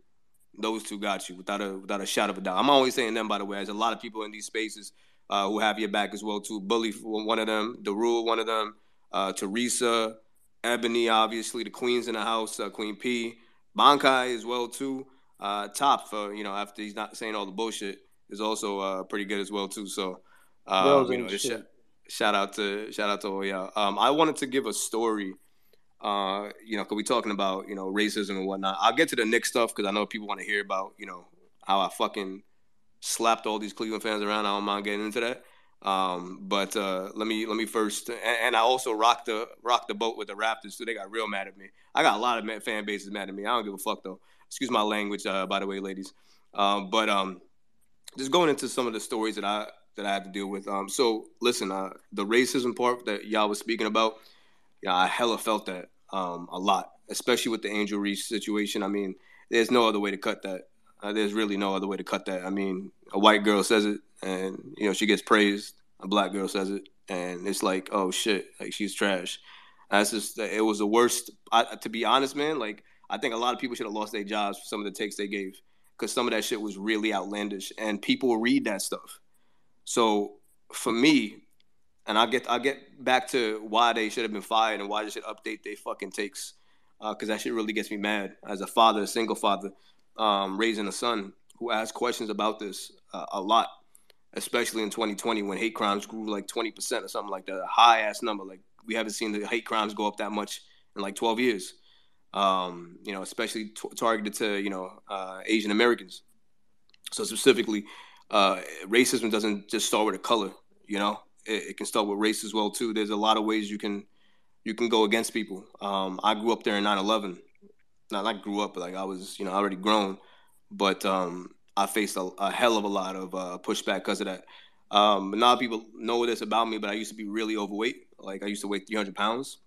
those two got you without a without a shadow of a doubt. I'm always saying them by the way. There's a lot of people in these spaces uh, who have your back as well too. Bully one of them, the rule one of them, uh, Teresa, Ebony obviously, the queens in the house, uh, Queen P, Bankai as well too. Uh, top for you know after he's not saying all the bullshit is also uh, pretty good as well too. So uh, you know, just shout, shout out to shout out to all y'all. Um, I wanted to give a story Uh, you know, because we talking about you know racism and whatnot. I'll get to the Knicks stuff because I know people want to hear about you know how I fucking slapped all these Cleveland fans around. I don't mind getting into that. Um, but uh, let me let me first, and, and I also rocked the rocked the boat with the Raptors too. They got real mad at me. I got a lot of fan bases mad at me. I don't give a fuck though. Excuse my language, uh, by the way, ladies. Um, but um, just going into some of the stories that I that I had to deal with. Um, so listen, uh, the racism part that y'all was speaking about, yeah, I hella felt that um, a lot, especially with the Angel Reese situation. I mean, there's no other way to cut that. Uh, there's really no other way to cut that. I mean, a white girl says it, and you know she gets praised. A black girl says it, and it's like, oh shit, like she's trash. That's just it was the worst. I, to be honest, man, like I think a lot of people should have lost their jobs for some of the takes they gave because some of that shit was really outlandish, and people read that stuff. So for me, and I'll get I'll get back to why they should have been fired and why they should update their fucking takes, because uh, that shit really gets me mad as a father, a single father, um, raising a son who asks questions about this uh, a lot, especially in 2020 when hate crimes grew like 20 percent or something like that, a high ass number. Like we haven't seen the hate crimes go up that much in like 12 years. Um, you know, especially t- targeted to you know uh, Asian Americans. So specifically, uh, racism doesn't just start with a color. You know, it, it, can start with race as well too. There's a lot of ways you can you can go against people. Um, I grew up there in 9/11. Not I grew up, but like I was, you know, already grown. But um, I faced a, a, hell of a lot of uh, pushback because of that. Um, of people know this about me, but I used to be really overweight. Like I used to weigh 300 pounds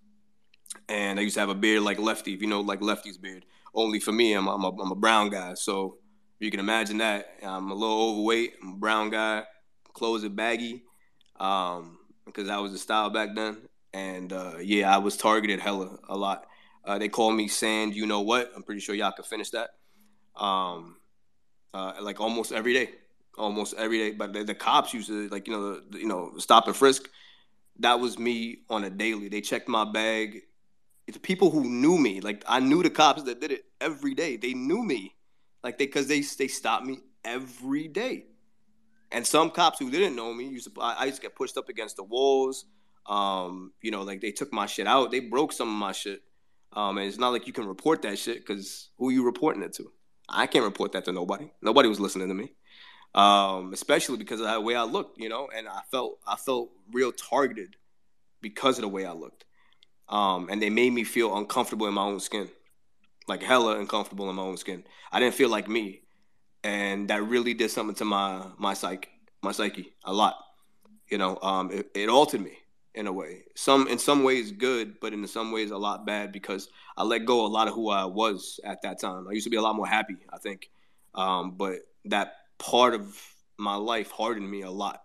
and I used to have a beard like Lefty, if you know, like Lefty's beard. Only for me, I'm, I'm, a, I'm a brown guy, so you can imagine that. I'm a little overweight. I'm a brown guy. Clothes are baggy, um, because that was the style back then. And uh, yeah, I was targeted hella a lot. Uh, they call me Sand. You know what? I'm pretty sure y'all can finish that. Um, uh, like almost every day, almost every day. But the, the cops used to like you know the, you know stop and frisk. That was me on a daily. They checked my bag the people who knew me, like I knew the cops that did it every day. They knew me, like they because they they stopped me every day. And some cops who didn't know me used to I, used to get pushed up against the walls. Um, you know, like they took my shit out. They broke some of my shit. Um, and it's not like you can report that shit because who are you reporting it to? I can't report that to nobody. Nobody was listening to me. Um, especially because of the way I looked, you know, and I felt I felt real targeted because of the way I looked um, and they made me feel uncomfortable in my own skin, like hella uncomfortable in my own skin. I didn't feel like me, and that really did something to my my psyche, my psyche a lot. You know, um, it, it altered me in a way. Some in some ways good, but in some ways a lot bad because I let go a lot of who I was at that time. I used to be a lot more happy, I think, um, but that part of my life hardened me a lot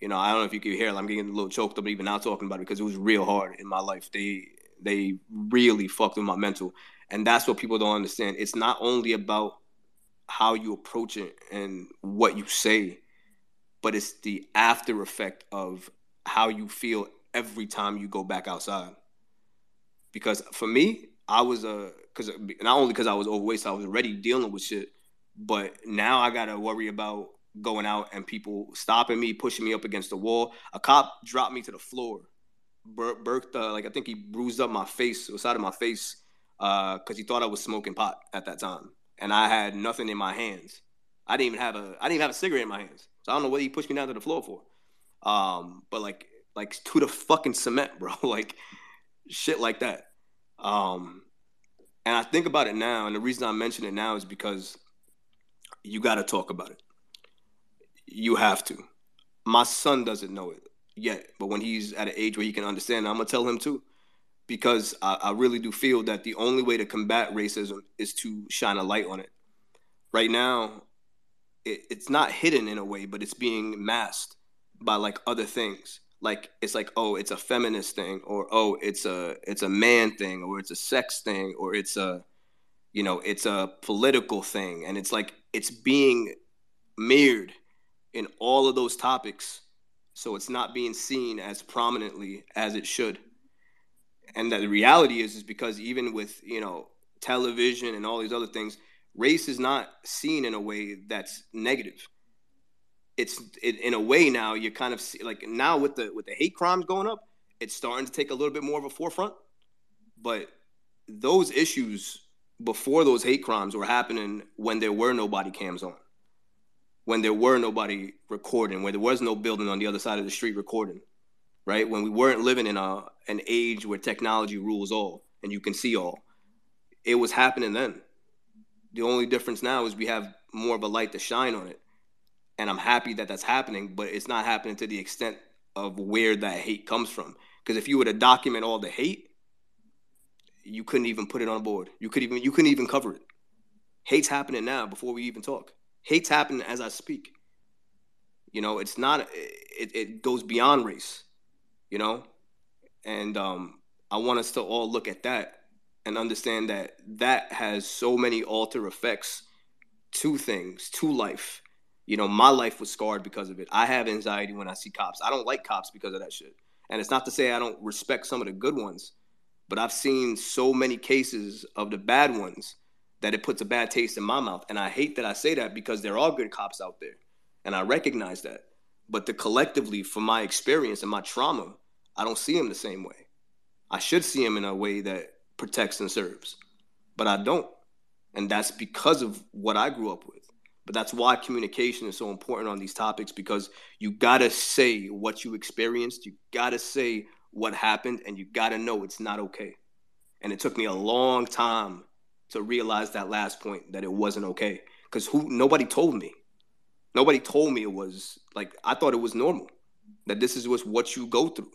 you know, I don't know if you can hear. I'm getting a little choked up even now talking about it because it was real hard in my life. They they really fucked with my mental, and that's what people don't understand. It's not only about how you approach it and what you say, but it's the after effect of how you feel every time you go back outside. Because for me, I was a because not only because I was overweight, so I was already dealing with shit, but now I gotta worry about going out and people stopping me, pushing me up against the wall. A cop dropped me to the floor. Bur- Burked, uh, like I think he bruised up my face, the side of my face, because uh, he thought I was smoking pot at that time, and I had nothing in my hands. I didn't even have a, I didn't even have a cigarette in my hands. So I don't know what he pushed me down to the floor for. Um, but like, like to the fucking cement, bro. like shit like that. Um, and I think about it now, and the reason I mention it now is because you got to talk about it you have to. My son doesn't know it yet, but when he's at an age where he can understand, I'm gonna tell him too, because I, I really do feel that the only way to combat racism is to shine a light on it. Right now, it, it's not hidden in a way, but it's being masked by like other things. Like it's like oh, it's a feminist thing, or oh, it's a it's a man thing, or it's a sex thing, or it's a you know, it's a political thing, and it's like it's being mirrored in all of those topics so it's not being seen as prominently as it should and that the reality is is because even with you know television and all these other things race is not seen in a way that's negative. It's it, in a way now you're kind of see, like now with the with the hate crimes going up it's starting to take a little bit more of a forefront. But those issues before those hate crimes were happening when there were no body cams on, when there were nobody recording, when there was no building on the other side of the street recording, right? When we weren't living in a an age where technology rules all and you can see all. It was happening then. The only difference now is we have more of a light to shine on it. And I'm happy that that's happening, but it's not happening to the extent of where that hate comes from. Because if you were to document all the hate, you couldn't even put it on a board. You could even you couldn't even cover it. Hate's happening now before we even talk. Hate's happening as I speak. You know, it's not it, it goes beyond race, you know? And um I want us to all look at that and understand that that has so many alter effects to things, to life. You know, my life was scarred because of it. I have anxiety when I see cops. I don't like cops because of that shit. And it's not to say I don't respect some of the good ones, but I've seen so many cases of the bad ones that it puts a bad taste in my mouth. And I hate that I say that because there are good cops out there. And I recognize that. But the collectively, from my experience and my trauma, I don't see him the same way. I should see him in a way that protects and serves, but I don't. And that's because of what I grew up with. But that's why communication is so important on these topics because you gotta say what you experienced, you gotta say what happened, and you gotta know it's not okay. And it took me a long time to realize that last point that it wasn't okay because who nobody told me. Nobody told me it was like I thought it was normal that this is just what you go through.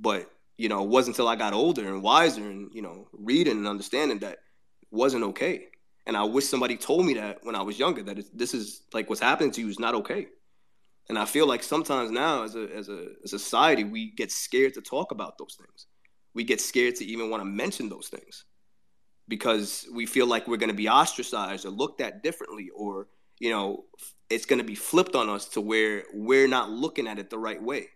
But you know, it wasn't until I got older and wiser and, you know, reading and understanding that wasn't okay. And I wish somebody told me that when I was younger, that this is like what's happening to you is not okay. And I feel like sometimes now as a, as a, as a society, we get scared to talk about those things. We get scared to even want to mention those things because we feel like we're going to be ostracized or looked at differently or, you know, it's going to be flipped on us to where we're not looking at it the right way.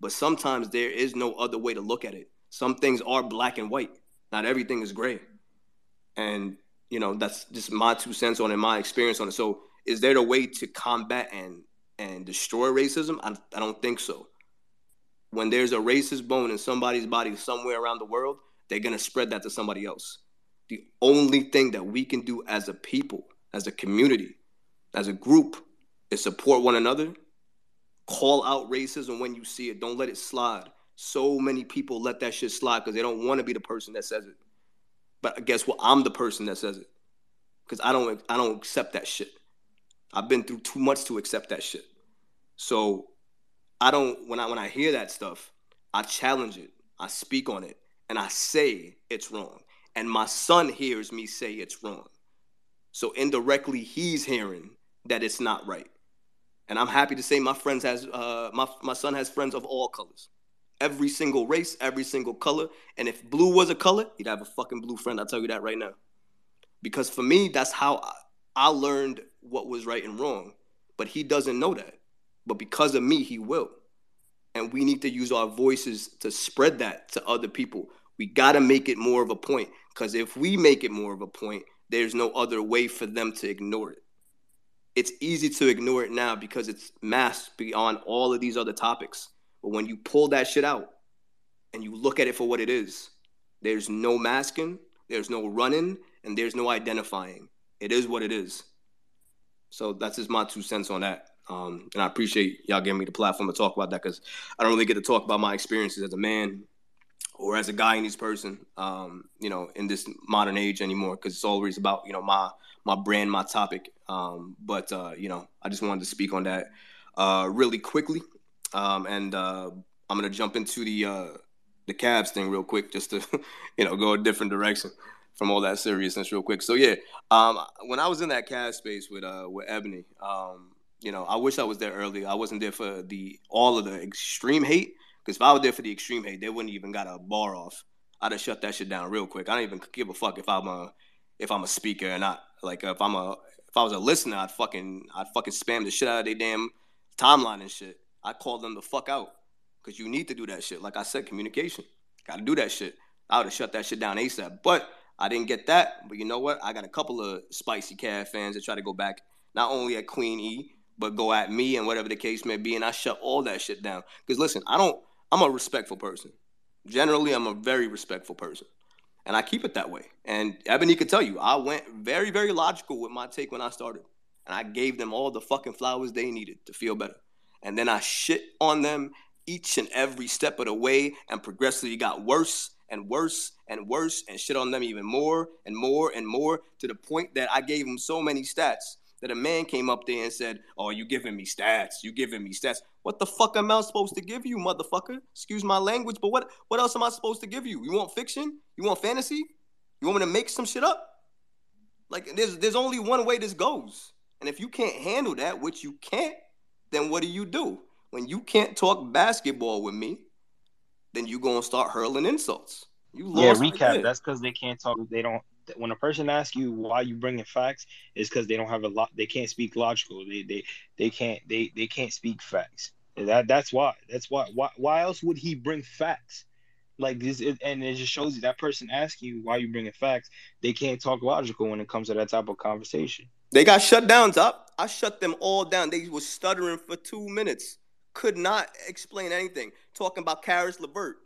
But sometimes there is no other way to look at it. Some things are black and white. Not everything is gray. And you know, that's just my two cents on it, my experience on it. So is there a way to combat and and destroy racism? I, I don't think so. When there's a racist bone in somebody's body somewhere around the world, they're gonna spread that to somebody else. The only thing that we can do as a people, as a community, as a group, is support one another Call out racism when you see it. Don't let it slide. So many people let that shit slide because they don't want to be the person that says it. But guess what? I'm the person that says it because I don't I don't accept that shit. I've been through too much to accept that shit. So I don't when I when I hear that stuff, I challenge it. I speak on it and I say it's wrong. And my son hears me say it's wrong. So indirectly he's hearing that it's not right. And I'm happy to say my friends has uh, my my son has friends of all colors, every single race, every single color. And if blue was a color, he'd have a fucking blue friend. I'll tell you that right now. Because for me, that's how I, I learned what was right and wrong. But he doesn't know that. But because of me, he will. And we need to use our voices to spread that to other people. We got to make it more of a point. Because if we make it more of a point, there's no other way for them to ignore it it's easy to ignore it now because it's masked beyond all of these other topics. But when you pull that shit out and you look at it for what it is, there's no masking, there's no running, and there's no identifying. It is what it is. So that's just my two cents on that. Um, and I appreciate y'all giving me the platform to talk about that because I don't really get to talk about my experiences as a man or as a guy in this person, um, you know, in this modern age anymore because it's always about, you know, my my brand, my topic. Um, but uh, you know, I just wanted to speak on that uh, really quickly, um, and uh, I'm gonna jump into the uh, the Cavs thing real quick, just to you know go a different direction from all that seriousness real quick. So yeah, um, when I was in that Cavs space with uh, with Ebony, um, you know, I wish I was there early. I wasn't there for the all of the extreme hate because if I was there for the extreme hate, they wouldn't even got a bar off. I'd have shut that shit down real quick. I don't even give a fuck if I'm a if I'm a speaker or not. Like if I'm a if I was a listener, I'd fucking I'd fucking spam the shit out of their damn timeline and shit. I'd call them the fuck out because you need to do that shit. Like I said, communication. Got to do that shit. I would have shut that shit down ASAP. But I didn't get that. But you know what? I got a couple of spicy cat fans that try to go back not only at Queen E, but go at me and whatever the case may be. And I shut all that shit down. Because listen, I don't. I'm a respectful person. Generally, I'm a very respectful person. And I keep it that way. And Ebony could tell you, I went very, very logical with my take when I started, and I gave them all the fucking flowers they needed to feel better. And then I shit on them each and every step of the way, and progressively got worse and worse and worse, and shit on them even more and more and more to the point that I gave them so many stats that a man came up there and said, "Oh, you giving me stats? You giving me stats? What the fuck am I supposed to give you, motherfucker? Excuse my language, but what what else am I supposed to give you? You want fiction? You want fantasy? You want me to make some shit up? Like there's there's only one way this goes, and if you can't handle that, which you can't, then what do you do? When you can't talk basketball with me, then you gonna start hurling insults. You Yeah, right recap. That's because they can't talk. They don't. When a person asks you why you bringing facts, is because they don't have a lot. They can't speak logical. They they they can't they they can't speak facts. That that's why. That's why. Why why else would he bring facts? Like this, it, and it just shows you that person asking you why you bringing facts. They can't talk logical when it comes to that type of conversation. They got shut down, Top. I shut them all down. They was stuttering for two minutes. Could not explain anything. Talking about Caris LeVert.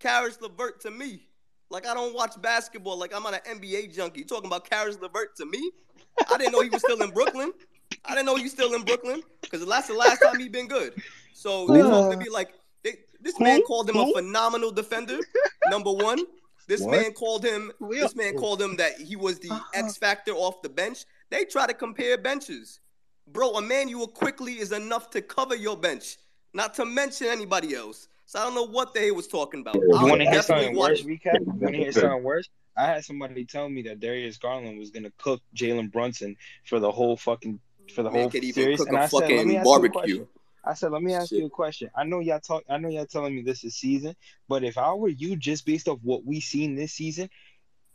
Caris LeVert to me. Like I don't watch basketball. Like I'm not an NBA junkie. Talking about Caris LeVert to me. I didn't know he was still in Brooklyn. I didn't know he was still in Brooklyn because that's the last time he been good. So they talking to me like they, this man called him a phenomenal defender. Number one. This What? man called him. This man called him that he was the X factor off the bench. They try to compare benches, bro. A Immanuel Quickley is enough to cover your bench, not to mention anybody else. So I don't know what they was talking about. You I want to hear something worse? Recap. You want to hear something worse? I had somebody tell me that Darius Garland was gonna cook Jalen Brunson for the whole fucking for the Man whole could even series, cook and a I said, "Let fucking me ask you a barbecue. question." I said, "Let me ask you a question. I know y'all talk. I know y'all telling me this is season, but if I were you, just based off what we seen this season,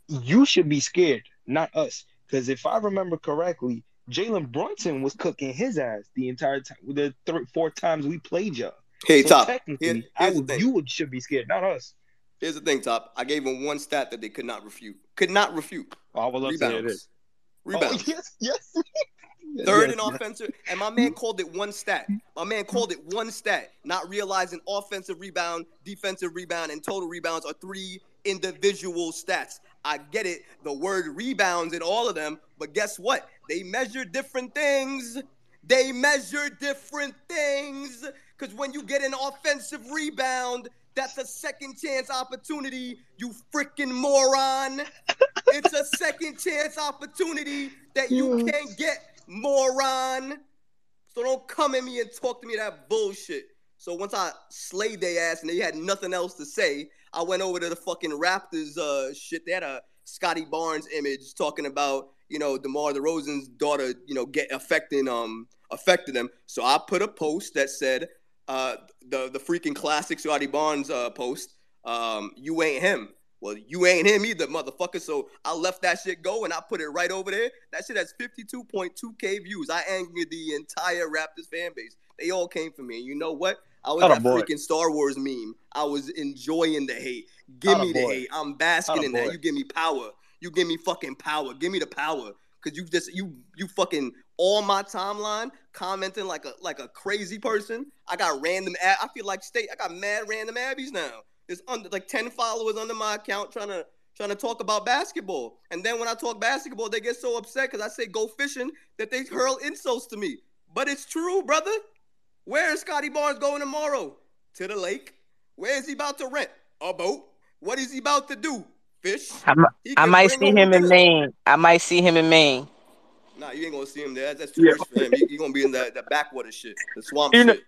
you should be scared, not us. Because if I remember correctly, Jalen Brunson was cooking his ass the entire time. The three, four times we played y'all. Hey, so Top, technically, here's the would, you would should be scared, not us. Here's the thing, Top. I gave him one stat that they could not refute. Could not refute. Oh, I would love to hear Rebounds. this. Oh, rebounds. Oh, yes, yes. Third Yes, in yes. offensive, and my man called it one stat. My man called it one stat, not realizing offensive rebound, defensive rebound, and total rebounds are three individual stats. I get it, the word rebounds in all of them, but guess what? They measure different things. They measure different things. Because when you get an offensive rebound, that's a second chance opportunity, you freaking moron. It's a second chance opportunity that you can't get, moron. So don't come at me and talk to me that bullshit. So once I slayed their ass and they had nothing else to say, I went over to the fucking Raptors uh shit. They had a Scottie Barnes image talking about, you know, DeMar DeRozan's daughter, you know, get affecting um affected them. So I put a post that said, uh the the freaking classic Scottie Barnes uh post, um, you ain't him. Well, you ain't him either, motherfucker. So I left that shit go and I put it right over there. That shit has 52.2k views. I angered the entire Raptors fan base. They all came for me. And you know what? I was that freaking Star Wars meme. I was enjoying the hate. Give me the hate. I'm basking in that. You give me power. You give me fucking power. Give me the power. Cause you just you you fucking all my timeline commenting like a like a crazy person. I got random. Ad, I feel like state. I got mad random abbies now. There's under like ten followers under my account trying to trying to talk about basketball. And then when I talk basketball, they get so upset because I say go fishing that they hurl insults to me. But it's true, brother. Where is Scottie Barnes going tomorrow? To the lake. Where is he about to rent? A boat. What is he about to do? Fish. I might see him in. Maine. I might see him in Maine. Nah, you ain't gonna see him there. That's too much for him. He, he gonna be in the, the backwater shit, the swamp You know, shit.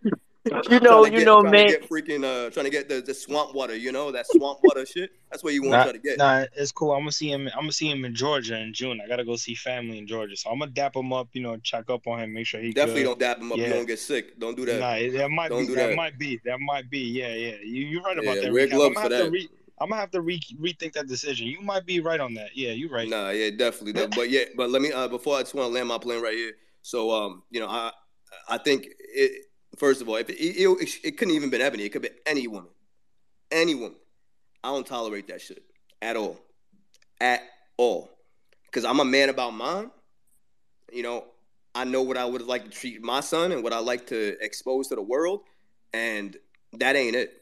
you know, Trying you get, know, trying Maine. to get freaking uh, trying to get the, the swamp water. You know that swamp water shit. That's where you want to Nah, try to get. nah, it's cool. I'm gonna see him. I'm gonna see him in Georgia in June. I gotta go see family in Georgia, so I'm gonna dap him up. You know, check up on him, make sure he Definitely good. don't dap him up. You don't get sick. Don't do that. Nah, that might Don't be. That. that. might be. That might be. Yeah, yeah. You you're right about Yeah, that. wear gloves for that. re. I'm gonna have to re rethink that decision. You might be right on that. Yeah, you're right. Nah, yeah, definitely. But yeah, but let me uh, before I just want to land my plane right here. So um, you know, I I think it first of all, if it, it, it, couldn't even been Ebony, it could be any woman, any woman. I don't tolerate that shit at all, at all, because I'm a man about mine. You know, I know what I would like to treat my son and what I like to expose to the world, and that ain't it.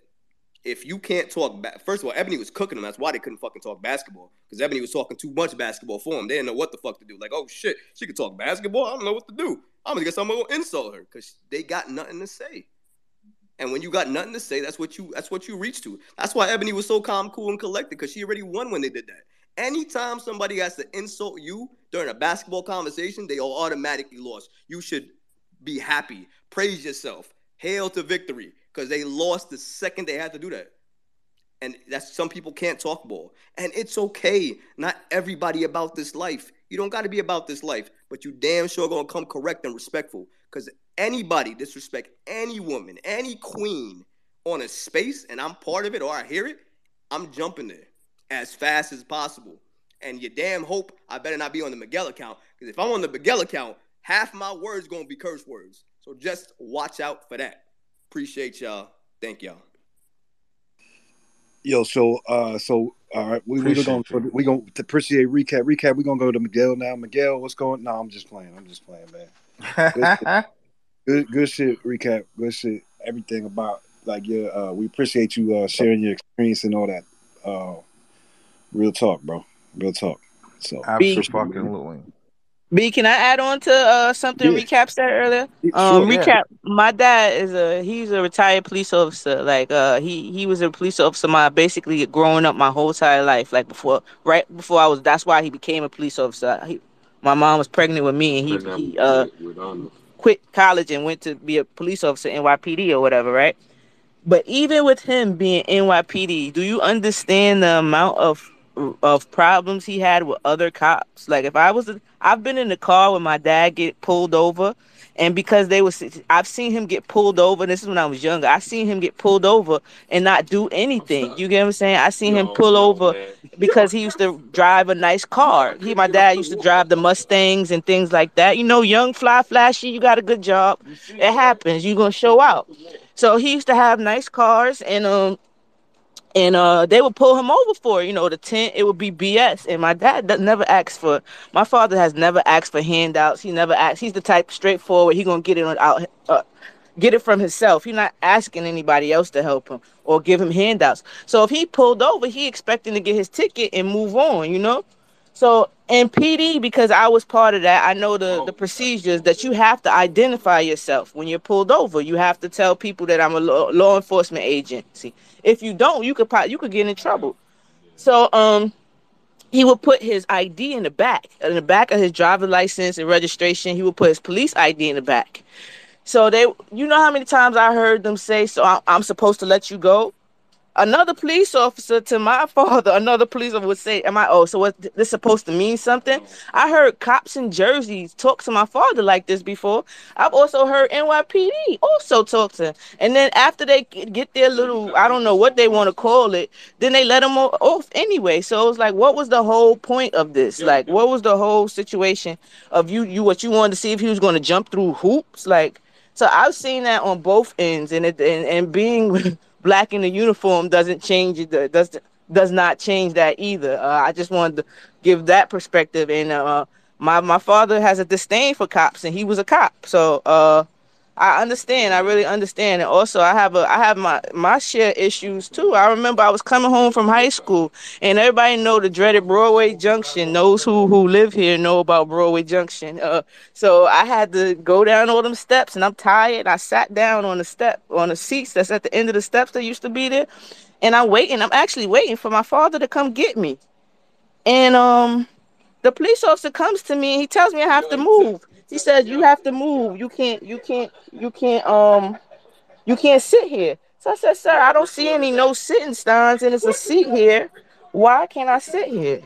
If you can't talk, ba- first of all, Ebony was cooking them. That's why they couldn't fucking talk basketball because Ebony was talking too much basketball for them. They didn't know what the fuck to do. Like, oh shit, she could talk basketball. I don't know what to do. I'm gonna guess I'm gonna insult her because they got nothing to say. And when you got nothing to say, that's what you that's what you reach to. That's why Ebony was so calm, cool, and collected because she already won when they did that. Anytime somebody has to insult you during a basketball conversation, they all automatically lost. You should be happy, praise yourself, hail to victory because they lost the second they had to do that. And that's some people can't talk ball. And it's okay. Not everybody about this life. You don't got to be about this life, but you damn sure gonna come correct and respectful. Because anybody disrespect any woman, any queen on a space, and I'm part of it or I hear it, I'm jumping there as fast as possible. And you damn hope I better not be on the Miguel account. Because if I'm on the Miguel account, half my words gonna be curse words. So just watch out for that. Appreciate y'all. Thank y'all. Yo, so uh, so all right, we we gonna Appreciate you. we gonna to appreciate recap. Recap. We're gonna go to Miguel now. Miguel, what's going? No, I'm just playing. I'm just playing, man. Good, shit. good, good shit. Recap. Good shit. Everything about like your. Uh, we appreciate you uh, sharing your experience and all that. Uh, real talk, bro. Real talk. So B, Absolutely. B, can I add on to uh, something Yeah. Recap said earlier? Yeah, Um, sure. Recap. My dad is a he's a retired police officer. Like uh, he he was a police officer my basically growing up my whole entire life. Like before, right before I was. That's why he became a police officer. He, my mom was pregnant with me, and he he uh quit college and went to be a police officer NYPD or whatever, right? But even with him being NYPD, do you understand the amount of of problems he had with other cops? Like if I was, I've been in the car when my dad get pulled over, and because they was, I've seen him get pulled over. This is when I was younger. I seen him get pulled over and not do anything. You get what I'm saying? I seen him pull over because he used to drive a nice car. He, my dad used to drive the Mustangs and things like that. You know, young, fly, flashy. You got a good job. It happens. You gonna show out. So he used to have nice cars, and um, and uh, they would pull him over for. You know, the tent it would be BS. And my dad never asked for. My father has never asked for handouts. He never asked. He's the type straightforward. He gonna get it on out. Uh, get it from himself. He's not asking anybody else to help him or give him handouts. So if he pulled over, he expecting to get his ticket and move on. You know. So in PD, because I was part of that, I know the, the procedures that you have to identify yourself when you're pulled over. You have to tell people that I'm a law, enforcement agency. If you don't, you could you could get in trouble. So um, he would put his ID in the back, in the back of his driver license and registration. He would put his police ID in the back. So they, you know how many times I heard them say, "So I'm supposed to let you go." Another police officer to my father, another police officer would say, "Am I? Oh, so what? This supposed to mean something?" I heard cops in Jersey talk to my father like this before. I've also heard NYPD also talk to him. And then after they get their little, I don't know what they want to call it, then they let him o- off anyway. So it was like, what was the whole point of this? Like, what was the whole situation of you? You what you wanted to see if he was going to jump through hoops? Like, so I've seen that on both ends, and it and, and being black in the uniform doesn't change it. Does does not change that either. Uh, I just wanted to give that perspective. And uh, my my father has a disdain for cops, and he was a cop, so uh, I understand. I really understand. And also, I have a I have my my share issues too. I remember I was coming home from high school, and everybody know the dreaded Broadway Junction. Those who who live here know about Broadway Junction. Uh, so I had to go down all them steps, and I'm tired. I sat down on the step on the seats that's at the end of the steps that used to be there, and I'm waiting. I'm actually waiting for my father to come get me, and um the police officer comes to me and he tells me I have to move. He says you have to move. You can't you can't you can't um you can't sit here. So I said, sir, I don't see any no sitting signs and it's a seat here. Why can't I sit here?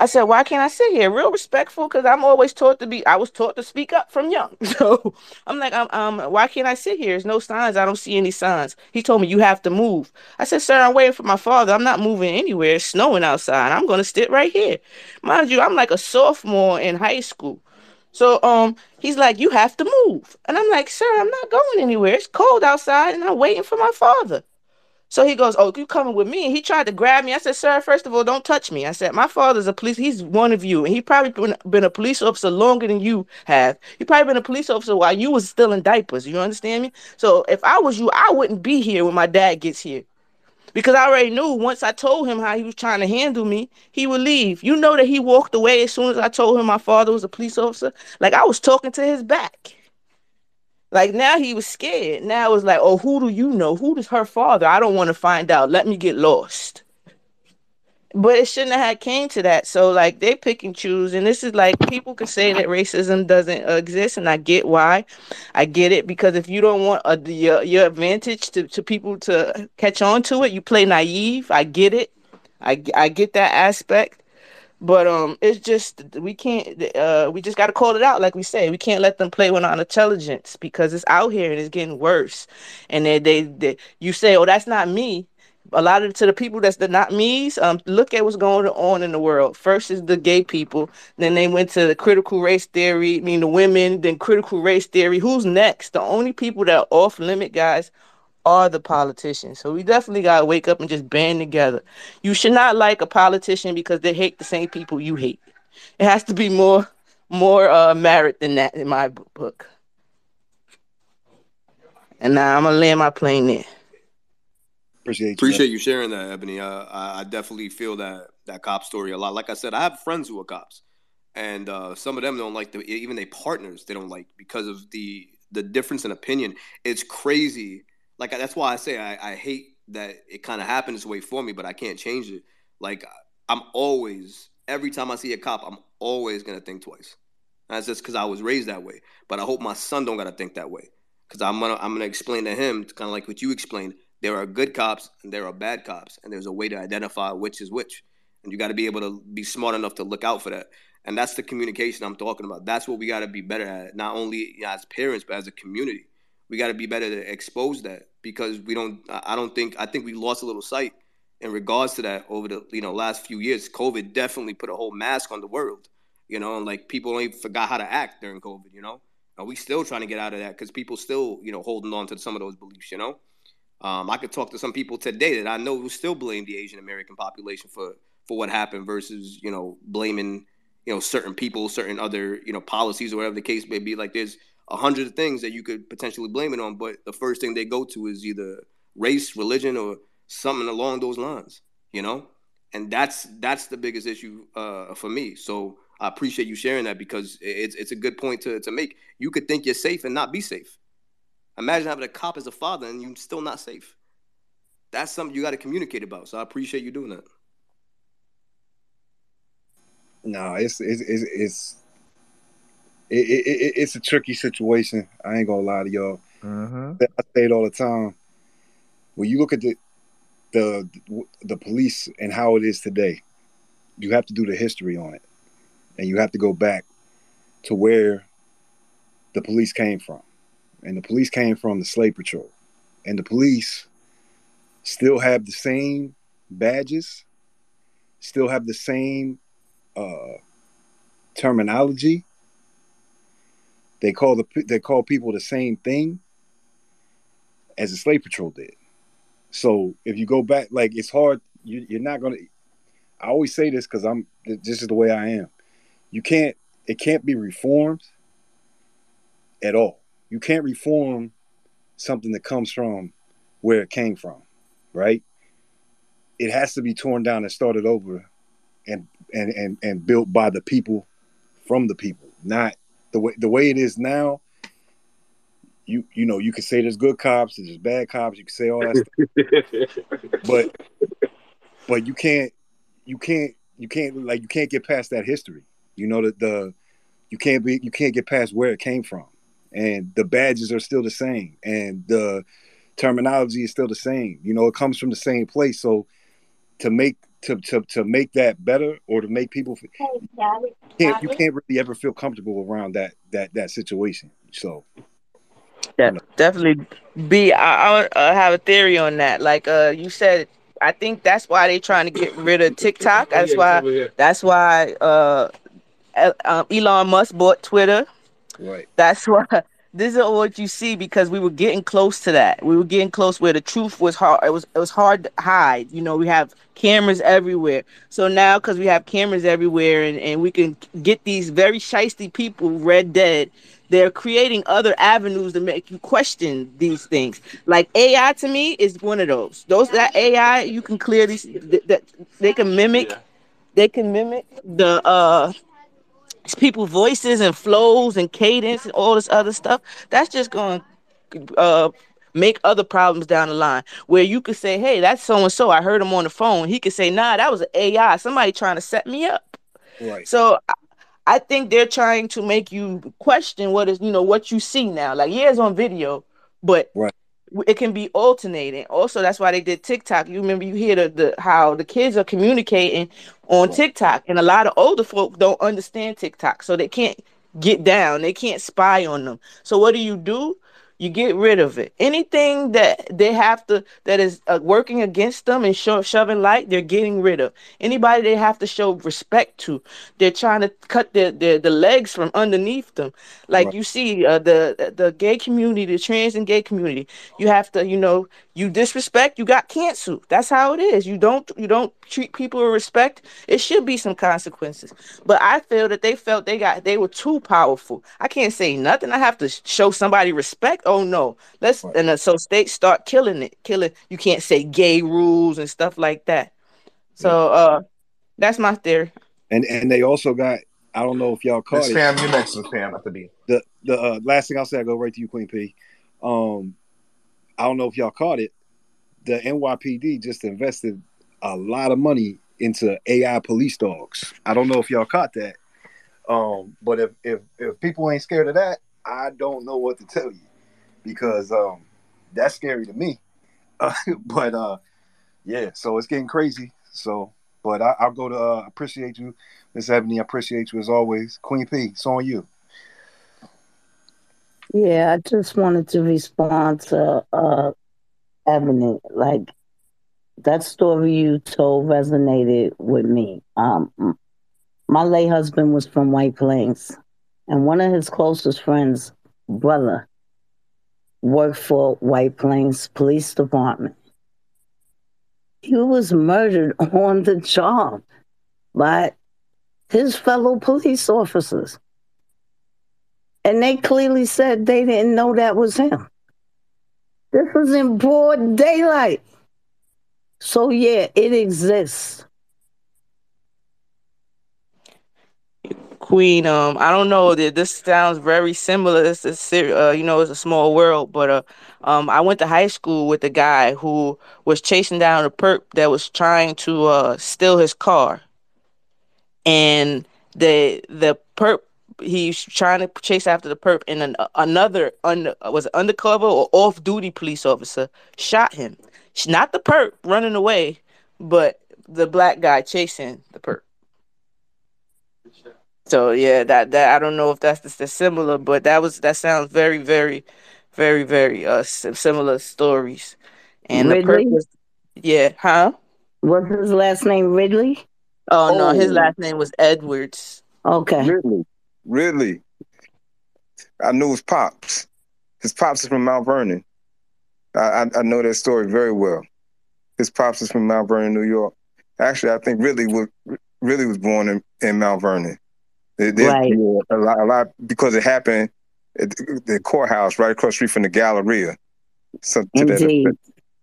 I said, why can't I sit here? Real respectful, because I'm always taught to be. I was taught to speak up from young. So I'm like, um, um, why can't I sit here? There's no signs. I don't see any signs. He told me you have to move. I said, sir, I'm waiting for my father. I'm not moving anywhere. It's snowing outside. I'm gonna sit right here. Mind you, I'm like a sophomore in high school. So um, he's like, you have to move, and I'm like, sir, I'm not going anywhere. It's cold outside, and I'm waiting for my father. So he goes, "Oh, you coming with me?" And he tried to grab me. I said, "Sir, first of all, don't touch me." I said, "My father's a police. He's one of you, and he probably been, been a police officer longer than you have. He probably been a police officer while you was still in diapers. You understand me? So if I was you, I wouldn't be here when my dad gets here." Because I already knew once I told him how he was trying to handle me, he would leave. You know that he walked away as soon as I told him my father was a police officer. Like I was talking to his back. Like now he was scared. Now it was like, oh, who do you know? Who is her father? I don't want to find out. Let me get lost. But it shouldn't have had came to that. So like they pick and choose, and this is like people can say that racism doesn't exist, and I get why. I get it because if you don't want the, your your advantage to, to people to catch on to it, you play naive. I get it. I I get that aspect. But um, it's just we can't. Uh, we just got to call it out, like we say. We can't let them play with our intelligence because it's out here and it's getting worse. And they, they, they you say, "Oh, that's not me." A lot of to the people that's the not me's. Um, look at what's going on in the world. First is the gay people, then they went to the critical race theory. I mean, the women, then critical race theory. Who's next? The only people that are off limit, guys, are the politicians. So we definitely gotta wake up and just band together. You should not like a politician because they hate the same people you hate. It has to be more more uh merit than that in my book. And now I'm gonna land my plane there. Appreciate you. Appreciate you sharing that, Ebony. Uh, I, I definitely feel that that cop story a lot. Like I said, I have friends who are cops, and uh, some of them don't like the even their partners. They don't like because of the the difference in opinion. It's crazy. Like that's why I say I, I hate that it kind of happened this way for me, but I can't change it. Like I'm always every time I see a cop, I'm always gonna think twice. That's just because I was raised that way. But I hope my son don't gotta think that way. Because I'm gonna I'm gonna explain to him kind of like what you explained. There are good cops and there are bad cops, and there's a way to identify which is which. And you got to be able to be smart enough to look out for that. And that's the communication I'm talking about. That's what we got to be better at, not only as parents but as a community. We got to be better to expose that because we don't. I don't think. I think we lost a little sight in regards to that over the you know last few years. COVID definitely put a whole mask on the world. You know, and like people ain't forgot how to act during COVID. You know, and we still trying to get out of that because people still you know holding on to some of those beliefs. You know. Um, I could talk to some people today that I know who still blame the Asian American population for for what happened versus you know blaming you know certain people, certain other you know policies or whatever the case may be. Like there's a hundred things that you could potentially blame it on, but the first thing they go to is either race, religion, or something along those lines. You know, and that's that's the biggest issue uh, for me. So I appreciate you sharing that because it's it's a good point to to make. You could think you're safe and not be safe. Imagine having a cop as a father and you're still not safe. That's something you got to communicate about. So I appreciate you doing that. No, it's it's it's it's it, it, it, it's a tricky situation. I ain't gonna lie to y'all. Mm-hmm. I say it all the time. When you look at the the the police and how it is today, you have to do the history on it, and you have to go back to where the police came from, and the police came from the slave patrol, and the police still have the same badges, still have the same uh, terminology. They call the they call people the same thing as the slave patrol did. So if you go back, like it's hard. You, you're not gonna. I always say this because I'm. This is the way I am. You can't. It can't be reformed at all. You can't reform something that comes from where it came from, right? It has to be torn down and started over, and and and and built by the people, from the people, not the way the way it is now. You you know you can say there's good cops, there's bad cops. You can say all that stuff, but but you can't you can't you can't like you can't get past that history. You know that the you can't be you can't get past where it came from, and the badges are still the same, and the terminology is still the same. You know, it comes from the same place. So to make to to to make that better or to make people you can't you can't really ever feel comfortable around that that that situation. So Yeah, definitely. B, I, I uh, have a theory on that. Like uh, you said, I think that's why they're trying to get rid of TikTok. That's why. That's why uh, um, Elon Musk bought Twitter. Right. That's why. this is what you see because we were getting close to that. We were getting close where the truth was hard. It was it was hard to hide. You know, we have cameras everywhere. So now because we have cameras everywhere and, and we can get these very shisty people red dead, they're creating other avenues to make you question these things. Like AI to me is one of those. Those that AI you can clearly that that they can mimic. They can mimic the uh people voices and flows and cadence and all this other stuff that's just going to uh make other problems down the line where you could say hey that's so and so i heard him on the phone he could say nah that was an ai somebody trying to set me up Right. so I think they're trying to make you question what is, you know, what you see now. Like, yeah, it's on video, but Right. It can be alternating. Also, that's why they did TikTok. You remember you hear the, the how the kids are communicating on TikTok, and a lot of older folk don't understand TikTok, so they can't get down. They can't spy on them. So what do you do? You get rid of it. Anything that they have to that is uh, working against them and sho- shoving light, they're getting rid of. Anybody they have to show respect to, they're trying to cut their, their the legs from underneath them. Like Right. you see, uh, the the gay community, the trans and gay community, you have to, you know, you disrespect, you got canceled. That's how it is. You don't you don't treat people with respect. It should be some consequences. But I feel that they felt they got they were too powerful. I can't say nothing. I have to show somebody respect. Oh no, let's Right. and uh, so states start killing it, killing. You can't say gay rules and stuff like that. So uh, that's my theory. And and they also got I don't know if y'all caught Miss it. Pam, you next, Miss Pam, after B. The the uh, last thing I'll say, I'll go right to you, Queen P. Um, I don't know if y'all caught it. The NYPD just invested a lot of money into AI police dogs. I don't know if y'all caught that. Um, but if if if people ain't scared of that, I don't know what to tell you because um, that's scary to me. Uh, but uh, yeah, so it's getting crazy. So, but I, I'll go to uh, appreciate you, Miss Ebony. I appreciate you as always, Queen P. It's on you. Yeah, I just wanted to respond to uh Ebony. Like that story you told resonated with me. Um my late husband was from White Plains, and one of his closest friends, brother, worked for White Plains Police Department. He was murdered on the job by his fellow police officers. And they clearly said they didn't know that was him. This was in broad daylight. So, yeah, it exists. Queen, um, I don't know that this sounds very similar. It's a uh, you know, it's a small world, but uh, um, I went to high school with a guy who was chasing down a perp that was trying to uh steal his car, and the the perp he's trying to chase after the perp, and an, another under was undercover or off duty police officer shot him. Not the perp running away, but the black guy chasing the perp. So yeah, that that I don't know if that's the, the similar, but that was that sounds very very, very very uh similar stories. And the perp Ridley? was yeah, huh? Was his last name Ridley? Oh no, his Oh. last name was Edwards. Okay. Ridley. Ridley. I knew his pops. His pops is from Mount Vernon. I, I, I know that story very well. His pops is from Mount Vernon, New York. Actually, I think Ridley was Ridley was born in, in Mount Vernon. There- Right. a lot, a lot because it happened at the courthouse right across the street from the Galleria. Something Indeed.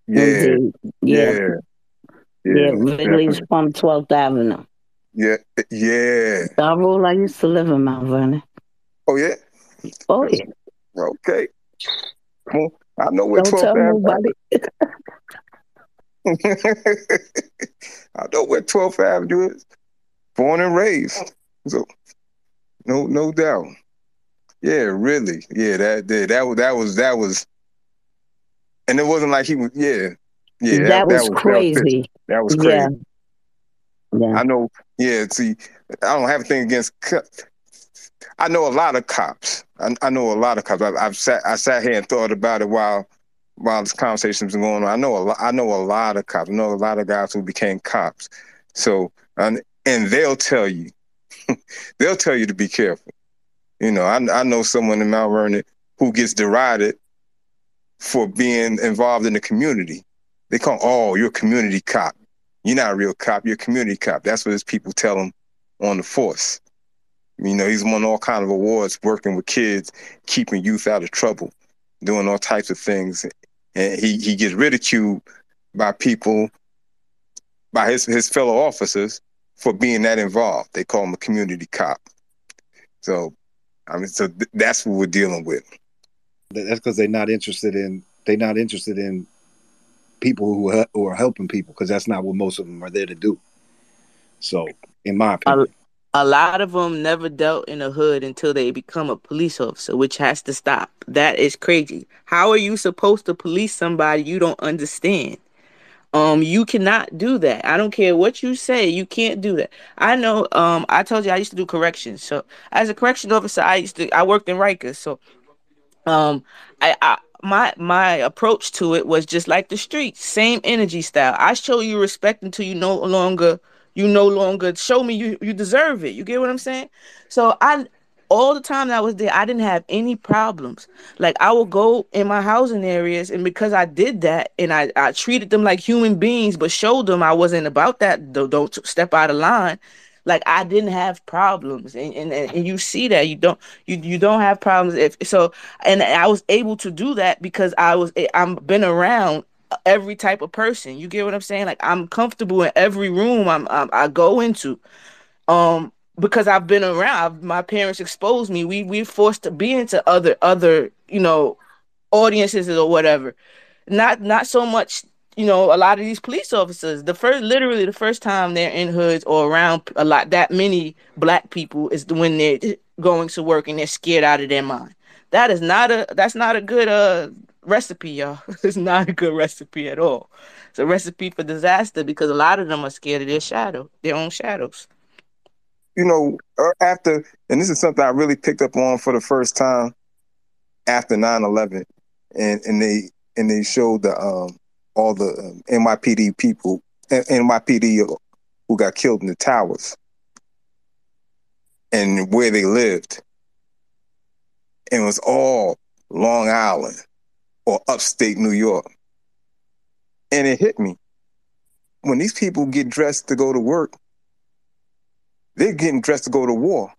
Yeah, Indeed. yeah, Yeah. yeah, Yeah, Ridley's from 12th Avenue. Yeah, yeah. Darrell, I used to live in Mount Vernon. Oh yeah. Oh, yeah. Okay. On. I know where Don't 12th tell Avenue. I know where 12th Avenue is. Born and raised. So no no doubt. Yeah, really. Yeah, that that that was that was that was and it wasn't like he was yeah. Yeah, that, that, was that was crazy. That was crazy. Yeah. Yeah. I know. Yeah. See, I don't have anything against. co- I know a lot of cops. I, I know a lot of cops. I, I've sat. I sat here and thought about it while while this conversation's been going on. I know a lot. I know a lot of cops. I know a lot of guys who became cops. So and and they'll tell you, they'll tell you to be careful. You know, I I know someone in Mount Vernon who gets derided for being involved in the community. They call, oh, you're a community cop. You're not a real cop. You're a community cop. That's what his people tell him on the force. You know, he's won all kind of awards working with kids, keeping youth out of trouble, doing all types of things. And he, he gets ridiculed by people, by his, his fellow officers for being that involved. They call him a community cop. So, I mean, so th- that's what we're dealing with. That's because they're not interested in they're not interested in people who are, who are helping people because that's not what most of them are there to do. So, in my A, opinion, a lot of them never dealt in the hood until they become a police officer, which has to stop. That is crazy. How are you supposed to police somebody you don't understand? Um, you cannot do that. I don't care what you say, you can't do that. I know. Um, I told you I used to do corrections. So as a correction officer, I used to I worked in Rikers. So um I, I my my approach to it was just like the streets same energy style. I show you respect until you no longer you no longer show me you you deserve it. You get what i'm saying? So i all the time that I was there i didn't have any problems. Like i would go in my housing areas and because i did that and i i treated them like human beings but showed them i wasn't about that don't, don't step out of line like I didn't have problems, and, and and you see that you don't you you don't have problems if so, and I was able to do that because I was I'm been around every type of person. You get what I'm saying? Like I'm comfortable in every room I'm, I'm I go into, um because I've been around. My parents exposed me. We we forced to be into other other you know audiences or whatever. Not not so much you know, a lot of these police officers, the first, literally the first time they're in hoods or around a lot, that many black people is when they're going to work and they're scared out of their mind. That is not a, that's not a good uh recipe, y'all. it's not a good recipe at all. It's a recipe for disaster because a lot of them are scared of their shadow, their own shadows. You know, uh, after, and this is something I really picked up on for the first time after 9-11 and, and they, and they showed the, um, all the um, NYPD people, NYPD who got killed in the towers, and where they lived. And it was all Long Island or upstate New York. And it hit me. When these people get dressed to go to work, they're getting dressed to go to war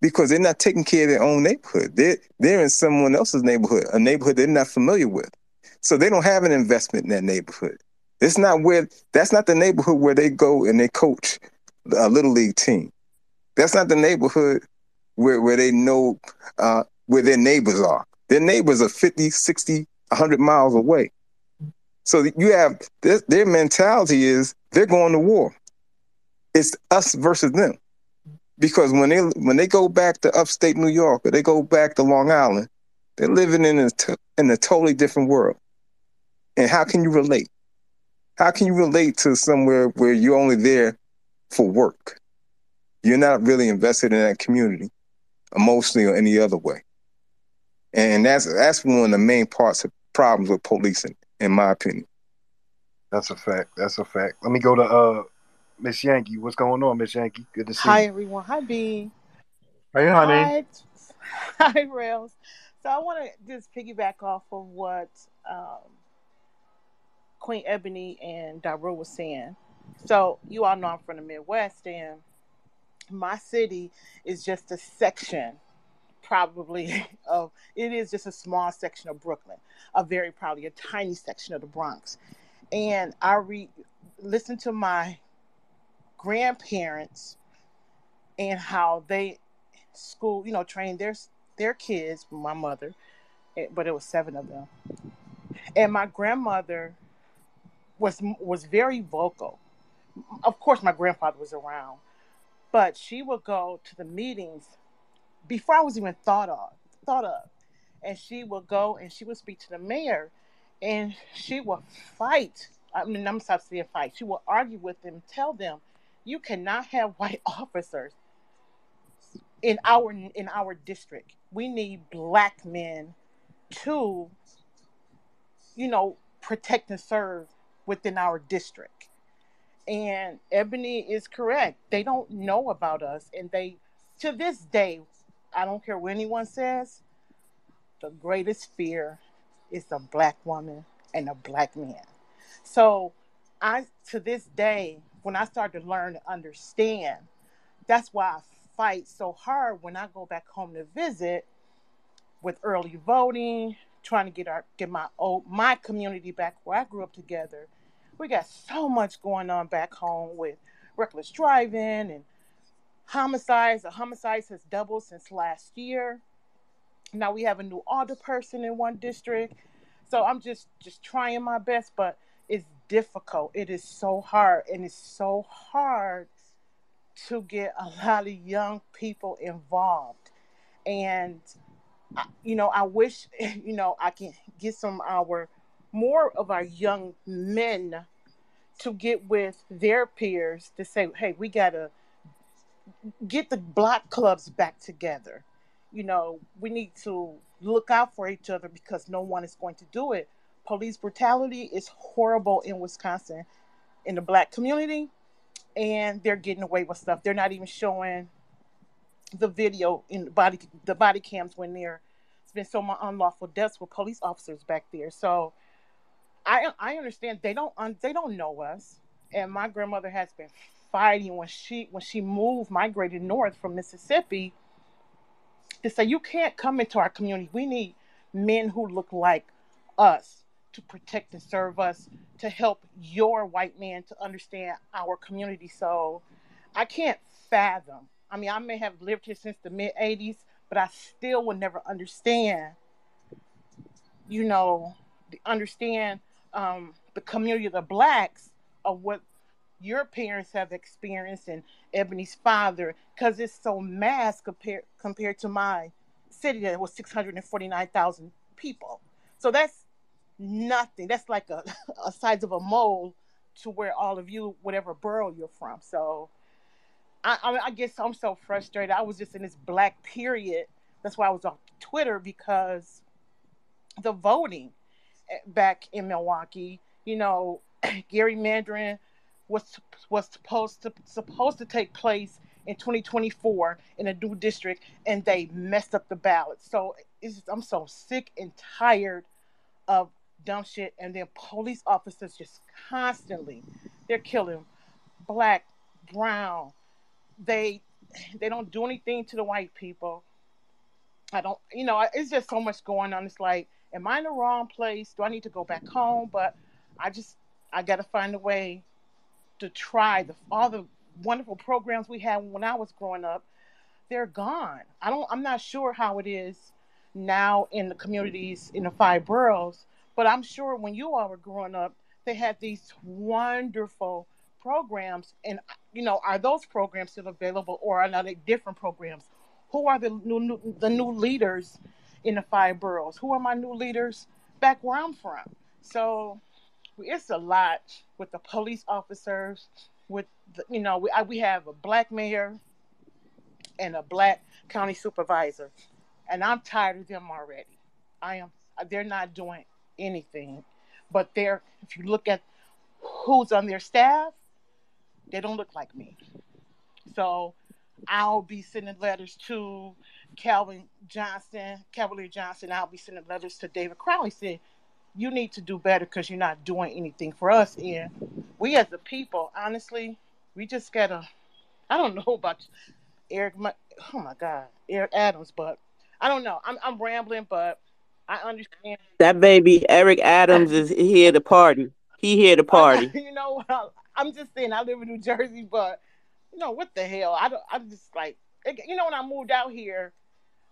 because they're not taking care of their own neighborhood. They're, they're in someone else's neighborhood, a neighborhood they're not familiar with. So they don't have an investment in that neighborhood. It's not where that's not the neighborhood where they go and they coach a little league team. That's not the neighborhood where, where they know uh, where their neighbors are. Their neighbors are 50, 60, 100 miles away. So you have their, their mentality is they're going to war. It's us versus them. Because when they when they go back to upstate New York or they go back to Long Island, they're living in a, in a totally different world. And how can you relate? How can you relate to somewhere where you're only there for work? You're not really invested in that community emotionally or any other way. And that's that's one of the main parts of problems with policing, in my opinion. that's a fact. That's a fact. Let me go to uh Miss Yankee. What's going on, Miss Yankee? Good to see Hi you. everyone. Hi B. Hey, honey. Hi, hi Rails. So I want to just piggyback off of what um, Queen Ebony and Daru was saying. So you all know I'm from the Midwest, and my city is just a section, probably of it is just a small section of Brooklyn, a very probably a tiny section of the Bronx. And I re listen to my grandparents and how they school, you know, trained their their kids. My mother, eh, but it was seven of them, and my grandmother was was very vocal. Of course, my grandfather was around, but she would go to the meetings before I was even thought of thought of, and she would go and she would speak to the mayor, and she would fight. I mean, I'm sorry, saying fight. She would argue with them, tell them, you cannot have white officers in our in our district. We need black men to, you know, protect and serve within our district. And Ebony is correct. They don't know about us, and they, to this day, I don't care what anyone says. the greatest fear is a black woman and a black man. So I to this day, when I started to learn and understand, that's why I fight so hard when I go back home to visit with early voting, trying to get our get my old my community back where I grew up together. We got so much going on back home with reckless driving and homicides. The homicides has doubled since last year. Now we have a new alder person in one district. So I'm just just trying my best, but it's difficult. It is so hard and it's so hard to get a lot of young people involved. And you know, I wish you know I can get some our more of our young men to get with their peers to say, hey, we gotta get the block clubs back together. You know, we need to look out for each other because no one is going to do it. Police brutality is horrible in Wisconsin in the black community, and they're getting away with stuff. They're not even showing the video in the body the body cams when there has been so much unlawful deaths with police officers back there. So I I understand they don't un, they don't know us, and my grandmother has been fighting when she when she moved migrated north from Mississippi to say you can't come into our community. We need men who look like us to protect and serve us to help your white man to understand our community. So I can't fathom. I mean, I may have lived here since the mid '80s, but I still would never understand you know, understand um, the community of the blacks of what your parents have experienced and Ebony's father, because it's so mass compared compared to my city that was six hundred and forty nine thousand people. So that's nothing. That's like a, a size of a mole to where all of you, whatever borough you're from. So I, I, I guess I'm so frustrated. I was just in this black period. That's why I was on Twitter because the voting back in Milwaukee. You know, gerrymandering was was supposed to supposed to take place in 2024 in a new district, and they messed up the ballot. So it's I'm so sick and tired of dumb shit, and then police officers just constantly they're killing black, brown. They they don't do anything to the white people. I don't, you know, it's just so much going on. It's like, am I in the wrong place? Do I need to go back home? But I just, I got to find a way to try the all the wonderful programs we had when I was growing up. They're gone. I don't. I'm not sure how it is now in the communities in the five boroughs, but I'm sure when you all were growing up, they had these wonderful programs. And you know, are those programs still available, or are they different programs? Who are the new, new the new leaders in the five boroughs? Who are my new leaders back where I'm from? So it's a lot with the police officers. With the, you know, we I, we have a black mayor and a black county supervisor, and I'm tired of them already. I am. They're not doing anything, but they're. If you look at who's on their staff, they don't look like me. So I'll be sending letters to Calvin Johnson, Cavalier Johnson. I'll be sending letters to David Crowley saying, you need to do better because you're not doing anything for us. And we as a people, honestly, we just gotta, I don't know about Eric, my, oh my God, Eric Adams, but I don't know. I'm, I'm rambling, but I understand. That baby Eric Adams is here to party. He here to party. you know, I'm just saying I live in New Jersey, but you know what the hell? I don't. I'm just like, you know, when I moved out here,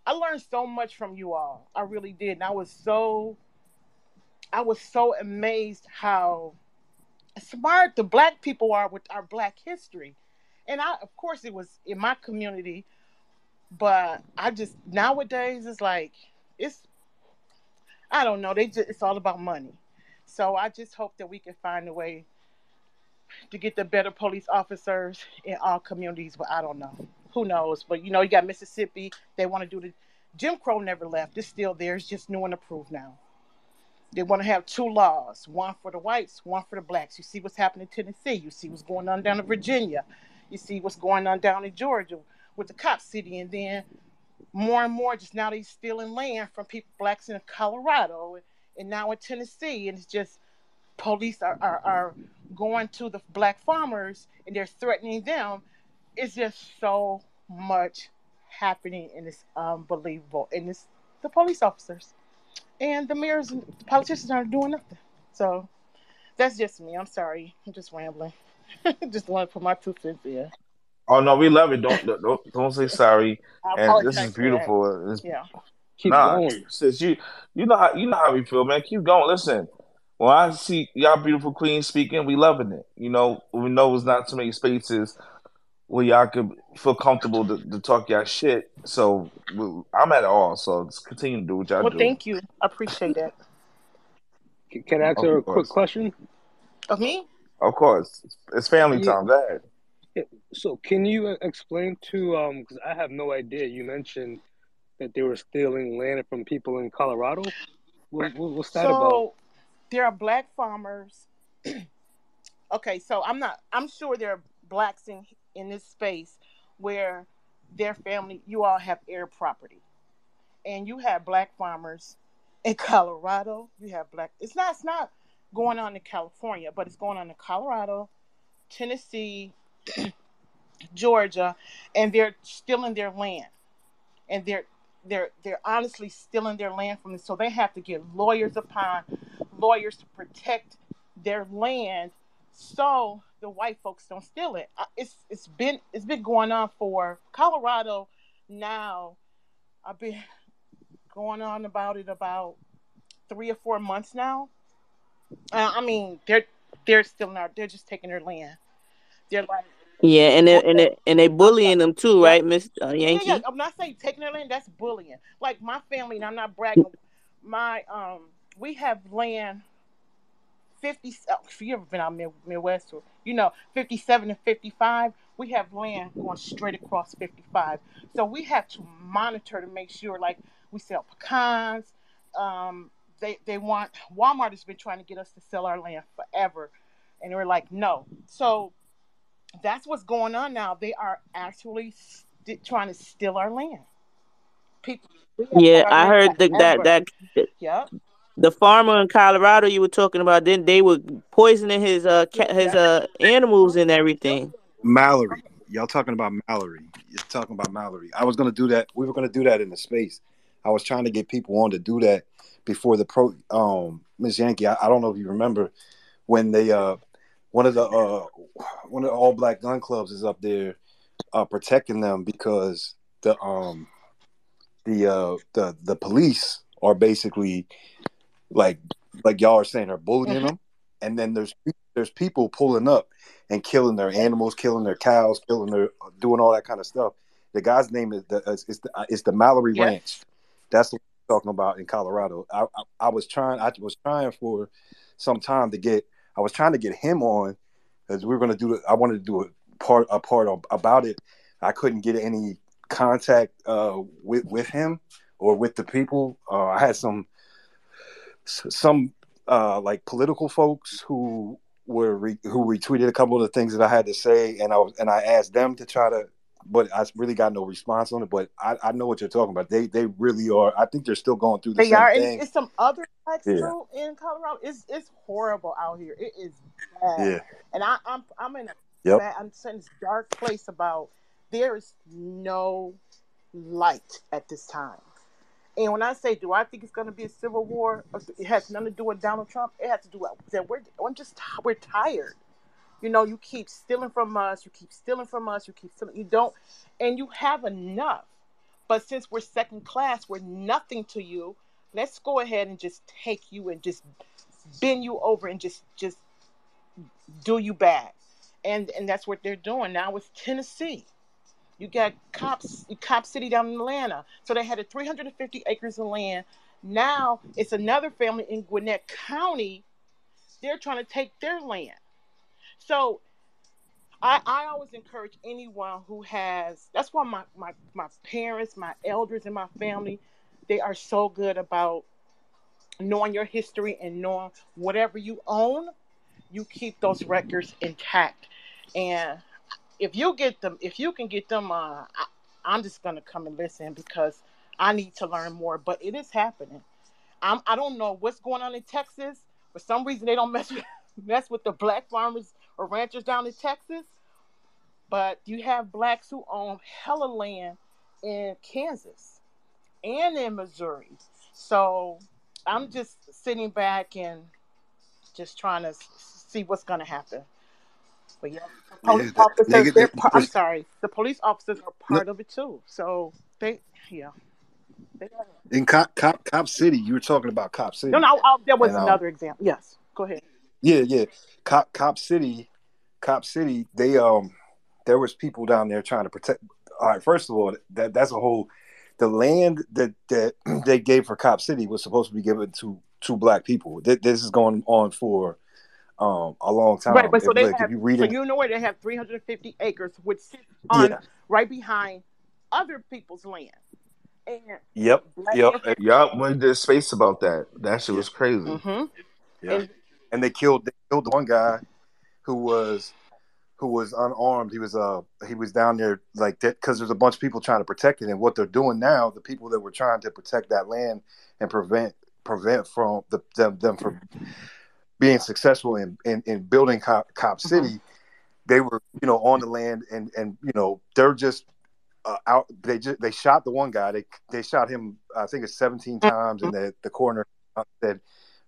I learned so much from you all. I really did, and I was so, I was so amazed how smart the black people are with our black history. And I, of course, it was in my community, but I just nowadays it's like it's, I don't know. They just it's all about money. So I just hope that we can find a way to get the better police officers in all communities. But I don't know. Who knows? But you know, you got Mississippi. They want to do the Jim Crow never left. It's still there. It's just new and approved now. They want to have two laws, one for the whites, one for the blacks. You see what's happening in Tennessee. You see what's going on down in Virginia. You see what's going on down in Georgia with the cop city. And then more and more just now they're stealing land from people blacks in Colorado and now in Tennessee and it's just police are, are, are going to the black farmers and they're threatening them. It's just so much happening and it's unbelievable. And it's the police officers and the mayors and the politicians aren't doing nothing. So that's just me. I'm sorry. I'm just rambling. just want to put my two cents in. Oh no, we love it. Don't don't don't say sorry. I And this apologize is for that. beautiful. It's, Yeah. Keep nah, going. sis, you you know how you know how we feel, man. Keep going. Listen, when I see y'all beautiful queens speaking, we loving it. You know, we know there's not too many spaces where y'all could feel comfortable to, to talk y'all shit. So I'm at all. So just continue to do what y'all Well, do. Well, thank you. I appreciate that. C- Can I ask Of her a quick question? Of me? of course, it's family Yeah. time. Go ahead. So can you uh, explain to um? Because I have no idea. You mentioned that they were stealing land from people in Colorado. What, what, what's that about? So there are black farmers. okay, so I'm not. I'm sure there are blacks in in this space where their family, you all have air property, and you have black farmers in Colorado. You have black. It's not. It's not going on in California, but it's going on in Colorado, Tennessee, Georgia, and they're stealing their land, and they're they're they're honestly stealing their land from them. So they have to get lawyers upon lawyers to protect their land, so the white folks don't steal it. It's it's been it's been going on for Colorado now. I've been going on about it about three or four months now. Uh, I mean, they're they're still not. They're just taking their land. They're like, Yeah, and they, and they, and they bullying them too, yeah, right, Miss uh, yeah, Yankee? yeah. I'm not saying taking their land. That's bullying. Like my family, and I'm not bragging. My um, we have land. 50 oh, if you ever been out Mid- midwest or you know 57 and 55 we have land going straight across 55 so we have to monitor to make sure like we sell pecans um they they want walmart has been trying to get us to sell our land forever. And we're like no. So that's what's going on now. They are actually st- trying to steal our land. People Yeah, I heard the, that that yep the farmer in Colorado you were talking about. Then they were poisoning his uh ca- his uh animals and everything. Mallory. Y'all talking about Mallory. You're talking about Mallory. I was gonna do that. We were gonna do that in the space. I was trying to get people on to do that before the pro um Miss Yankee. I, I don't know if you remember when they uh one of the uh one of the all black gun clubs is up there uh protecting them because the um the uh the the police are basically like like y'all are saying are bullying hmm them. And then there's there's people pulling up and killing their animals killing their cows killing their doing all that kind of stuff. The guy's name is the is, is the, is the mallory yes ranch. That's what I'm talking about in colorado. I, I i was trying i was trying for some time to get i was trying to get him on because we were going to do i wanted to do a part a part of, about it. I couldn't get any contact uh with with him or with the people. Uh i had some some uh like political folks who were re- who retweeted a couple of the things that I had to say, and I was and I asked them to try to, but I really got no response on it. But I, I know what you're talking about. They they really are. I think they're still going through the They same are, thing. it's some other blacks Yeah, too in Colorado. It's it's horrible out here. It is bad, yeah, and I, I'm I'm in a yep. bad. I'm in this dark place about there is no light at this time. And when I say, do I think it's going to be a civil war? It has nothing to do with Donald Trump. It has to do with that we're I'm just we're tired. You know, you keep stealing from us. You keep stealing from us. You keep stealing. You don't, and you have enough. But since we're second class, we're nothing to you. Let's go ahead and just take you and just bend you over and just just do you bad. And and that's what they're doing now with Tennessee. You got cops, Cop City down in Atlanta. So they had a 350 acres of land. Now it's another family in Gwinnett County. They're trying to take their land. So I, I always encourage anyone who has that's why my, my, my parents, my elders and my family, they are so good about knowing your history and knowing whatever you own, you keep those records intact. And if you get them, if you can get them, uh, I, I'm just gonna come and listen because I need to learn more. But it is happening. I'm I don't know what's going on in Texas. For some reason, they don't mess with, mess with the black farmers or ranchers down in Texas. But you have blacks who own hella land in Kansas and in Missouri. So I'm just sitting back and just trying to see what's going to happen. But yeah, the Yeah, police officers, nigga, they're that, par- I'm sorry, the police officers are no, part of it too. So they, yeah, they in Cop, Cop Cop City, you were talking about Cop City, no, I, there was and um, another example. Yes, go ahead. yeah, yeah, Cop Cop City, Cop City, they um, there was people down there trying to protect. All right, first of all, that that's a whole. The land that that they gave for Cop City was supposed to be given to two black people. This is going on for um a long time. Right, but so If they like if have, you so reading, you know where they have 350 acres, which sits on yeah, right behind other people's land. And yep, yep, and Yup, when did space about that. That shit was crazy. mm-hmm. yeah, and and they killed they killed one guy who was who was unarmed. He was uh he was down there like that because there's a bunch of people trying to protect it. And what they're doing now, the people that were trying to protect that land and prevent prevent from the them, them from being successful in in, in building Cop, Cop mm-hmm. City, they were you know on the land and and you know they're just uh, out. They just they shot the one guy. They they shot him. I think it's 17 times. And the the coroner said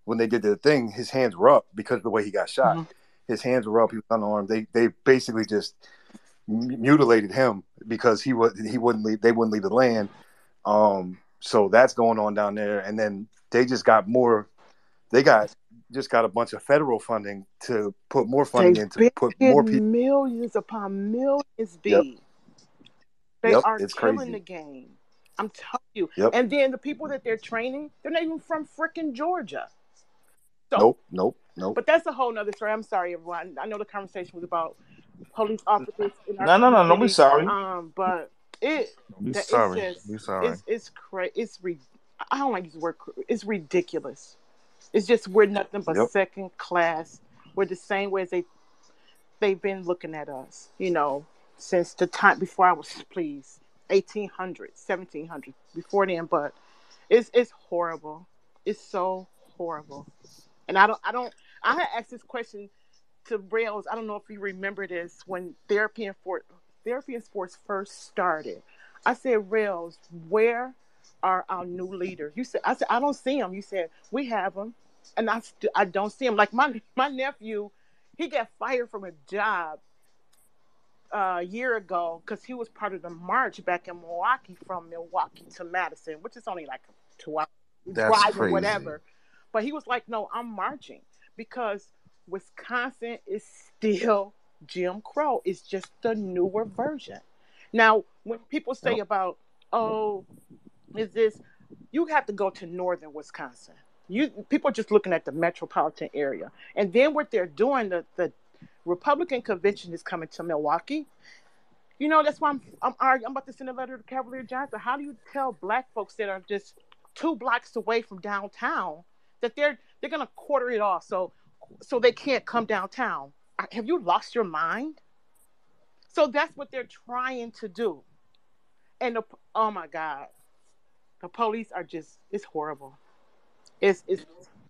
when they did the thing, his hands were up because of the way he got shot. Mhm. His hands were up. He was unarmed. They they basically just mutilated him because he was he wouldn't leave. They wouldn't leave the land. Um, so that's going on down there. And then they just got more. They got just got a bunch of federal funding to put more funding They've in to put more people. millions upon millions, Yep. They Yep. are It's killing crazy. the game. I'm telling you. Yep. And then the people that they're training, they're not even from freaking Georgia. So, Nope. Nope. Nope. but that's a whole nother story. I'm sorry, everyone. I know the conversation was about police officers in our No, no, no. Don't be community. sorry. Um, but it Don't be that it's sorry. just Be sorry. it's it's cra- it's re- I don't like to use word. It's ridiculous. It's just we're nothing but Yep. second class. We're the same way as they they've been looking at us. You know, since the time before I was pleased, 1800s, 1700s, before then. But it's it's horrible. It's so horrible. And I don't I don't I had asked this question to Rails. I don't know if you remember this when therapy and for therapy and sports first started. I said, Rails, where are our new leaders? You said I said I don't see them. You said we have them, and I st- I don't see them. Like my my nephew, he got fired from a job uh, a year ago because he was part of the march back in Milwaukee from Milwaukee to Madison, which is only like two hour That's drive or whatever. But he was like, "No, I'm marching because Wisconsin is still Jim Crow. It's just the newer version." Now, when people say about, "Oh, is this?" You have to go to northern Wisconsin. You people are just looking at the metropolitan area, and then what they're doing, the the Republican convention is coming to Milwaukee. You know, that's why I'm I'm. I'm about to send a letter to Cavalier Johnson. How do you tell black folks that are just two blocks away from downtown that they're they're gonna quarter it off so so they can't come downtown? Have you lost your mind? So that's what they're trying to do. And the, oh my God, the police are just it's horrible. It's it's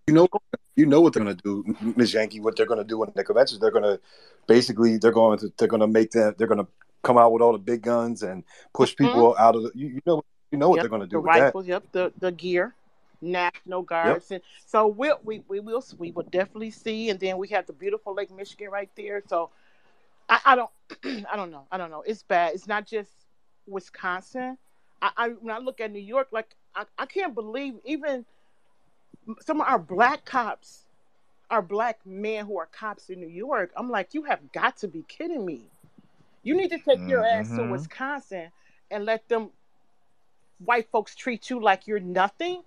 You know, you know what they're going to do, Ms. Yankee. What they're going to do in the convention, they're going to basically they're going to they're going to make that they're going to come out with all the big guns and push Mhm. people out of the. You, you know, you know what Yep, they're going to the do with that. rifles. Yep, the the gear, national guards, and so we'll, we we will we will definitely see. And then we have the beautiful Lake Michigan right there. So I, I don't I don't know I don't know. It's bad. It's not just Wisconsin. I, I when I look at New York, like I, I can't believe even some of our black cops, our black men who are cops in New York. I'm like, you have got to be kidding me. You need to take your ass to Mhm. Wisconsin and let them white folks treat you like you're nothing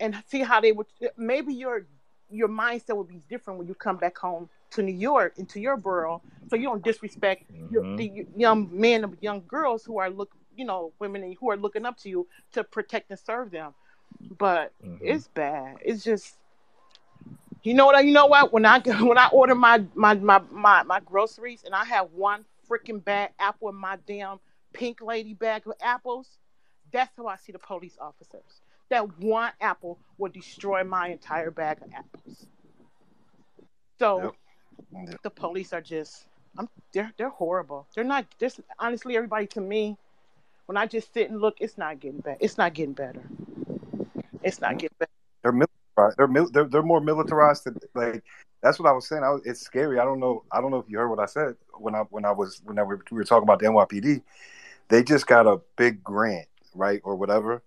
and see how they would maybe your your mindset would be different when you come back home to New York into your borough so you don't disrespect your, Mhm. the young men and young girls who are look you know women who are looking up to you to protect and serve them but Mhm. it's bad it's just you know what you know what when I go- when I order my my my my, my groceries and I have one freaking bad apple in my damn pink lady bag of apples. That's how I see the police officers. That one apple will destroy my entire bag of apples. So Yep. the police are just I'm they're they're horrible. They're not just honestly everybody to me, when I just sit and look, it's not getting better. It's not getting better. It's not getting better. They're militarized. They're, mil- they're they're more militarized. To, like that's what I was saying. I was, it's scary. I don't know. I don't know if you heard what I said when I when I was when I, we were talking about the NYPD. They just got a big grant, right, or whatever,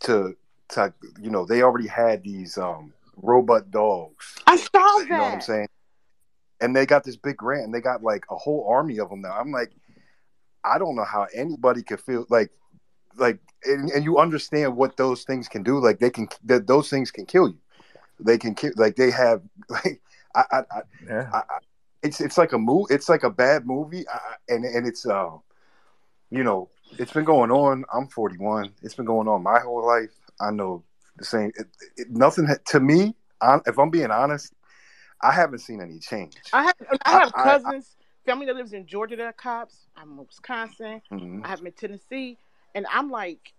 to to you know they already had these um robot dogs. I saw that. You know what I'm saying? And they got this big grant, and they got like a whole army of them now. I'm like, I don't know how anybody could feel like, like, and, and you understand what those things can do. Like they can, that those things can kill you. They can kill. Like they have, like, I, I, I, Yeah. I, I it's it's like a move. It's like a bad movie, I, I- and and it's uh, you know, it's been going on. I'm 41. It's been going on my whole life. I know the same. It, it, nothing to me. I, if I'm being honest, I haven't seen any change. I have I I- have I- I- cousins, family that lives in Georgia that are cops. I'm in Wisconsin. Mhm. I have them in Tennessee, and I'm like,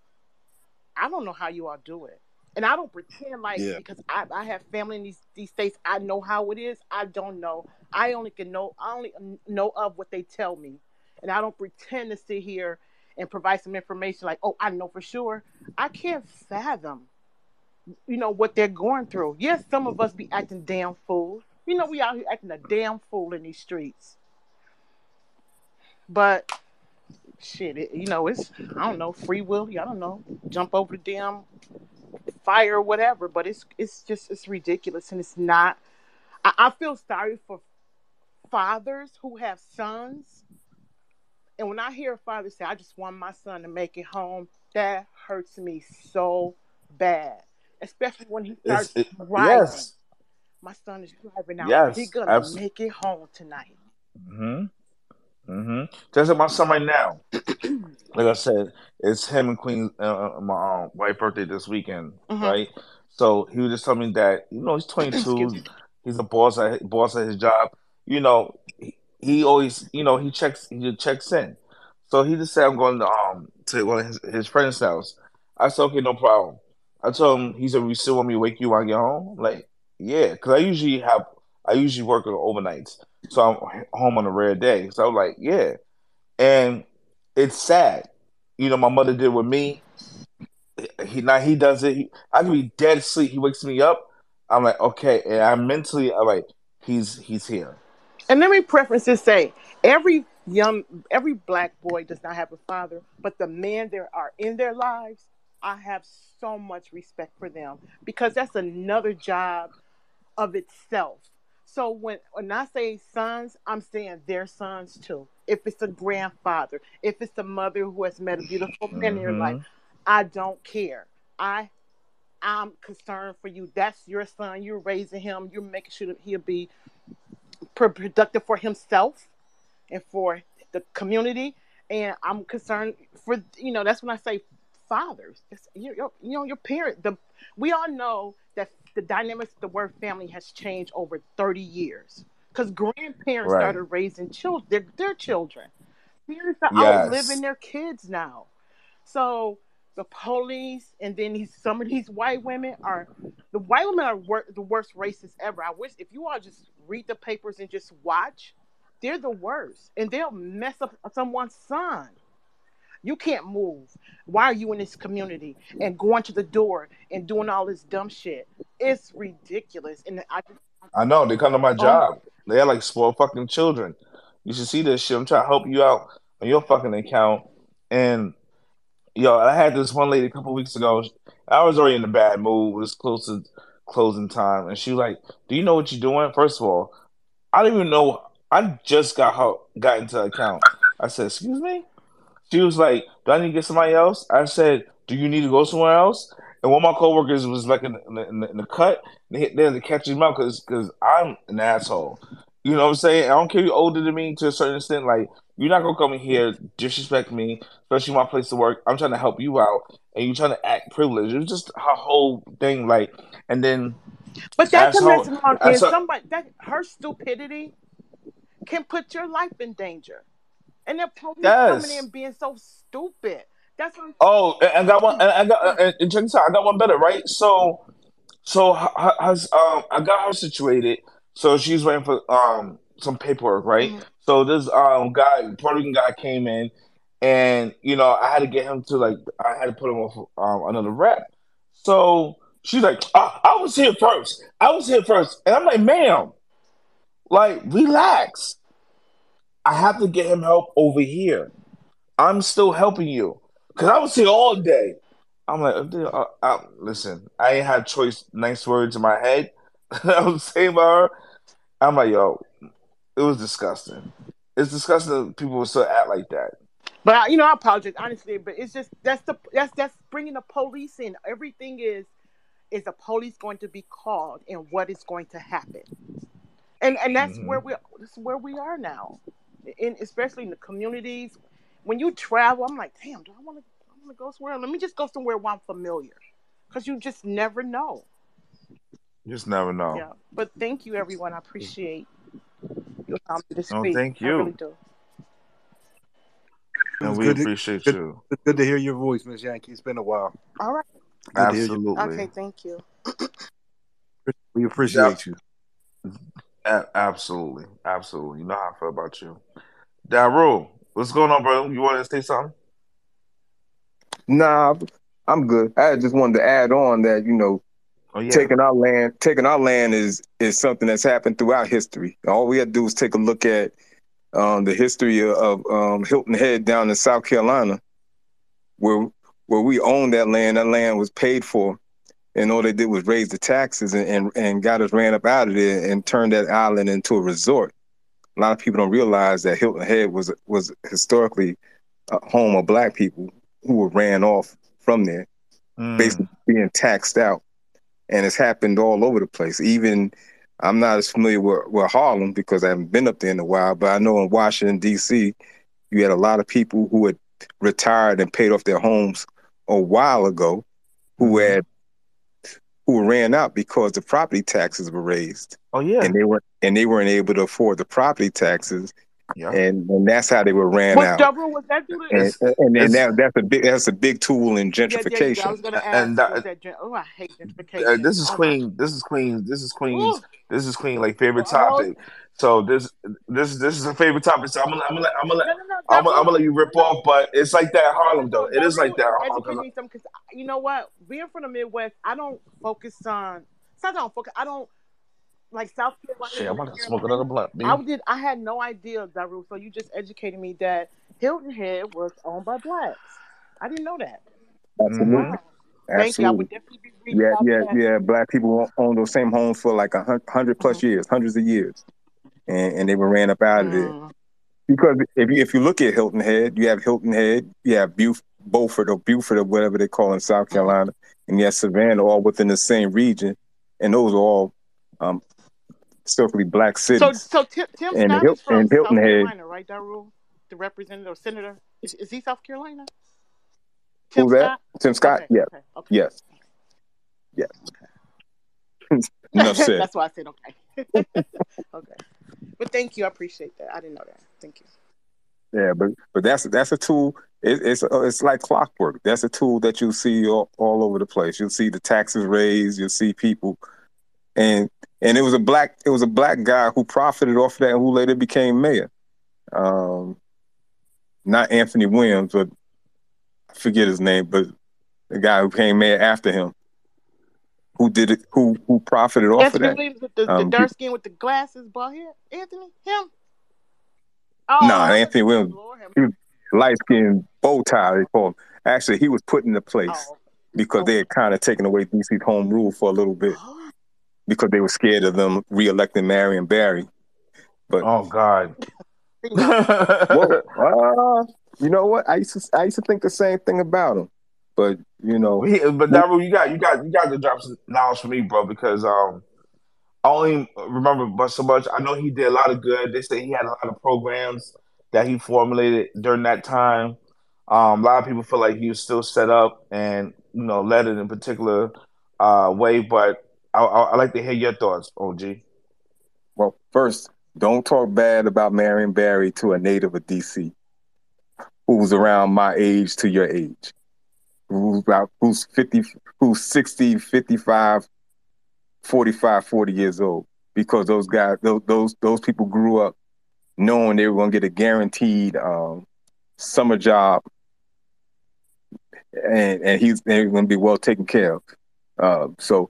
I don't know how you all do it. And I don't pretend like Yeah. because I, I have family in these these states. I know how it is. I don't know. I only can know. I only know of what they tell me, and I don't pretend to sit here and provide some information like, oh, I know for sure. I can't fathom, you know, what they're going through. Yes, some of us be acting damn fools. You know, we out here acting a damn fool in these streets. But shit, it, you know, it's I don't know, free will. I don't know, jump over the damn fire or whatever. But it's it's just it's ridiculous, and it's not. I, I feel sorry for fathers who have sons, and when I hear a father say, "I just want my son to make it home," that hurts me so bad. Especially when he starts it, driving. yes. My son is driving out. Yes, He's gonna abs- make it home tonight. hmm hmm Just like my son right now. Like I said, it's him and Queen. Uh, uh, my um, wife birthday this weekend, Mhm. right? So he was just telling me that you know he's 22. He's a boss at boss at his job. You know, he, he always you know he checks he checks in. So he just said I'm going to um to one of his, his friend's house. I said okay, no problem. I told him he said you still want me to wake you when I get home? I'm like yeah, because I usually have I usually work on overnights, so I'm home on a rare day. So I was like yeah, and it's sad. You know, my mother did with me. He now he does it. He, I can be dead asleep. He wakes me up. I'm like, okay, and I mentally, I'm like, he's he's here. And let me preference this say every young every black boy does not have a father, but the men there are in their lives, I have so much respect for them because that's another job of itself. So when when I say sons, I'm saying their sons too. If it's a grandfather, if it's a mother who has met a beautiful man in your life, Mhm. I don't care. I I'm concerned for you. That's your son. You're raising him. You're making sure that he'll be productive for himself and for the community. And I'm concerned for you know that's when I say fathers. It's, you, you you know your parent. The we all know that the dynamics of the word family has changed over 30 years because grandparents Right. started raising children their, their children. Parents are Yes. outliving their kids now. So the police and then these some of these white women are the white women are wor- the worst racists ever. I wish if you all just read the papers and just watch, they're the worst, and they'll mess up someone's son. You can't move. Why are you in this community and going to the door and doing all this dumb shit? It's ridiculous. And I, I know they come to my oh, job. They're like spoiled fucking children. You should see this shit. I'm trying to help you out on your fucking account. And yo, I had this one lady a couple weeks ago. I was already in a bad mood. It was close to closing time, and she was like, "Do you know what you're doing?" First of all, I don't even know. I just got her got into the account. I said, "Excuse me." She was like, "Do I need to get somebody else?" I said, "Do you need to go somewhere else?" And one of my coworkers was like in the, in the, in the, cut. They they had to catch him out because because I'm an asshole. You know what I'm saying? I don't care you're older than me to a certain extent. Like you're not gonna come in here disrespect me, especially my place to work. I'm trying to help you out, and you're trying to act privileged. It was just her whole thing. Like, and then but that as comes her, on as and her, somebody that her stupidity can put your life in danger. And the police coming in being so stupid. That's what I'm Oh, and I got one. And I got and, and check this out. I got one better, right? So, so has um I got her situated. So she's waiting for um some paperwork, right? Mhm. So this um guy, Puerto Rican guy, came in, and you know I had to get him to like I had to put him off um another rep. So she's like, "Ah, I was here first. I was here first, and I'm like, ma'am, like relax. I have to get him help over here. I'm still helping you because I was here all day. I'm like, uh, uh, listen, I ain't had choice, nice words in my head. I was saying about her. I'm like, yo, it was disgusting. It's disgusting that people would still act like that. But I- you know, I apologize honestly, but it's just that's the that's that's bringing the police in. Everything is is the police going to be called, and what is going to happen, and and that's where Mhm. we that's where we are now, in especially in the communities. When you travel, I'm like, damn, do I want to I want to go somewhere? Let me just go somewhere where I'm familiar, because you just never know. You just never know. Yeah. But thank you, everyone. I appreciate your time to No, speak. thank you I really you. do. And we good. To, appreciate good, you. good to hear your voice, Miss Yankee. It's been a while. All right. Good to hear you. Absolutely. Okay. Thank you. We Yeah, appreciate you. A- absolutely. Absolutely. You know how I feel about you. Daru, what's going on, bro? You want to say something? Nah, I'm good. I just wanted to add on that you know Oh, yeah. taking our land taking our land is is something that's happened throughout history. All we have to do is take a look at um, the history of um, Hilton Head down in South Carolina, where where we owned that land. That land was paid for, and all they did was raise the taxes and, and, and got us ran up out of there and turned that island into a resort. A lot of people don't realize that Hilton Head was was historically a home of black people who were ran off from there, Mm. basically being taxed out and it's happened all over the place. Even I'm not as familiar with, with Harlem because I haven't been up there in a while, but I know in Washington D.C. you had a lot of people who had retired and paid off their homes a while ago, who Mm-hmm. had who ran out because the property taxes were raised, Oh, yeah. and they were and they weren't able to afford the property taxes, Yeah. and, and that's how they were ran Was out. Deborah, was that due to And and, and that that's a big that's a big tool in Yeah, there you. I gentrification. was gonna and that, was that gen- oh I hate uh, gentrification. this is Oh my Queen. This is Queen. This is Queen's. Ooh, This is Queen. Like favorite well, well, topic. So this this this is a favorite topic. So I'm gonna I'm gonna I'm gonna no, let no, no, I'm gonna, I'm gonna let you rip off, but it's like that in no, no, Harlem though. It is like that. in educate Harlem. me some because you know what? Being from the Midwest, I don't focus on. It's not that I don't focus. I don't like South Carolina, Shit, I'm North about to smoke another Carolina. blunt, I B. did. I had no idea, Daru. So you just educated me that Hilton Head was owned by blacks. I didn't know that. Absolutely, Mm-hmm. Wow. Thank you. I would absolutely. definitely be Yeah, yeah, that. yeah. Black people own those same homes for like a hundred plus Mhm. years, hundreds of years, and, and they were ran up out of there. Mm. Because if you if you look at Hilton Head, you have Hilton Head, you have Buf- Beaufort or Beaufort or whatever they call it in South Mhm. Carolina, and you have Savannah, all within the same region, and those are all um, historically black cities. so Tim, Tim And Scott Hil- from and Hilton South Head, Carolina, right, Daru? The representative or senator is, is he South Carolina? Tim who's that? Tim Scott? Okay, Yes, okay, okay, yes, yes. Enough said. That's why I said okay. okay, but thank you. I appreciate that. I didn't know that. Thank you. Yeah, but but that's that's a tool. It, it's it's like clockwork. That's a tool that you'll see all, all over the place. You'll see the taxes raised. You'll see people, and and it was a black it was a black guy who profited off of that, and who later became mayor. Um, not Anthony Williams, but I forget his name, but the guy who became mayor after him, who did it, who who profited off of Anthony that. Williams the, the Um, dark skin with the glasses, bald head. Anthony, him. no, Oh, Anthony Williams. Lord He was light skinned bow tie. They call him. Actually, he was put in the place Oh, because they had kind of taken away DC's home rule for a little bit oh. because they were scared of them reelecting Marion Barry. But Oh God. Well, uh, you know what? I used to I used to think the same thing about him. But you know, He, but Daru, you got you got you got to drop some knowledge for me, bro, because um I only remember but so much. I know he did a lot of good. They say he had a lot of programs that he formulated during that time. Um, a lot of people feel like he was still set up and you know led it in a particular uh, way. But I, I, I like to hear your thoughts, OG. well, first, don't talk bad about Marion Barry to a native of DC. who's around my age to your age, who's about who's 50, who's 60, 55, 45, 40 years old, because those guys, those those those people grew up knowing they were going to get a guaranteed um, summer job, and and he's going to be well taken care of. Uh, so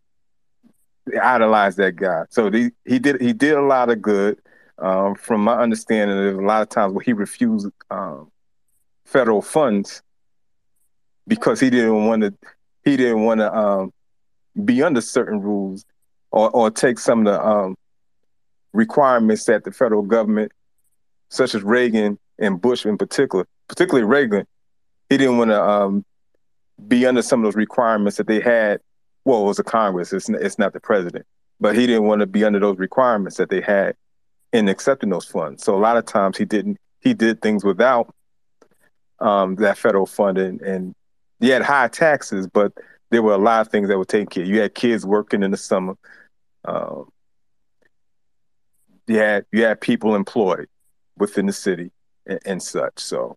I idolize that guy. So the, he did he did a lot of good. Um, from my understanding, there's a lot of times where he refused um, federal funds because he didn't want to he didn't want to um, be under certain rules or, or take some of the um, requirements that the federal government, such as Reagan and Bush in particular, particularly Reagan, he didn't want to um, be under some of those requirements that they had. Well, it was a Congress; it's it's not the president, but he didn't want to be under those requirements that they had in accepting those funds. So a lot of times he didn't. He did things without um, that federal funding, and you had high taxes, but there were a lot of things that were taken care. of. You had kids working in the summer. Um, you had you had people employed within the city and, and such. So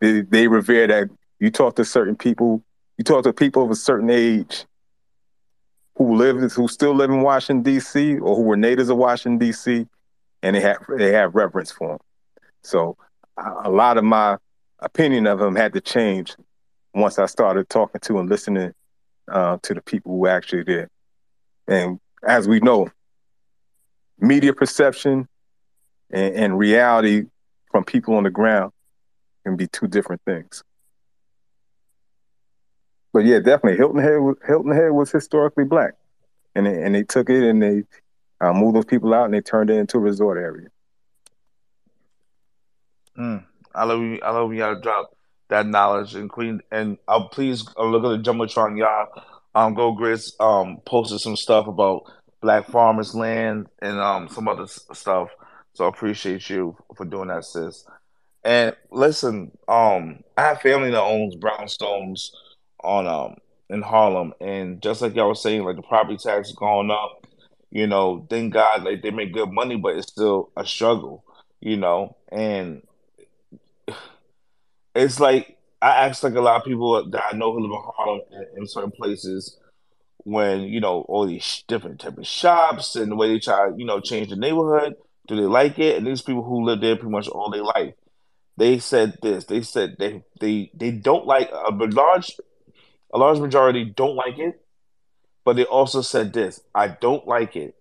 they, they revere that. You talk to certain people. You talk to people of a certain age who live who still live in Washington D.C. or who were natives of Washington D.C. and they have they have reverence for them. So a a lot of my opinion of him had to change once I started talking to and listening uh, to the people who actually did. And as we know, media perception and, and reality from people on the ground can be two different things. But yeah, definitely Hilton Head. Was, Hilton Head was historically black, and they, and they took it and they uh, moved those people out and they turned it into a resort area. Mm. I love you. I love. Y'all drop that knowledge and queen. And I'll please uh, look at the jumbotron, y'all. Um, Go Grits um posted some stuff about Black Farmers Land and um some other stuff. So I appreciate you for doing that, sis. And listen, um, I have family that owns brownstones on um in Harlem, and just like y'all was saying, like the property tax is going up. You know, thank God, like they make good money, but it's still a struggle. You know, and it's like I ask like a lot of people that I know who live in Harlem in, in certain places when you know all these different type of shops and the way they try you know change the neighborhood. Do they like it? And these people who live there pretty much all their life, they said this. They said they they they don't like a large a large majority don't like it, but they also said this. I don't like it,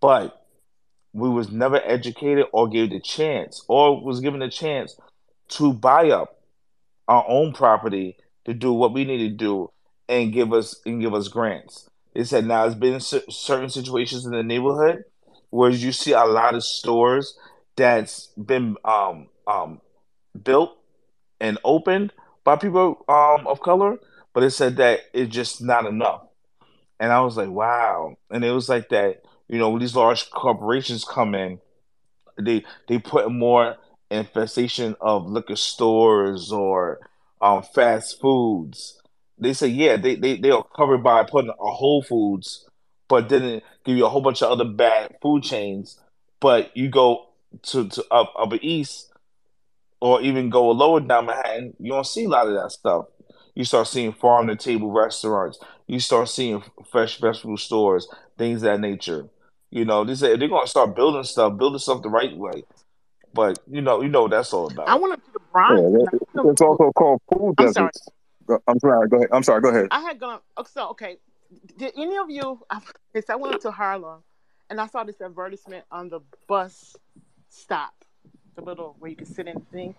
but we was never educated or gave the chance or was given a chance to buy up our own property to do what we need to do and give us and give us grants. They said now it's been certain situations in the neighborhood where you see a lot of stores that's been um um built and opened by people um of color, but it said that it's just not enough. And I was like, wow. And it was like that, you know, when these large corporations come in, they they put more infestation of liquor stores or um, fast foods. They say yeah, they they they are covered by putting a Whole Foods, but then give you a whole bunch of other bad food chains. But you go to to up upper east or even go lower down Manhattan, you don't see a lot of that stuff. You start seeing farm to table restaurants. You start seeing fresh vegetable stores, things that nature. You know, they say they're gonna start building stuff, building stuff the right way. But you know, you know what that's all about. I about. went up to the Bronx. and I it- had gone it's also called food I'm sorry. deserts. I'm sorry. Go ahead. I'm sorry. Go ahead. I had gone. oh, So okay, did any of you? Okay, so I went up to Harlem, and I saw this advertisement on the bus stop, the little where you can sit in the thing,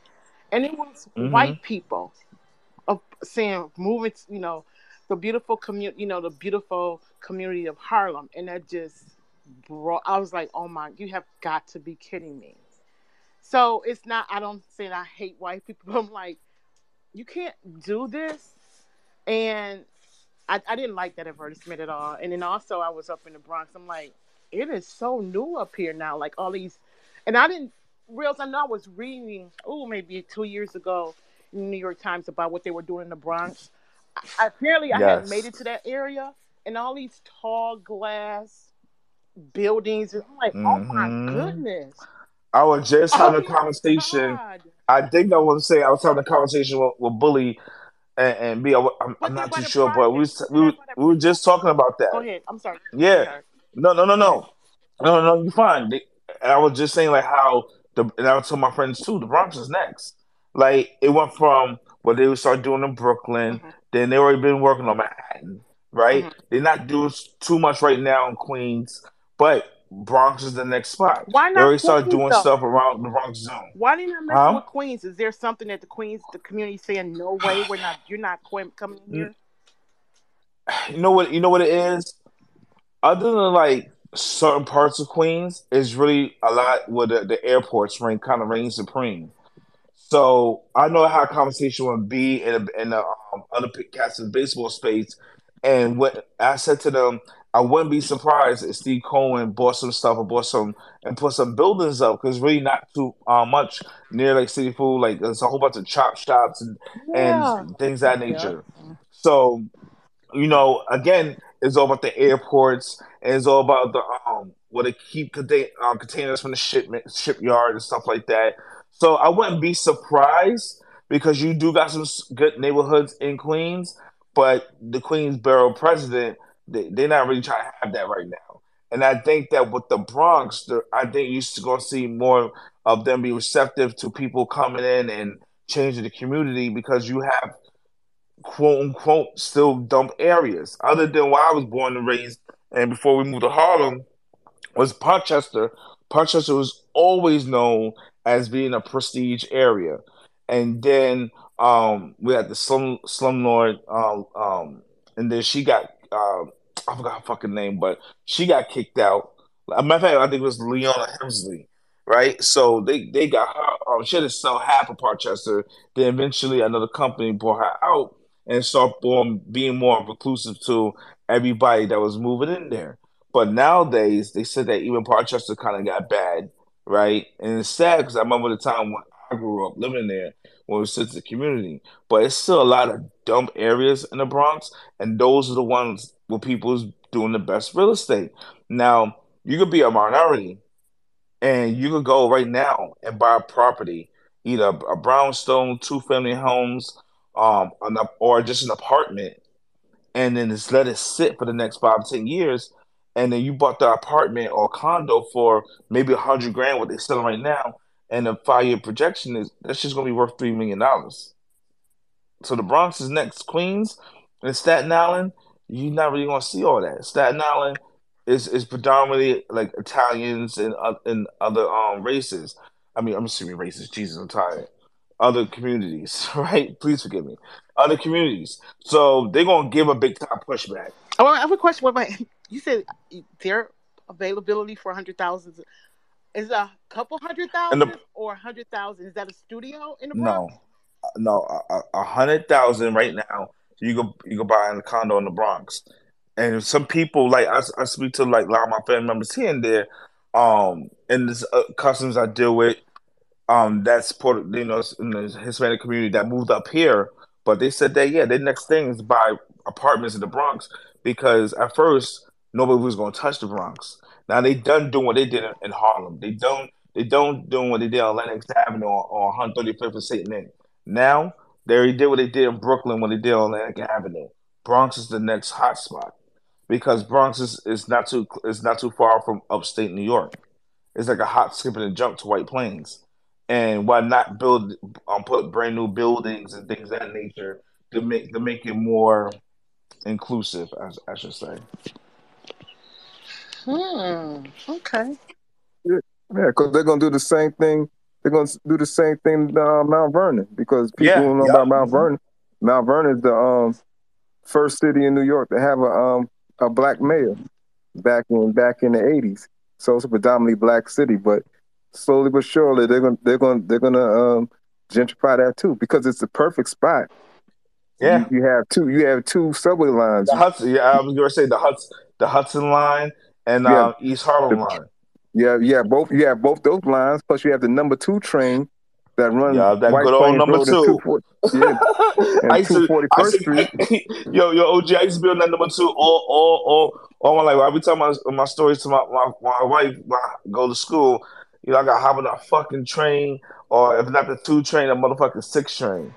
and it was hmm white people of saying moving. You know, the beautiful community. You know, the beautiful community of Harlem, and that just brought. I was like, oh my, you have got to be kidding me. So it's not. I don't say that I hate white people, but I'm like, you can't do this. And I, I didn't like that advertisement at all. And then also I was up in the Bronx. I'm like, it is so new up here now. Like all these, and I didn't realize. I know I was reading, oh, maybe two years ago, in New York Times about what they were doing in the Bronx. I, apparently, I hadn't made it to that area, and all these tall glass buildings. I'm like, oh my hmm goodness. I was just Oh having a my conversation. God. I think I was saying I was having a conversation with, with Bully and, and B. I, am I'm not too sure, but we was- we were- we were just talking about that. Go ahead. I'm sorry. Yeah. No, no, no, no. No, no, you're fine. They- I was just saying like how the and I told my friends too, the Bronx is next. Like it went from what they would start doing in Brooklyn, Mm-hmm. then they already been working on Manhattan, right? They're not doing too much right now in Queens, but Bronx is the next spot. Why They not already start doing though? stuff around the Bronx zone. Why didn't I mess Huh? with Queens? Is there something that the Queens, the community, saying no way, we're not, you're not coming here? You know what? You know what it is. Other than like certain parts of Queens, is really a lot where the, the airports reign kind of reign supreme. So I know how a conversation would be in a, in a um, other cats in the baseball space, and what I said to them, I wouldn't be surprised if Steve Cohen bought some stuff or bought some and put some buildings up because really not too uh, much near like Citi Field. Like there's a whole bunch of chop shops and Yeah. and things of that Yeah. nature. So you know, again, it's all about the airports and it's all about the um where they keep contain, um, containers from the shipment shipyard and stuff like that. So I wouldn't be surprised because you do got some good neighborhoods in Queens, but the Queens borough president they, they're not really trying to have that right now. And I think that with the Bronx, I think you're going to see more of them be receptive to people coming in and changing the community because you have quote unquote still dump areas. Other than where I was born and raised, and before we moved to Harlem, was Parkchester. Parkchester was always known as being a prestige area. And then um, we had the slum slumlord, um, um, and then she got um, I forgot her fucking name, but she got kicked out. A matter of fact, I think it was Leona Helmsley, right? So they they got her. Um, she had to sell half of Parkchester. Then eventually another company bought her out and started um, being more reclusive to everybody that was moving in there. But nowadays, they said that even Parkchester kind of got bad, right? And it's sad because I remember the time when I grew up living there, when it was such a community. But it's still a lot of dump areas in the Bronx, and those are the ones where people's doing the best real estate. Now, you could be a minority, and you could go right now and buy a property, either a brownstone, two family homes, um, or just an apartment, and then just let it sit for the next five ten years, and then you bought the apartment or condo for maybe a hundred grand, what they're selling right now, and the five year projection is that's just gonna be worth three million dollars. So the Bronx is next, Queens and Staten Island. You're not really gonna see all that. Staten Island is is predominantly like Italians and uh, and other um races. I mean, I'm assuming races. Jesus, I'm tired. Other communities, right? Please forgive me. Other communities. So they're gonna give a big time pushback. Oh, I have a question. What about you said their availability for a hundred thousand is a couple hundred thousand the or a hundred thousand? Is that a studio in the no, Bronx? no, a, a a hundred thousand right now. You go you go buy a condo in the Bronx, and some people like I, I speak to like a lot of my family members here and there, um, and this uh, customers I deal with, um, that's Puerto, you know, in the Hispanic community that moved up here, but they said that yeah, their next thing is buy apartments in the Bronx because at first nobody was going to touch the Bronx. Now they done doing what they did in, in Harlem. They don't they don't doing what they did on Lenox Avenue or, or 135th and St. Nick. Now they already did what they did in Brooklyn when they did on Atlantic Avenue. Bronx is the next hot spot because Bronx is, is not too is not too far from upstate New York. It's like a hot skip and a jump to White Plains. And why not build um, put brand new buildings and things of that nature to make to make it more inclusive, as I should say. Hmm. Okay. Yeah, because they're gonna do the same thing. They're gonna do the same thing uh, Mount Vernon because people Yeah, don't know yeah. about Mount Vernon. Mount Vernon is the um, first city in New York to have a um, a black mayor back in back in the eighties. So it's a predominantly black city, but slowly but surely they're gonna they're gonna they're gonna um, gentrify that too because it's the perfect spot. Yeah. You, you have two you have two subway lines. The Hudson, yeah, I was gonna say the Hudson, the Hudson line and Yeah. um, East Harlem The- line. Yeah, yeah, both you have both those lines. Plus, you have the number two train that runs Yeah, that White good old Plains number Road two. and 240, yeah, I used to, 241st I used Street. to, yo, yo, OG, I used to be on that number two all, all, all, all my life. I be telling my, my stories to my, my, my wife when I go to school. You know, I got to hop on a fucking train or if not the two train, a motherfucking six train.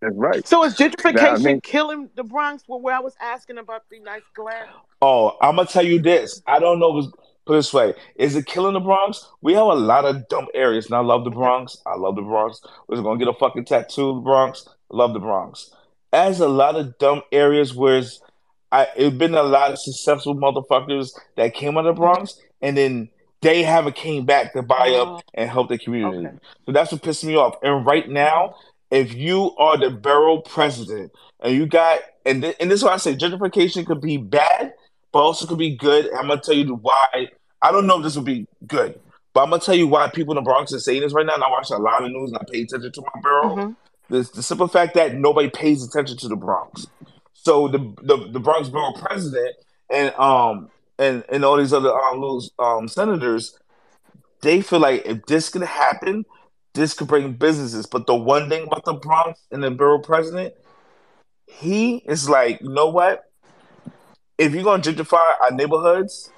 That's right. So is gentrification Now, I mean- killing the Bronx? Well, where I was asking about the nice glass. Oh, I'm gonna tell you this. I don't know. If it's, put it this way: Is it killing the Bronx? We have a lot of dumb areas, and I love the Bronx. I love the Bronx. We're gonna get a fucking tattoo of the Bronx. Love the Bronx. As a lot of dumb areas where it's, I it's been a lot of successful motherfuckers that came out of the Bronx, and then they haven't came back to buy up oh. and help the community. So that's what pissed me off. And right now, if you are the borough president and you got and th- and this is why I say gentrification could be bad, but also could be good. I'm gonna tell you why. I don't know if this would be good, but I'm gonna tell you why people in the Bronx are saying this right now. And I watch a lot of news and I pay attention to my borough. The, the simple fact that nobody pays attention to the Bronx. So the the, the Bronx borough president and um and and all these other um little um senators, they feel like if this could happen, this could bring businesses. But the one thing about the Bronx and the borough president, he is like, you know what? If you're gonna gentrify our neighborhoods,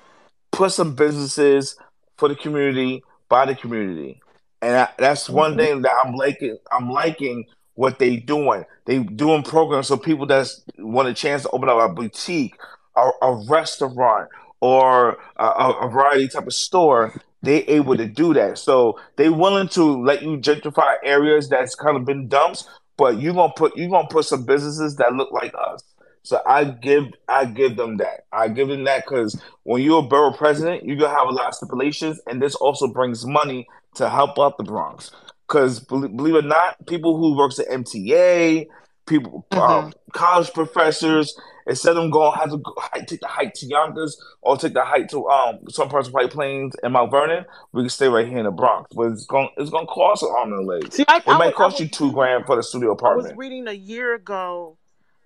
put some businesses for the community by the community, and I, that's one mm-hmm. thing that I'm liking. I'm liking what they doing. They doing programs so people that want a chance to open up a boutique, a, a restaurant, or a, a a variety type of store. They able to do that, so they willing to let you gentrify areas that's kind of been dumps, but you gonna put you gonna put some businesses that look like us. So I give I give them that. I give them that because when you're a borough president, you're gonna have a lot of stipulations, and this also brings money to help out the Bronx. Because believe, believe it or not, people who works at MTA, people, um, college professors, instead of them going have to go, hike- take the hike to Yonkers or take the hike to um some parts of White Plains and Mount Vernon, we can stay right here in the Bronx. But it's going it's gonna cost an arm and a leg. See, I, it I might was, cost was you two grand for the studio apartment. I was reading a year ago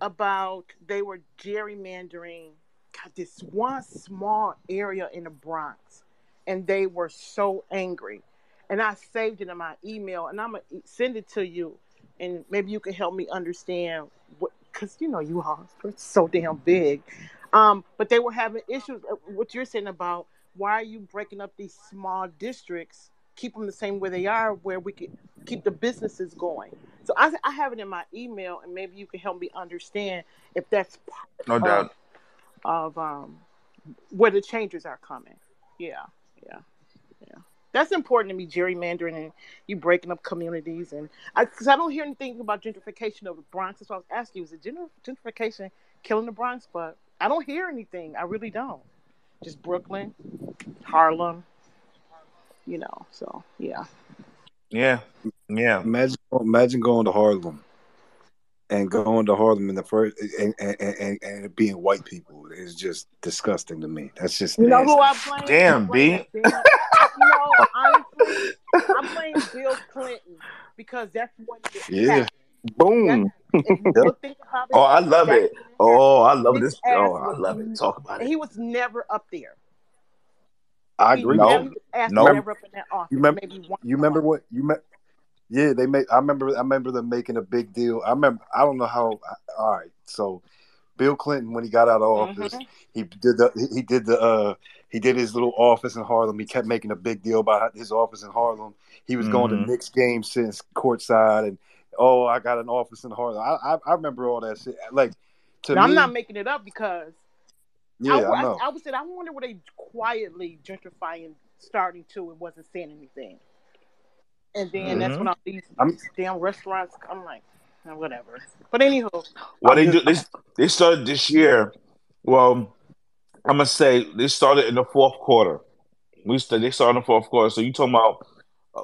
about they were gerrymandering God, this one small area in the Bronx, and they were so angry. And I saved it in my email, and I'm gonna send it to you, and maybe you can help me understand what, because you know you are so damn big. Um, but they were having issues. uh, What you're saying about why are you breaking up these small districts? Keep them the same way they are, where we can keep the businesses going. So I, I have it in my email, and maybe you can help me understand if that's No part doubt. of of um, where the changes are coming. Yeah, yeah, yeah. That's important to me, gerrymandering and you breaking up communities, and because I, don't hear anything about gentrification of the Bronx. That's why I was asking you: is it gentrification killing the Bronx? But I don't hear anything. I really don't. Just Brooklyn, Harlem, you know. So yeah. Yeah, yeah. Imagine, imagine going to Harlem and going to Harlem in the first and and, and, and it being white people is just disgusting to me. That's just You know who. I blame? Damn, B. that damn- you know, honestly, I blame Bill Clinton because that's what it Yeah. happened. Boom. If you Yep. look think about it, Oh, I love it. Oh, I love his this. ass Oh, I love it. Talk about it. he was never up there. I agree. No, his ass was no. never up in that office. You remember? Maybe one You remember what you met? Yeah, they made. I remember. I remember them making a big deal. I remember. I don't know how. All right, so Bill Clinton, when he got out of office, Mhm. he did the. He he did the. uh He did his little office in Harlem. He kept making a big deal about his office in Harlem. He was going to hmm Knicks games since courtside, and oh, I got an office in Harlem. I I, I remember all that shit. Like to Now, I'm not making it up because yeah, I, I I, know. I would say I wonder were they quietly gentrifying, starting to, and wasn't saying anything. And then that's hmm when all these I'm damn restaurants. I'm like, "Eh, whatever. But anywho, Well, I'm they just do. They they started this year. Well, I'm gonna say they started in the fourth quarter. We st- they started in the fourth quarter. So you talking about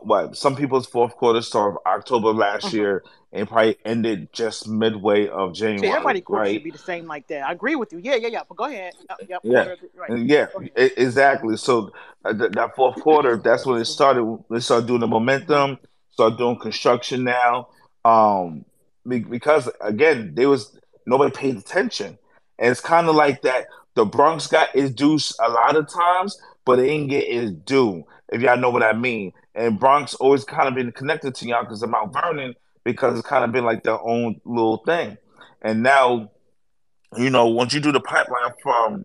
what? Some people's fourth quarter started October of last mhm. year and probably ended just midway of see, everybody January, quarter should right? be the same like that. I agree with you. Yeah, yeah, yeah. But go ahead. Yep, yep Yeah, quarter. Right. yeah, exactly. So uh, th- that fourth quarter, that's when it started. They started doing the momentum, start doing construction now. Um, because again, there was nobody paid attention, and it's kind of like that. The Bronx got its due a lot of times, but they didn't get its due. If y'all know what I mean. And Bronx always kind of been connected to Yonkers and Mount Vernon because it's kind of been like their own little thing. And now you know, once you do the pipeline from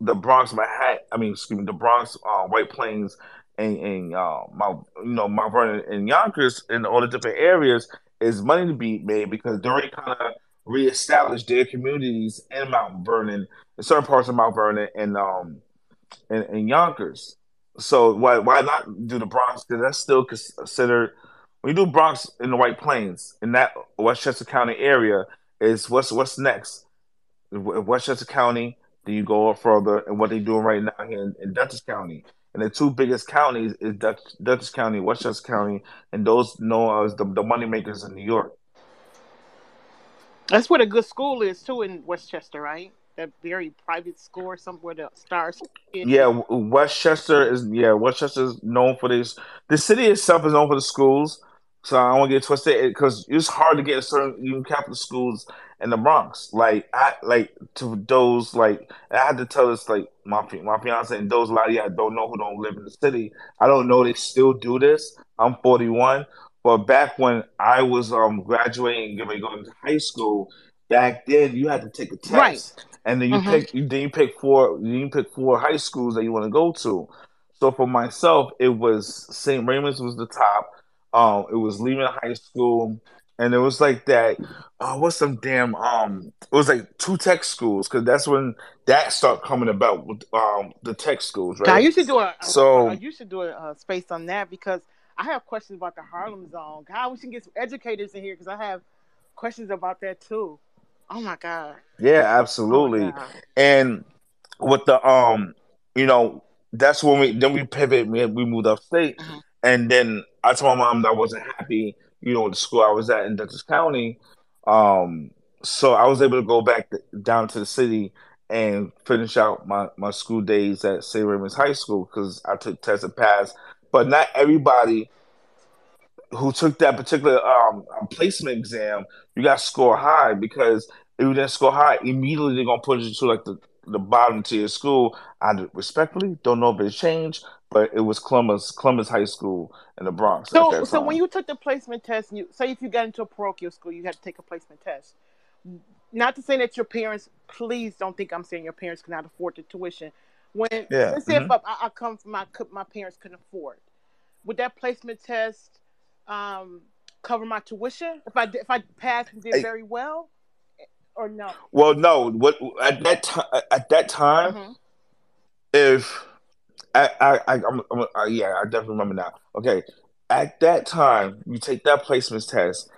the Bronx, Manhattan, I mean, excuse me, the Bronx, uh, White Plains, and, and uh, Mount, you know, Mount Vernon and Yonkers and all the different areas is money to be made because they already kind of reestablished their communities in Mount Vernon, in certain parts of Mount Vernon and um and, and Yonkers. So why why not do the Bronx? Because that's still considered when you do Bronx in the White Plains in that Westchester County area is what's what's next. Westchester County, then you go up further, and what they're doing right now here in, in Dutchess County. And the two biggest counties is Dutch, Dutchess County, Westchester County, and those known as the, the money makers in New York. That's what a good school is too in Westchester, right? That very private school or somewhere the stars. Yeah, Westchester is yeah, Westchester is known for this. The city itself is known for the schools, so I don't want to get twisted because it's hard to get certain even capital schools in the Bronx. Like I like to those like I had to tell this like my my fiance and those a lot of y'all don't know who don't live in the city. I don't know they still do this. I'm 41, but back when I was um graduating going to high school, back then you had to take a test, Right. And then you Mhm. pick you then you pick four you pick four high schools that you want to go to. So for myself, it was St. Raymond's was the top. Um, it was Lehman High School, and it was like that. Uh, what's some damn um? It was like two tech schools because that's when that started coming about with um the tech schools, I right? used to do a, a So you should do a, uh space on that because I have questions about the Harlem Zone. God, we should get some educators in here because I have questions about that too. Oh my God. Yeah, Oh absolutely. God. And with the um, you know, that's when we then we pivot. We we moved upstate, Mm-hmm. and then I told my mom that I wasn't happy, you know, with the school I was at in Dutchess County. Um, so I was able to go back th- down to the city and finish out my my school days at St. Raymond's High School because I took tests and passed. But not everybody who took that particular um, placement exam, you got to score high because if you didn't score high, immediately they're gonna put you to like the, the bottom tier school. I respectfully don't know if it changed, but it was Columbus Columbus High School in the Bronx So, so when you took the placement test, and you say if you got into a parochial school, you had to take a placement test. Not to say that your parents, please don't think I'm saying your parents cannot afford the tuition. When Yeah. let's say if mhm. I, I come from my my parents couldn't afford, would that placement test um, cover my tuition if I did- if I passed and did very well, or no? well, no, what at that time at that time, hmm if I I, I I'm, I'm uh, yeah, I definitely remember now. Okay, at that time, you take that placements test.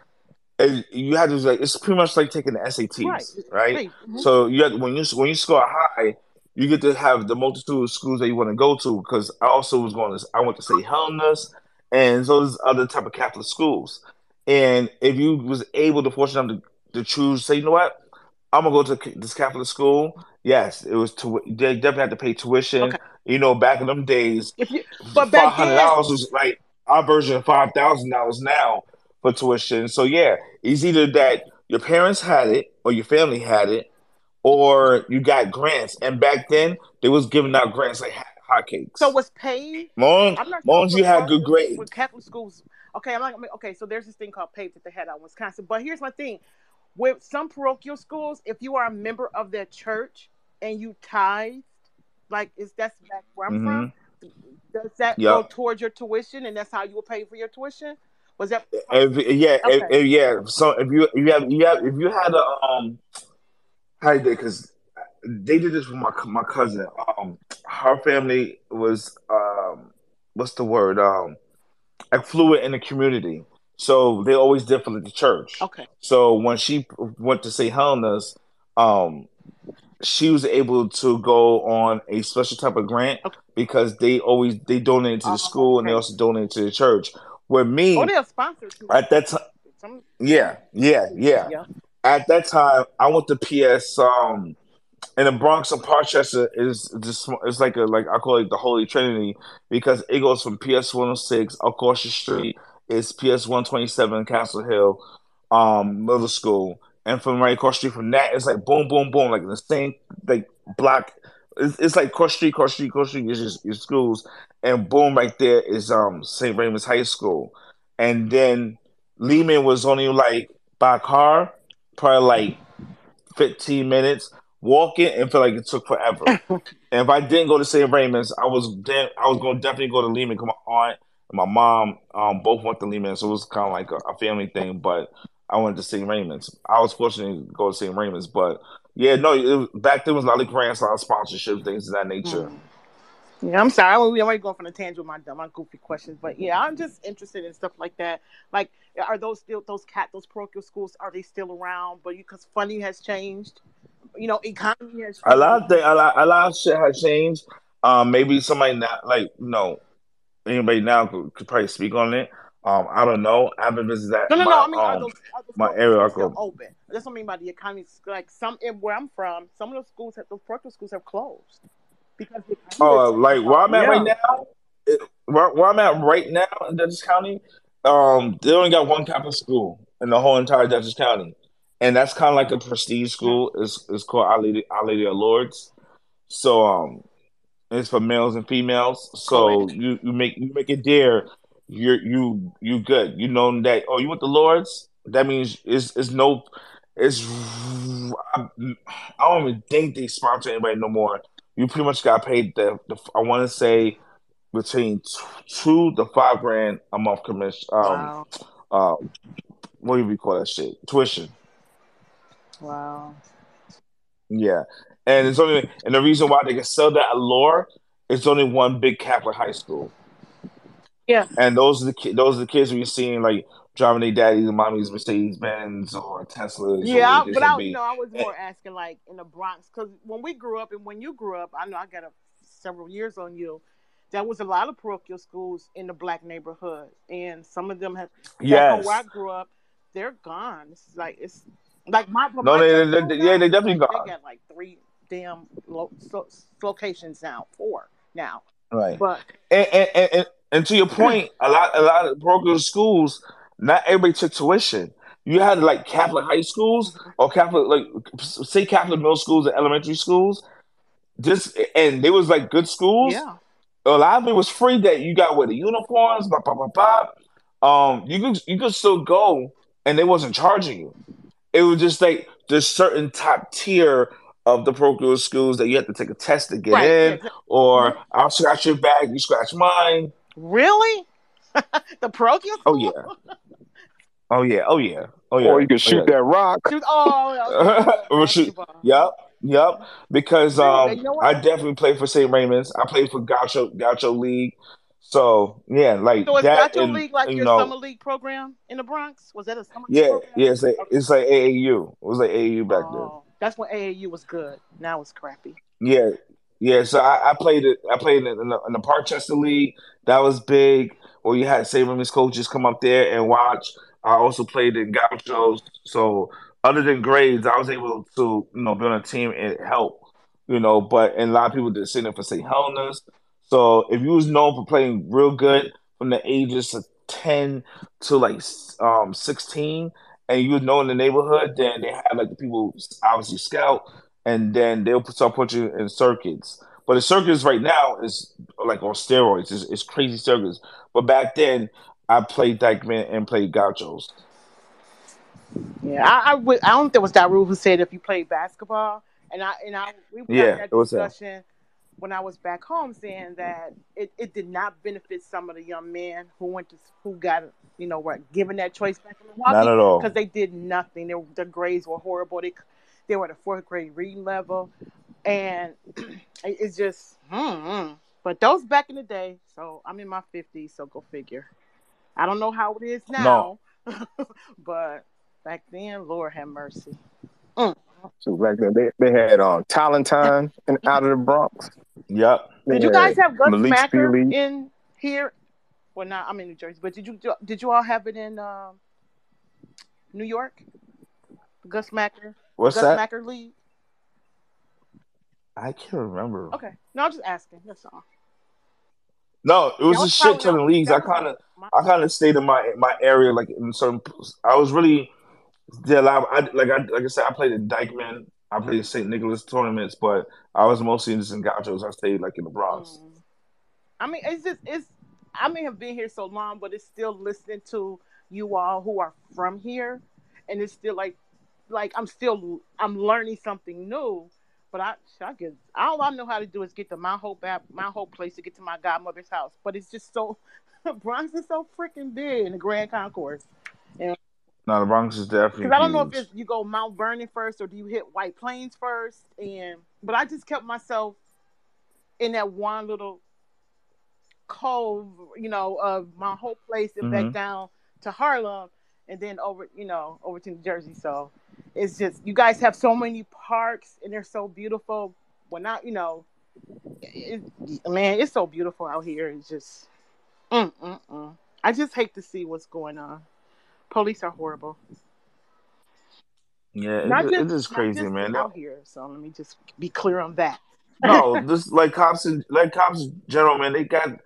and you had to like it's pretty much like taking the Right, SATs, right? right. mhm. So you had, when you when you score high, you get to have the multitude of schools that you want to go to. Because I also was going to I went to St. Helena's, and so there's other type of Catholic schools. And if you was able to force them to, to choose, say, you know what, I'm gonna go to this Catholic school. Yes, it was to they definitely had to pay tuition. Okay. You know, back in them days, If you, but five hundred dollars was like our version of five thousand dollars now for tuition. So yeah, it's either that your parents had it or your family had it, or you got grants. And back then they was giving out grants like hotcakes. so was paid. Long, long as you had good grades. with Catholic schools. Okay, I'm not. Mean, okay, so there's this thing called PAVE that they had out in Wisconsin. But here's my thing: with some parochial schools, if you are a member of their church and you tithe, like is that's back where I'm from, does that go towards your tuition, and that's how you will pay for your tuition? Was that If, yeah, okay? if, yeah. So if you if you have you have if you had a um how you did because they did this with my my cousin. Um, her family was um what's the word um affluent in the community, so they always did for the church. Okay. So when she went to St. Helena's, um, she was able to go on a special type of grant Okay. because they always they donated to the Oh, school and they also donated to the church. Oh, me, they'll sponsor too. at that time, Some, yeah, yeah, yeah. yeah. At that time, I went to PS um in the Bronx and Parkchester is just it's like a like I call it the Holy Trinity because it goes from PS 106 across the street. Is PS 127 Castle Hill um middle school. And from right across street from that it's like boom boom boom like the same like block. It's, it's like cross street cross street cross street. Is just your schools. And boom right there is um St. Raymond's High School. And then Lehman was only like by car probably like 15 minutes walking and feel like it took forever. and if I didn't go to St. Raymond's, I was de- I was going to definitely go to Lehman. Cause my aunt and my mom um, both went to Lehman, so it was kind of like a, a family thing. But I went to St. Raymond's. I was fortunate to go to St. Raymond's, but yeah, no, was, back then was a lot of grants, a lot of sponsorship, things of that nature. Yeah, I'm sorry. I'm already going from the tangent with my dumb, my goofy questions, but yeah, I'm just interested in stuff like that. Like, are those still those cat those parochial schools? Are they still around? But because funding has changed, you know, economy has. A lot of thing, a lot, a lot of shit has changed. Um, maybe somebody now, like you know, anybody now could, could probably speak on it. Um, I don't know. I haven't visited that. No, no, my, no. I mean, are um, those, are those my area. I schools still open? That's what I mean by the economy. Like some where I'm from, some of the schools have those parochial schools have closed because Oh, has changed. like where I'm at right now, it, where, where I'm at right now in Dutchess County, um, they only got one Catholic school in the whole entire Dutchess County, and that's kind of like a prestige school. It's it's called Our Lady Our Lady of Lourdes. So um, it's for males and females. So you you make you make it there, you're you you good. You know that oh you with the Lourdes. That means it's it's no it's I, I don't even think they sponsor anybody no more. You pretty much got paid the, the I want to say between two to five grand a month commission. Um, Wow. uh, what do we call that shit? Tuition. Wow. Yeah, and it's only and the reason why they can sell that allure, is only one big Catholic high school, Yeah. and those are the ki- those are the kids we're seeing like driving their daddies and mommies Mercedes Benz or Teslas. Yeah, or I, what the case but I, be. you know, I was more asking like in the Bronx because when we grew up and when you grew up, I know I got a, several years on you. There was a lot of parochial schools in the black neighborhood, and some of them have. Back home where I grew up, they're gone. It's like it's like my No, my they, they, they- yeah, they definitely got. They got like three damn lo- so, locations now, four now. Right. But And, and, and, and, and to your point, a lot a lot of parochial schools, not everybody took tuition. You had like Catholic high schools or Catholic like say Catholic middle schools and elementary schools. Just and they was like good schools. yeah, A lot of it was free that you got with the uniforms, blah blah blah blah. Um, you could you could still go and they wasn't charging you. It was just like there's certain top tier of the parochial schools that you have to take a test to get right. Yeah, in, exactly. or I'll scratch your bag, you scratch mine. Really, the parochial Oh yeah, oh yeah, oh yeah, oh yeah, Or you can oh shoot yeah. that rock. Shoot- Oh, Or shoot- Yep, yep. Because um, You know? I definitely played for St. Raymond's. I played for Gaucho Gaucho League. So yeah, like So is that, and League like you your know, summer league program in the Bronx? Was that a summer league yeah, program? yeah. It's like it's like AAU. It was like AAU back then. Oh, that's when AAU was good. Now it's crappy. Yeah, yeah. So I, I played it. I played it in the, in the Parkchester League. That was big. Or you had St. Raymond's coaches come up there and watch. I also played in gauchos. So other than grades, I was able to you know build a team and help. You know, but and a lot of people did sit in for St. Helena's. So if you was known for playing real good from the ages of ten to like um sixteen, and you was known in the neighborhood, then they had like the people obviously scout and then they'll put- start putting you in circuits. But the circuits right now is like on steroids. It's, it's crazy circuits. But back then, I played Dyckman and played Gauchos. Yeah, I I, would- I don't think it was Daru who said if you played basketball, and I and I we Yeah, that it was that. When I was back home saying that it, it did not benefit some of the young men who went to who got you know were given that choice back in Not Milwaukee at all. because they did nothing. Their their grades were horrible. They they were at a fourth grade reading level, and it's just hmm. But those back in the day. So I'm in my fifties. So go figure. I don't know how it is now, but back then, Lord have mercy. Mm. So back then they, they had um Talentine and out of the Bronx. Yep. They Did you guys have Gus Malik Macker Steely. in here? Well, not I'm in New Jersey, but did you did you all have it in um, New York? Gus Macker. What's Gus that? Macker League. I can't remember. Okay, no, I'm just asking. That's all. No, it was That a shit ton of leagues. I kind of, I kind of stayed in my my area, like in certain. I was really a. I like I like I said, I played in Dyckman. I played in St. Nicholas tournaments, but I was mostly just in Gauchos. I stayed like in the Bronx. Mm. I mean, it's just it's. I may have been here so long, but it's still listening to you all who are from here, and it's still like, like I'm still I'm learning something new But I, I get all I know how to do is get to my whole back, my whole place to get to my godmother's house. But it's just so Bronx is so freaking big in the Grand Concourse. No, the Bronx is definitely because I don't know if it's you go Mount Vernon first or do you hit White Plains first. And but I just kept myself in that one little cove, you know, of my whole place and back Mhm. down to Harlem and then over, you know, over to New Jersey. So it's just you guys have so many parks and they're so beautiful. When not you know, it, man, it's so beautiful out here. It's just, mm, mm, mm. I just hate to see what's going on. Police are horrible. Yeah, Not it, just, it is crazy, just man. out here. So let me just be clear on that. No, this like cops and like cops general, man. They got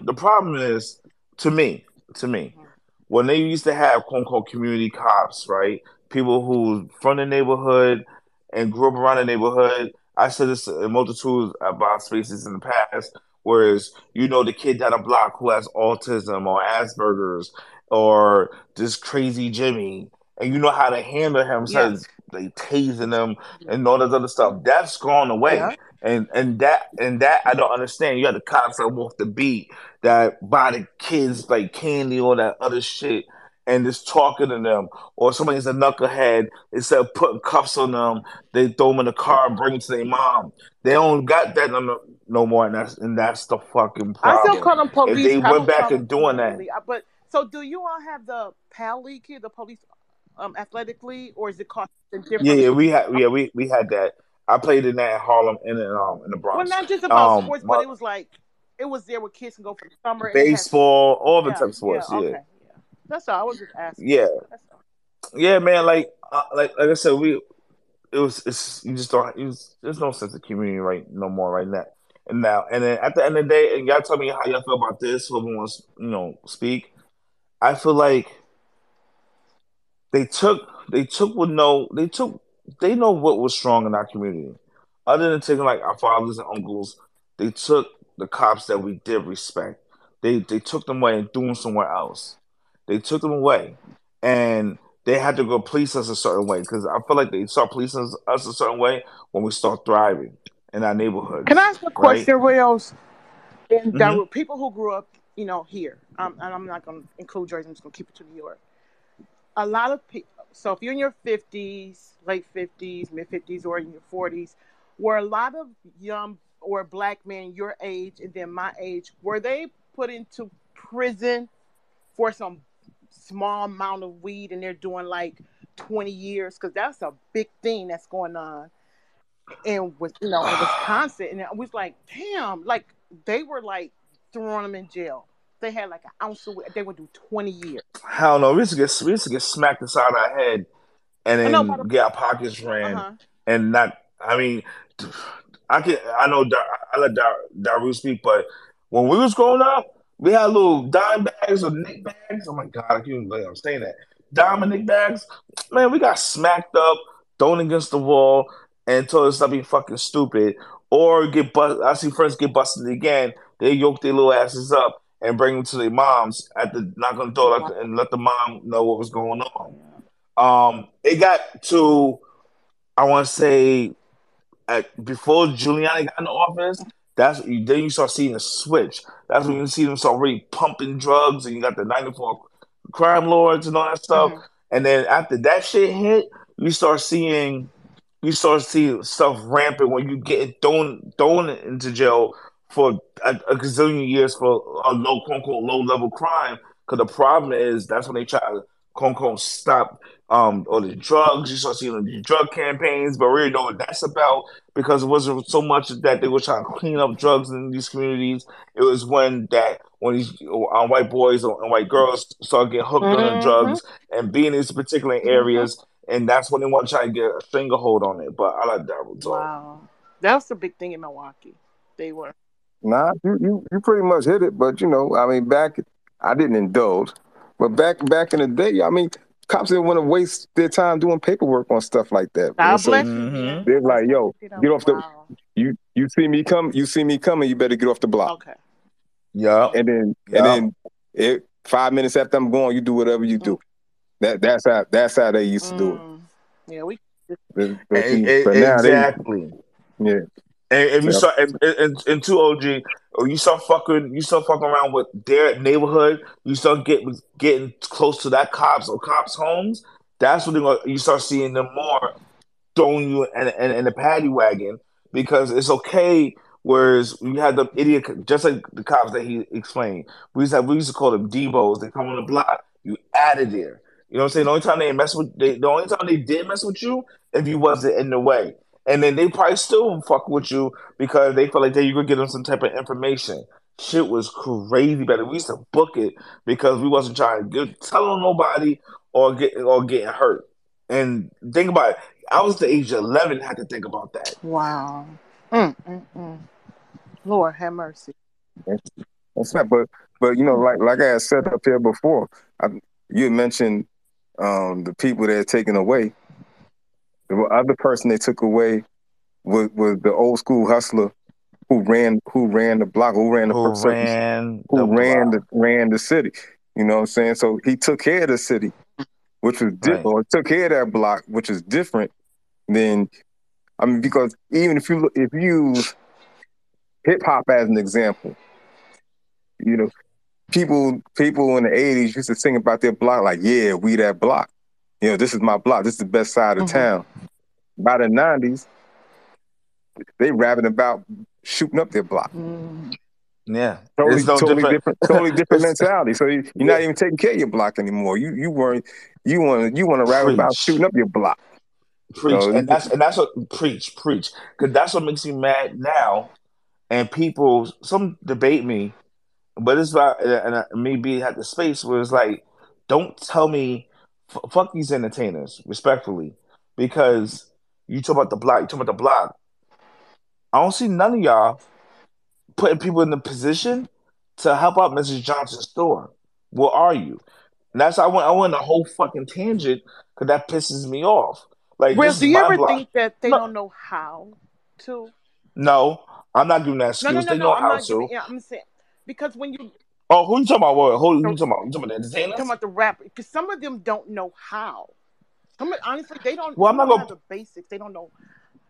the problem is to me, to me, mm-hmm. when they used to have quote unquote community cops, right? People who from the neighborhood and grew up around the neighborhood. I said this in multitudes about spaces in the past. Whereas you know the kid down the block who has autism or Asperger's or this crazy Jimmy, and you know how to handle him instead Yes. like tasing them and all this other stuff. That's gone away. Yeah. And and that and that I don't understand. You have the cops that walk the beat that buy the kids like candy or that other shit and just talking to them. Or somebody's a knucklehead, instead of putting cuffs on them, they throw them in the car and bring them to their mom. They don't got that no, no more, and that's and that's the fucking I still problem. call them If they went back and doing that. Uh, But so, do you all have the PAL League here, the police um, athletic league, or is it called something yeah, different? yeah, we had yeah we we had that. I played in that in Harlem and in um in the Bronx. Well, not just about Um, sports, my, but it was like it was there where kids can go for the summer. Baseball, all the yeah, type of sports. Yeah, okay, yeah. That's all. I was just asking. yeah, yeah, man. Like uh, like like I said, we it was it's you just don't you just, there's no sense of community right no more right now and now and then at the end of the day and y'all tell me how y'all feel about this whoever wants you know speak i feel like they took they took what no they took they know what was strong in our community other than taking like our fathers and uncles they took the cops that we did respect they they took them away and threw them somewhere else they took them away and they had to go police us a certain way because I feel like they start policing us, us a certain way when we start thriving in our neighborhood. Can I ask a right? question, Rios? And hmm there were people who grew up, you know, here. Um, and I'm not going to include Jersey. I'm just going to keep it to New York. A lot of people. So if you're in your 50s, late 50s, mid 50s, or in your 40s, were a lot of young or black men your age and then my age were they put into prison for some small amount of weed and they're doing like 20 years because that's a big thing that's going on and with you know in Wisconsin, and I was like, damn, like they were like throwing them in jail. They had like an ounce of, they would do twenty years. Hell no, we used to get we used to get smacked inside our head and then get our pockets ran huh. and not. I mean, I can I know Dar, I let Dar, Daru speak, but when we was growing up, we had little dime bags or nick bags. Oh my god, I can't even believe I'm saying that. Dime and nick bags, man. We got smacked up, thrown against the wall, and told us to be fucking stupid, or get bust. I see friends get busted again. They yoke their little asses up and bring them to their moms at the knock on the door and let the mom know what was going on. Um, it got to I want to say at, before Giuliani got in the office, that's then you start seeing a switch. That's when you see them start really pumping drugs, and you got the '94 crime lords and all that stuff. Mhm. And then after that shit hit, you start seeing you start seeing stuff rampant when you get thrown thrown into jail for a, a gazillion years for a low quote unquote low level crime. Because the problem is that's when they try to quote unquote stop um all the drugs. You start seeing the drug campaigns, but we really know what that's about because it wasn't so much that they were trying to clean up drugs in these communities. It was when that when these uh, white boys and white girls started getting hooked on the Mhm. drugs and being in these particular Mhm. areas, and that's when they want to try to get a stranglehold on it. But I like that. Wow, that was the big thing in Milwaukee. They were. Nah, you, you you pretty much hit it, but you know, I mean, back I didn't indulge, but back back in the day, I mean, cops didn't want to waste their time doing paperwork on stuff like that. man. God So bless you, Mm-hmm. they're like, "Yo, get off the wow. you you see me come, you see me coming, you better get off the block." Okay. Yeah, And then yeah. and then it, five minutes after I'm gone, you do whatever you do. That that's how that's how they used to do it. Mm. Yeah, we. But, but, E- see, e- but they, exactly. yeah, And if you yeah. start and, and, and two OG, or oh, you start fucking, you start fucking around with their neighborhood, you start getting getting close to that cops or cops' homes. That's gonna, you start seeing them more throwing you in, in, in the paddy wagon because it's okay. Whereas we had the idiot, just like the cops that he explained, we used to have, we used to call them Debos. They come on the block, you added there. You know what I'm saying? The only time they mess with, they, the only time they did mess with you if you wasn't in the way. And then they probably still fuck with you because they feel like they you could give them some type of information. Shit was crazy but We used to book it because we wasn't trying to get, tell on nobody or get or getting hurt. And think about it. I was the age of eleven. Had to think about that. Wow. Mm, mm, mm. Lord have mercy. That's, that's not, but but you know, like like I had said up here before, I, you mentioned um, the people that had taken away. The other person they took away was, was the old school hustler who ran who ran the block, who ran the Who ran who the ran the ran the city. You know what I'm saying? So he took care of the city, which was Right. different, or took care of that block, which is different than I mean, because even if you look, if you use hip hop as an example, you know, people people in the '80s used to sing about their block like, "Yeah, we that block." You know, this is my block. This is the best side of Mhm. town. By the '90s, they rapping about shooting up their block. Mm. Yeah, Totally, it's no totally different. different, totally different mentality. So you, you're not even taking care of your block anymore. You you weren't you want you want to rap about shooting up your block. preach, So and that's and that's what preach, preach, because that's what makes me mad now. And people, some debate me, but it's about and I, maybe had the space where it's like, don't tell me, f- fuck these entertainers, respectfully, because you talk about the block, you talk about the block. I don't see none of y'all putting people in the position to help out Mrs. Johnson's store. Where are you? And that's I went I went a whole fucking tangent because that pisses me off. Like this do you ever block. think that they No, don't know how to? no, I'm not giving that excuse. no, no, They no. know I'm how not giving. to. Yeah, I'm saying because when you Oh, who you talking about? What? Who you talking about? You talking about the entertainers? talking about the rapper, because some of them don't know how. Some of, honestly, they don't. Well, I'm not gonna. the basics. They don't know.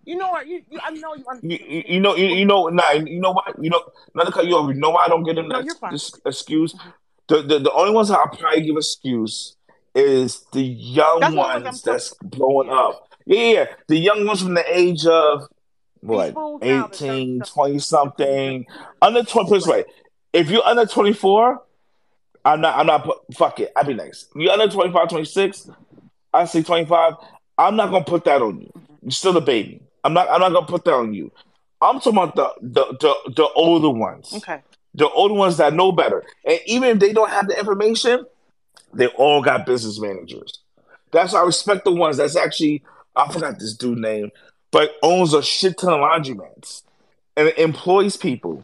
You know what? You, you I know you You, you, know, you, you know, nah, you know what? You know, not to cut you off. You know why I don't give them No, that you're fine. this excuse? Mm-hmm. The, the the only ones I'll probably give excuse is the young That's I'm ones talking. that's blowing up. Yeah, yeah, the young ones from the age of what, fools now, the 30 18, something, 20 something, under 20, put this right? way. If you're under 24, I'm not, I'm not, fuck it, I'd be nice. You're under 25, 26, I say 25, I'm not gonna put that on you. You're still a baby. I'm not, I'm not gonna put that on you. I'm talking about the, the, the, the older ones. Okay. The older ones that know better. And even if they don't have the information, they all got business managers. That's why I respect the ones that's actually I forgot this dude name, but owns a shit ton of laundromats and employs people.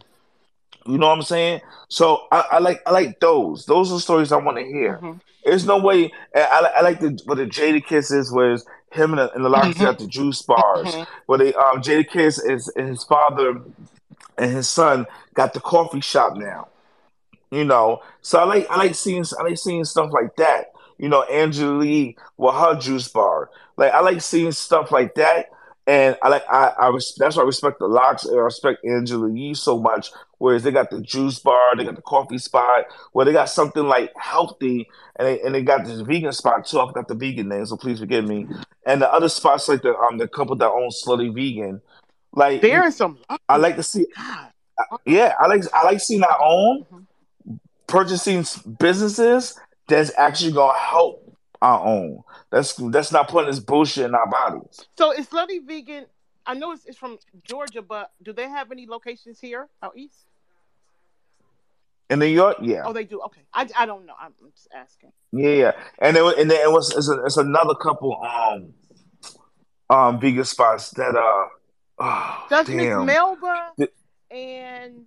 You know what I'm saying? So I, I like I like those. Those are stories I want to hear. hmm There's no way. I, I like the what the Jadakiss's was him and the, and the LOX hmm at the juice bars. hmm Where they um Jadakiss is and his father and his son got the coffee shop now. You know, so I like I like seeing I like seeing stuff like that. You know, Angela Yee with her juice bar. Like I like seeing stuff like that, and I like I I res- that's why I respect the LOX and I respect Angela Yee so much. Whereas they got the juice bar, they got the coffee spot, where they got something like healthy, and they and they got this vegan spot too. I forgot the vegan name, so please forgive me. And the other spots like the um the couple that own Slutty Vegan, like There is some. I like to see. God. Yeah, I like I like seeing our own Mhm. purchasing businesses that's actually gonna help our own. That's that's not putting this bullshit in our bodies. So is Slutty Vegan? I know it's, it's from Georgia, but do they have any locations here out east? In New York, yeah, Oh, they do. Okay, I, I don't know. I'm just asking. yeah, yeah. And it, and then it was it's, a, it's another couple um um vegan spots that uh oh Does Miss Melba The- and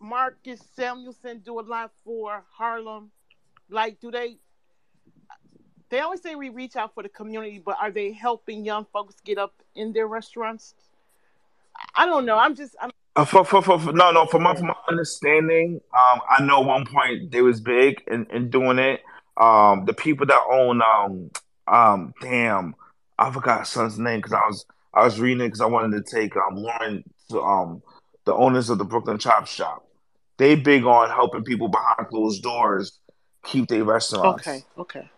Marcus Samuelsson do a lot for Harlem? Like, do they? They always say we reach out for the community, but are they helping young folks get up in their restaurants? I don't know. I'm just. I'm. Uh, for, for, for, for- no, no. From my, my understanding, um, I know one point they was big in, in doing it. Um, the people that own, um, um, damn, I forgot son's name because I was I was reading it because I wanted to take um Lauren to um the owners of the Brooklyn Chop Shop. They big on helping people behind closed doors keep their restaurants. Okay, okay.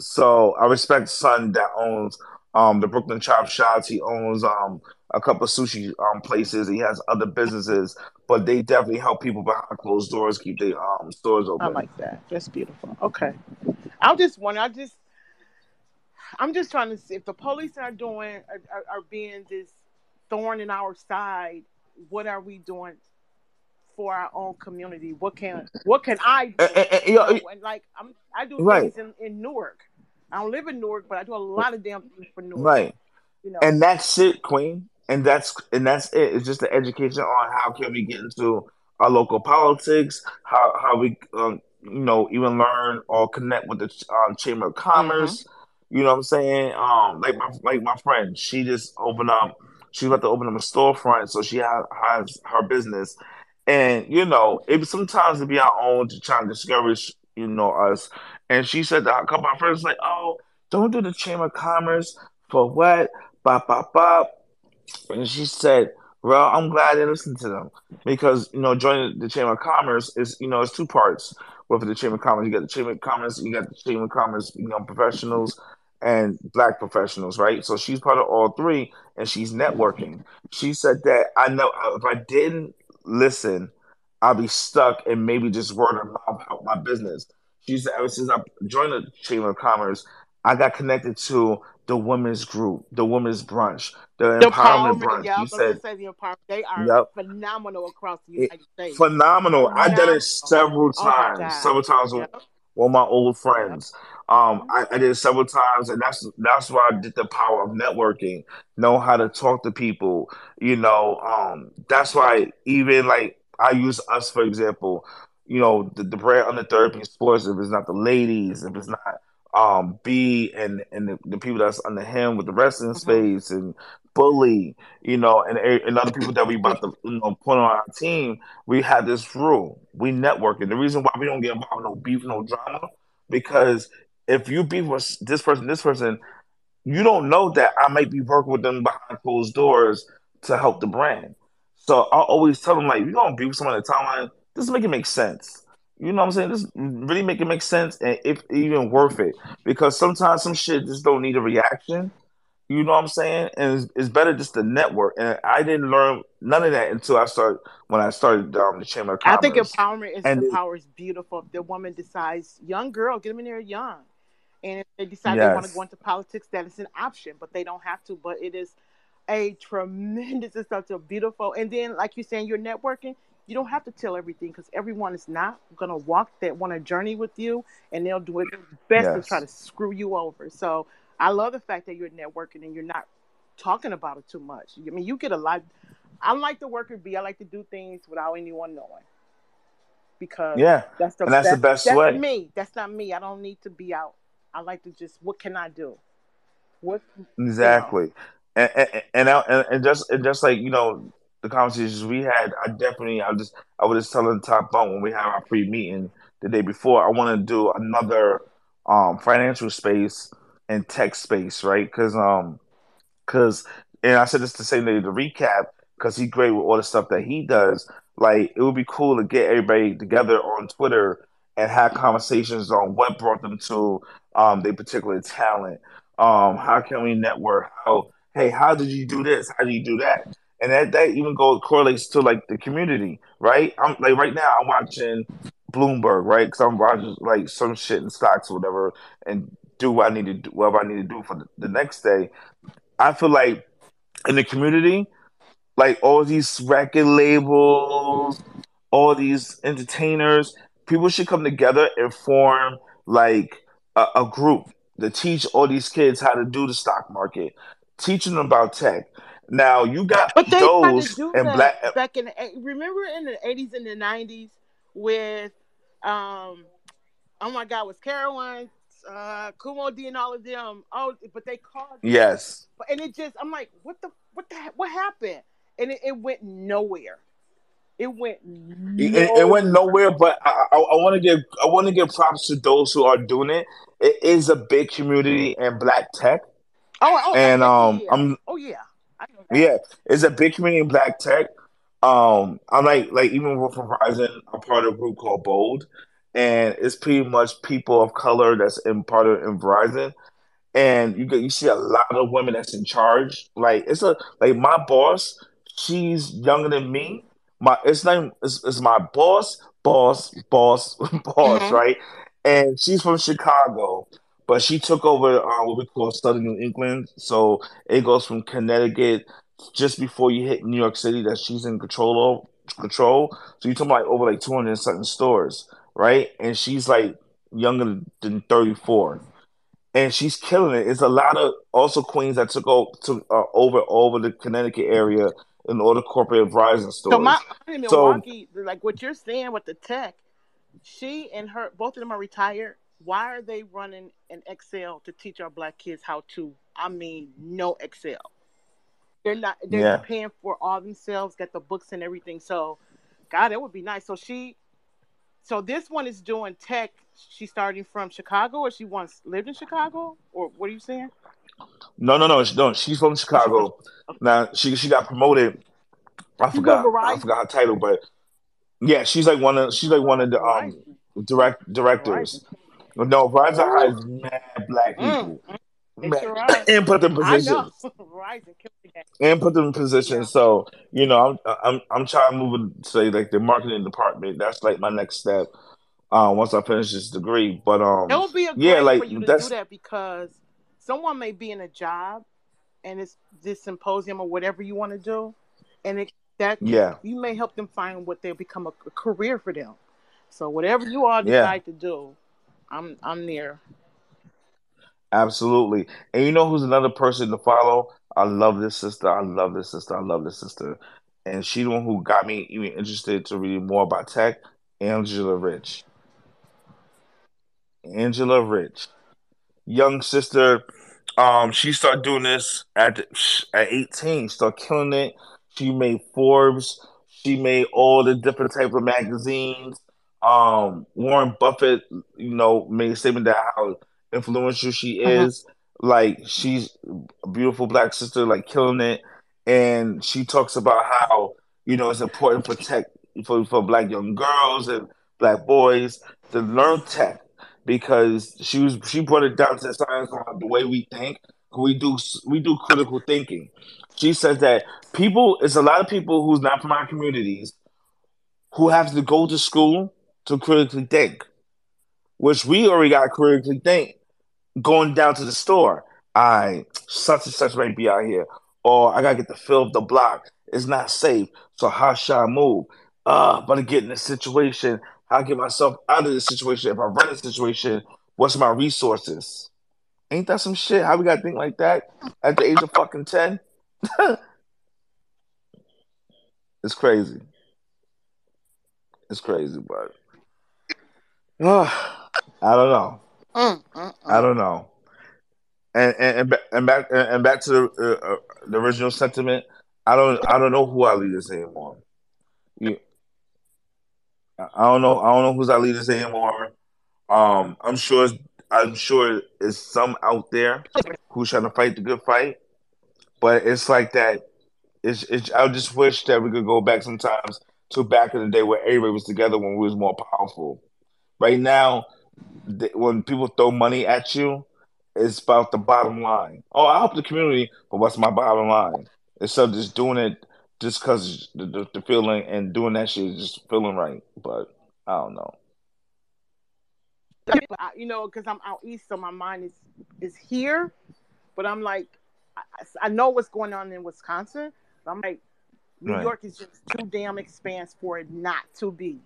So I respect son that owns um the Brooklyn Chop Shops. He owns um a couple of sushi um places. He has other businesses, but they definitely help people behind closed doors keep their um stores open. I like that. That's beautiful. Okay. I'm just want. I just. I'm just trying to see if the police are doing are, are, are being this thorn in our side. What are we doing for our own community? What can what can I do? And- and- and, You know, like I'm I do Right. things in, in Newark. I don't live in Newark, but I do a lot of damn things for Newark. Right. You know. And that's it, Queen. And that's and that's it. It's just the education on how can we get into our local politics, how how we um, you know even learn or connect with the um, Chamber of Commerce. You know what I'm saying? Um, like my like my friend, she just opened up. She's about to open up a storefront, so she has, has her business. And you know, it sometimes it be our own to try and discourage you know us. And she said that a couple of friends like, oh, don't do the Chamber of Commerce for what? Bop bop bop. And she said, "Well, I'm glad they listened to them because you know joining the Chamber of Commerce is you know it's two parts. With the Chamber of Commerce, you got the Chamber of Commerce, you got the Chamber of Commerce, you know, professionals and Black professionals, right? So she's part of all three, and she's networking. She said that I know if I didn't listen, I'll be stuck and maybe just word of mouth help my business. She said ever since I joined the Chamber of Commerce, I got connected to the women's group, the women's brunch, the The empowerment brunch. yeah, I She was gonna said, say the empowerment. They are "Yep, phenomenal across the it, United States. phenomenal. I done it several Oh times, several times with, Yep. with my old friends. Um, I, I did it several times, and that's that's why I did the power of networking. Know how to talk to people. You know, um, that's why even like I use us for example. You know, the, the brand under therapy sports. If it's not the ladies, if it's not um B and and the, the people that's under him with the wrestling space and bully, you know, and and other people that we about to you know put on our team, we had this rule. We networking. The reason why we don't get involved in no beef, no drama, because if you beef with this person, this person, you don't know that I might be working with them behind closed doors to help the brand. So I always tell them like, you gonna beef with someone at the timeline, just make it make sense. You know what I'm saying? Just really make it make sense and if even worth it. Because sometimes some shit just don't need a reaction. You know what I'm saying? And it's, it's better just to network. And I didn't learn none of that until I started when I started um, the Chamber of I think empowerment is And power is beautiful. If the woman decides, young girl, get them in there young, and if they decide they want to go into politics, that is an option, but they don't have to. But it is a tremendous, it's such a beautiful. And then, like you're saying, you're networking. You don't have to tell everything because everyone is not gonna walk that want a journey with you, and they'll do it their best to try to screw you over. So I love the fact that you're networking and you're not talking about it too much. I mean, you get a lot. I like the worker bee. I like to do things without anyone knowing because yeah. that's the And that's the best that's way. me. That's not me. I don't need to be out. I like to just what can I do? What you know? Exactly, and and and, I, and and just and just like you know the conversations we had, I definitely I just I was just telling Top Bunk when we had our pre meeting the day before, I want to do another um financial space and tech space, right? Because um because and I said this the same day to recap because he's great with all the stuff that he does. Like it would be cool to get everybody together on Twitter and have conversations on what brought them to um their particular talent. Um, how can we network? How hey, how did you do this? How do you do that? And that that even goes correlates to like the community, right? I'm like right now I'm watching Bloomberg, right? Because I'm watching like some shit in stocks or whatever, and do what I need to do, whatever I need to do for the, the next day. I feel like in the community, like all these record labels, all these entertainers, people should come together and form like a, a group to teach all these kids how to do the stock market, teaching them about tech. Now you got But they those and black. back in the remember in the eighties and the nineties with um oh my god was Caroline uh Kool Moe Dee and all of them. Oh but they called Yes, but and it just I'm like, what the what the what happened? And it, it went nowhere. It went It, it- it went nowhere. nowhere, but I, I, I want to give I want to give props to those who are doing it. It is a big community in black tech, Oh, oh, and yeah, um, yeah. I'm Oh, yeah. I know that. yeah, it's a big community in black tech. Um, I'm like like even with Verizon, I'm part of a group called Bold, and it's pretty much people of color that's in part of in Verizon. and you get you see a lot of women that's in charge. Like it's a like my boss, she's younger than me. My it's name is, it's my boss, boss, boss, boss, Mm-hmm. right? And she's from Chicago, but she took over uh, what we call Southern New England. So it goes from Connecticut just before you hit New York City that she's in control of control. So you're talking like over like 200 and something stores, right? And she's like younger than 34 and she's killing it. It's a lot of also queens that took over took uh, over over the Connecticut area in all the corporate Verizon So my stores. aunt So like what you're saying with the tech, she and her both of them are retired. Why are they running an Excel to teach our black kids how to? I mean, no Excel. They're not. They're yeah, paying for all themselves, get the books and everything. So, God, that would be nice. So she, so this one is doing tech. She's starting from Chicago, or she once lived in Chicago, or what are you saying? no, no, no, she- no. She's from. Chicago. Now she she got promoted. I forgot I forgot her title, but yeah, she's like one of she's like one of the um direct directors. No, Verizon hires mad black Mm, people, mm, they and put them in I know. positions. The and put them in Yeah. positions. So you know, I'm I'm I'm trying to move it say like the marketing department. That's like my next step. Uh, once I finish this degree, but um, It would be a yeah, like for you to do that because someone may be in a job and it's this symposium or whatever you want to do, and it that yeah, you may help them find what they'll become a, a career for them. So whatever you all yeah, decide to do, I'm I'm there. absolutely. And you know who's another person to follow? I love this sister. I love this sister. I love this sister. And she the one who got me even interested to read more about tech. Angela Rich. Angela Rich. young sister. Um, she started doing this at at 18. Started killing it. She made Forbes. She made all the different type of magazines. Um, Warren Buffett, you know, made a statement that how influential she Mhm. is. Like she's a beautiful black sister, like killing it. And she talks about how you know it's important for tech for for black young girls and black boys to learn tech because she was she brought it down to science on the way we think. We do we do critical thinking. She says that people it's a lot of people who's not from our communities who have to go to school to critically think, which we already got critically think going down to the store. I such and such might be out here, or I gotta get the fill of the block. It's not safe, so how should I move? Uh, but to get in this situation, how get myself out of this situation? If I run this situation, what's my resources? Ain't that some shit? How we gotta think like that at the age of fucking ten? it's crazy. It's crazy, but I don't know. Mm, mm, I mm. don't know. And and and, back and back to the uh, uh, the original sentiment. I don't I don't know who our leaders anymore. You, I don't know I don't know who's our leaders anymore. Um, I'm sure I'm sure it's some out there who's trying to fight the good fight, but it's like that. It's, it's I just wish that we could go back sometimes to back in the day where everybody was together when we was more powerful. Right now, th- when people throw money at you, it's about the bottom line. Oh, I help the community, but what's my bottom line? Instead of just doing it just because the, the, the feeling and doing that shit is just feeling right. But I don't know. You know, because I'm out east, so my mind is is here. But I'm like, I, I know what's going on in Wisconsin. But I'm like, New Right. York is just too damn expansive for it not to be.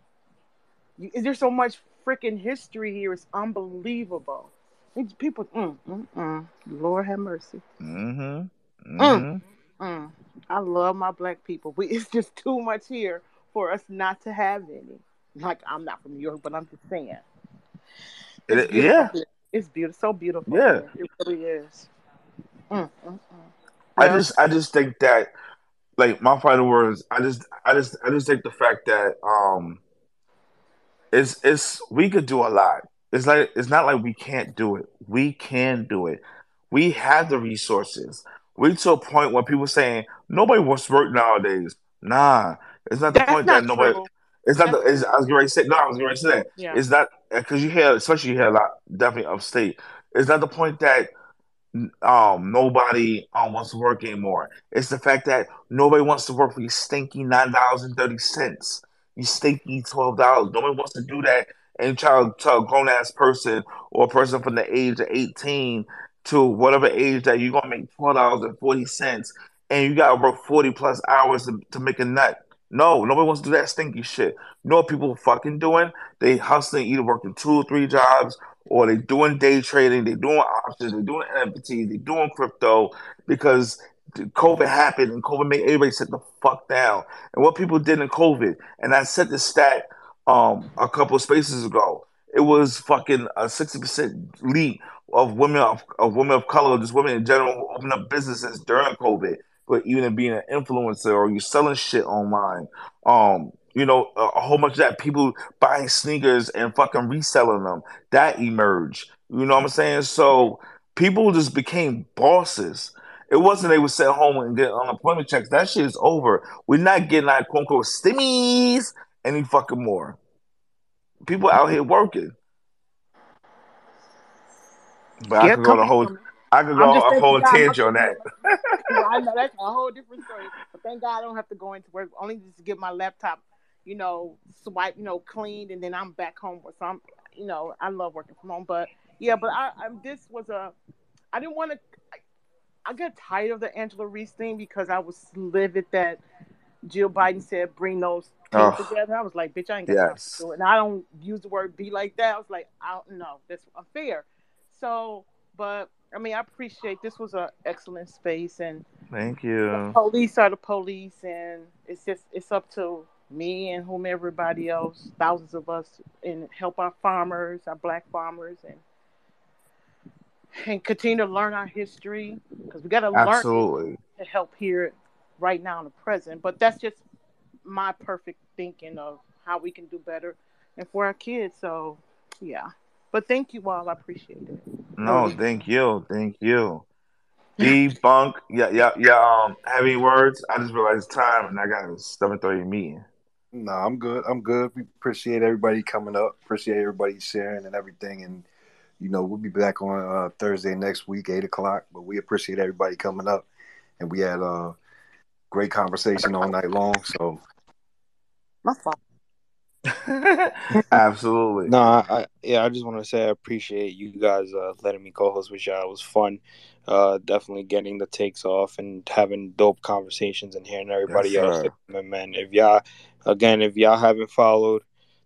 You, there's so much freaking history here is unbelievable. These People, mm, mm, mm. Lord have mercy. Mm-hmm. Mm, Mm-hmm. mm. I love my black people, but it's just too much here for us not to have any. Like I'm not from New York, but I'm just saying. It's It- yeah. It's beautiful, so beautiful. Yeah. It really is. Mm, mm, mm. I Yeah. just I just think that like my final words. I just, I just, I just think the fact that um, it's, it's we could do a lot. It's like it's not like we can't do it. We can do it. We have the resources. We to a point where people saying nobody wants to work nowadays. Nah, it's not the That's point that nobody. true. It's not the. That's It's, I was going to say no. I was going to say that. yeah. It's not because you hear, especially you hear a lot, definitely upstate. It's not the point that um nobody um wants to work anymore. It's the fact that nobody wants to work for you stinky nine dollars and thirty cents. You stinky twelve dollars. Nobody wants to do that and try to tell a grown ass person or a person from the age of eighteen to whatever age that you're gonna make twelve dollars and forty cents and you gotta work forty plus hours to, to make a nut. No, nobody wants to do that stinky shit. You know what people fucking doing? They hustling, either working two or three jobs, or they doing day trading, they doing options, they doing NFTs, they doing crypto because COVID happened and COVID made everybody sit the fuck down. And what people did in COVID, and I said this stat um a couple spaces ago, it was fucking a sixty percent leap of women of, of women of color, just women in general, opened up businesses during COVID. But even being an influencer or you selling shit online, um, you know, a, a whole bunch of that people buying sneakers and fucking reselling them that emerged. You know what I'm saying? So people just became bosses. It wasn't they would sit home and get unemployment checks. That shit is over. We're not getting like quote unquote stimmies any fucking more. People out here working. But I Yeah, could go a whole from I could go a whole tangent on that. I know that's a whole different story. But thank God I don't have to go into work. Only just to get my laptop, you know, swipe, you know, cleaned, and then I'm back home. So I'm, you know, I love working from home. But yeah, but I, I this was a, I didn't want to. I, got tired of the Angel Reese thing because I was livid that Jill Biden said bring those teams Oh, together. I was like, bitch, I ain't got time to do it. And I don't use the word be like that. I was like, I don't know, that's unfair. So, but I mean, I appreciate this was an excellent space, and Thank the you. police are the police, and it's just it's up to me and whom everybody else, thousands of us, and help our farmers, our black farmers, and and continue to learn our history because we got to learn Absolutely. to help here right now in the present. But that's just my perfect thinking of how we can do better and for our kids. So yeah. But thank you all. I appreciate it. No, Really. thank you. Thank you. Debunk. Yeah, yeah, yeah. Um, have any words? I just realized time and I got a seven thirty meeting. No, I'm good. I'm good. We appreciate everybody coming up. Appreciate everybody sharing and everything. And you know, we'll be back on uh, Thursday next week, eight o'clock. But we appreciate everybody coming up, and we had a uh, great conversation all night long. So My fault. Absolutely. No, I, I yeah, I just want to say I appreciate you guys uh, letting me co-host with y'all. It was fun. Uh, definitely getting the takes off and having dope conversations and hearing everybody Yes, else. sir. And man, if y'all again, if y'all haven't followed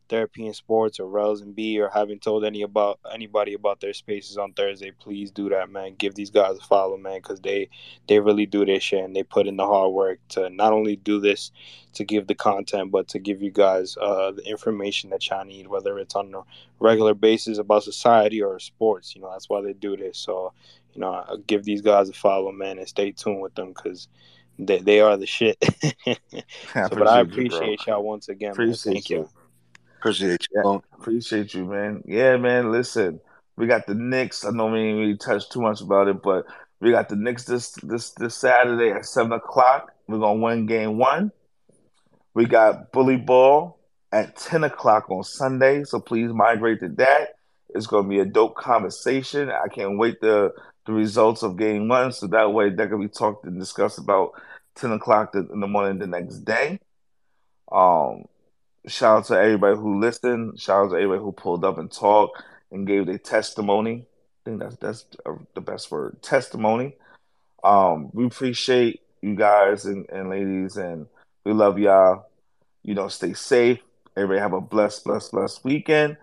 Therapy in Sports or Rels and B or haven't told any about anybody about their spaces on Thursday, please do that, man. Give these guys a follow, man, because they they really do this shit and they put in the hard work to not only do this to give the content, but to give you guys uh, the information that y'all need, whether it's on a regular basis about society or sports. You know, that's why they do this. So, you know, I'll give these guys a follow, man, and stay tuned with them because they, they are the shit. So, but I appreciate you, y'all once again. Appreciate Thank you. you. Appreciate you. Appreciate you, man. Yeah, man. Listen, we got the Knicks. I know we really touched too much about it, but we got the Knicks this this this Saturday at seven o'clock. We're gonna win game one. We got bully ball at ten o'clock on Sunday, so please migrate to that. It's gonna be a dope conversation. I can't wait the the results of game one, so that way that can be talked and discussed about ten o'clock in the morning the next day. Um, shout out to everybody who listened. Shout out to everybody who pulled up and talked and gave their testimony. I think that's that's uh, the best word, testimony. Um, we appreciate you guys and, and ladies, and we love y'all. You know, stay safe. Everybody have a blessed, blessed, blessed weekend.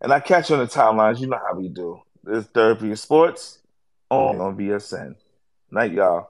And I catch you on the timelines. You know how we do. This therapy in sports only on VSN. Night, y'all.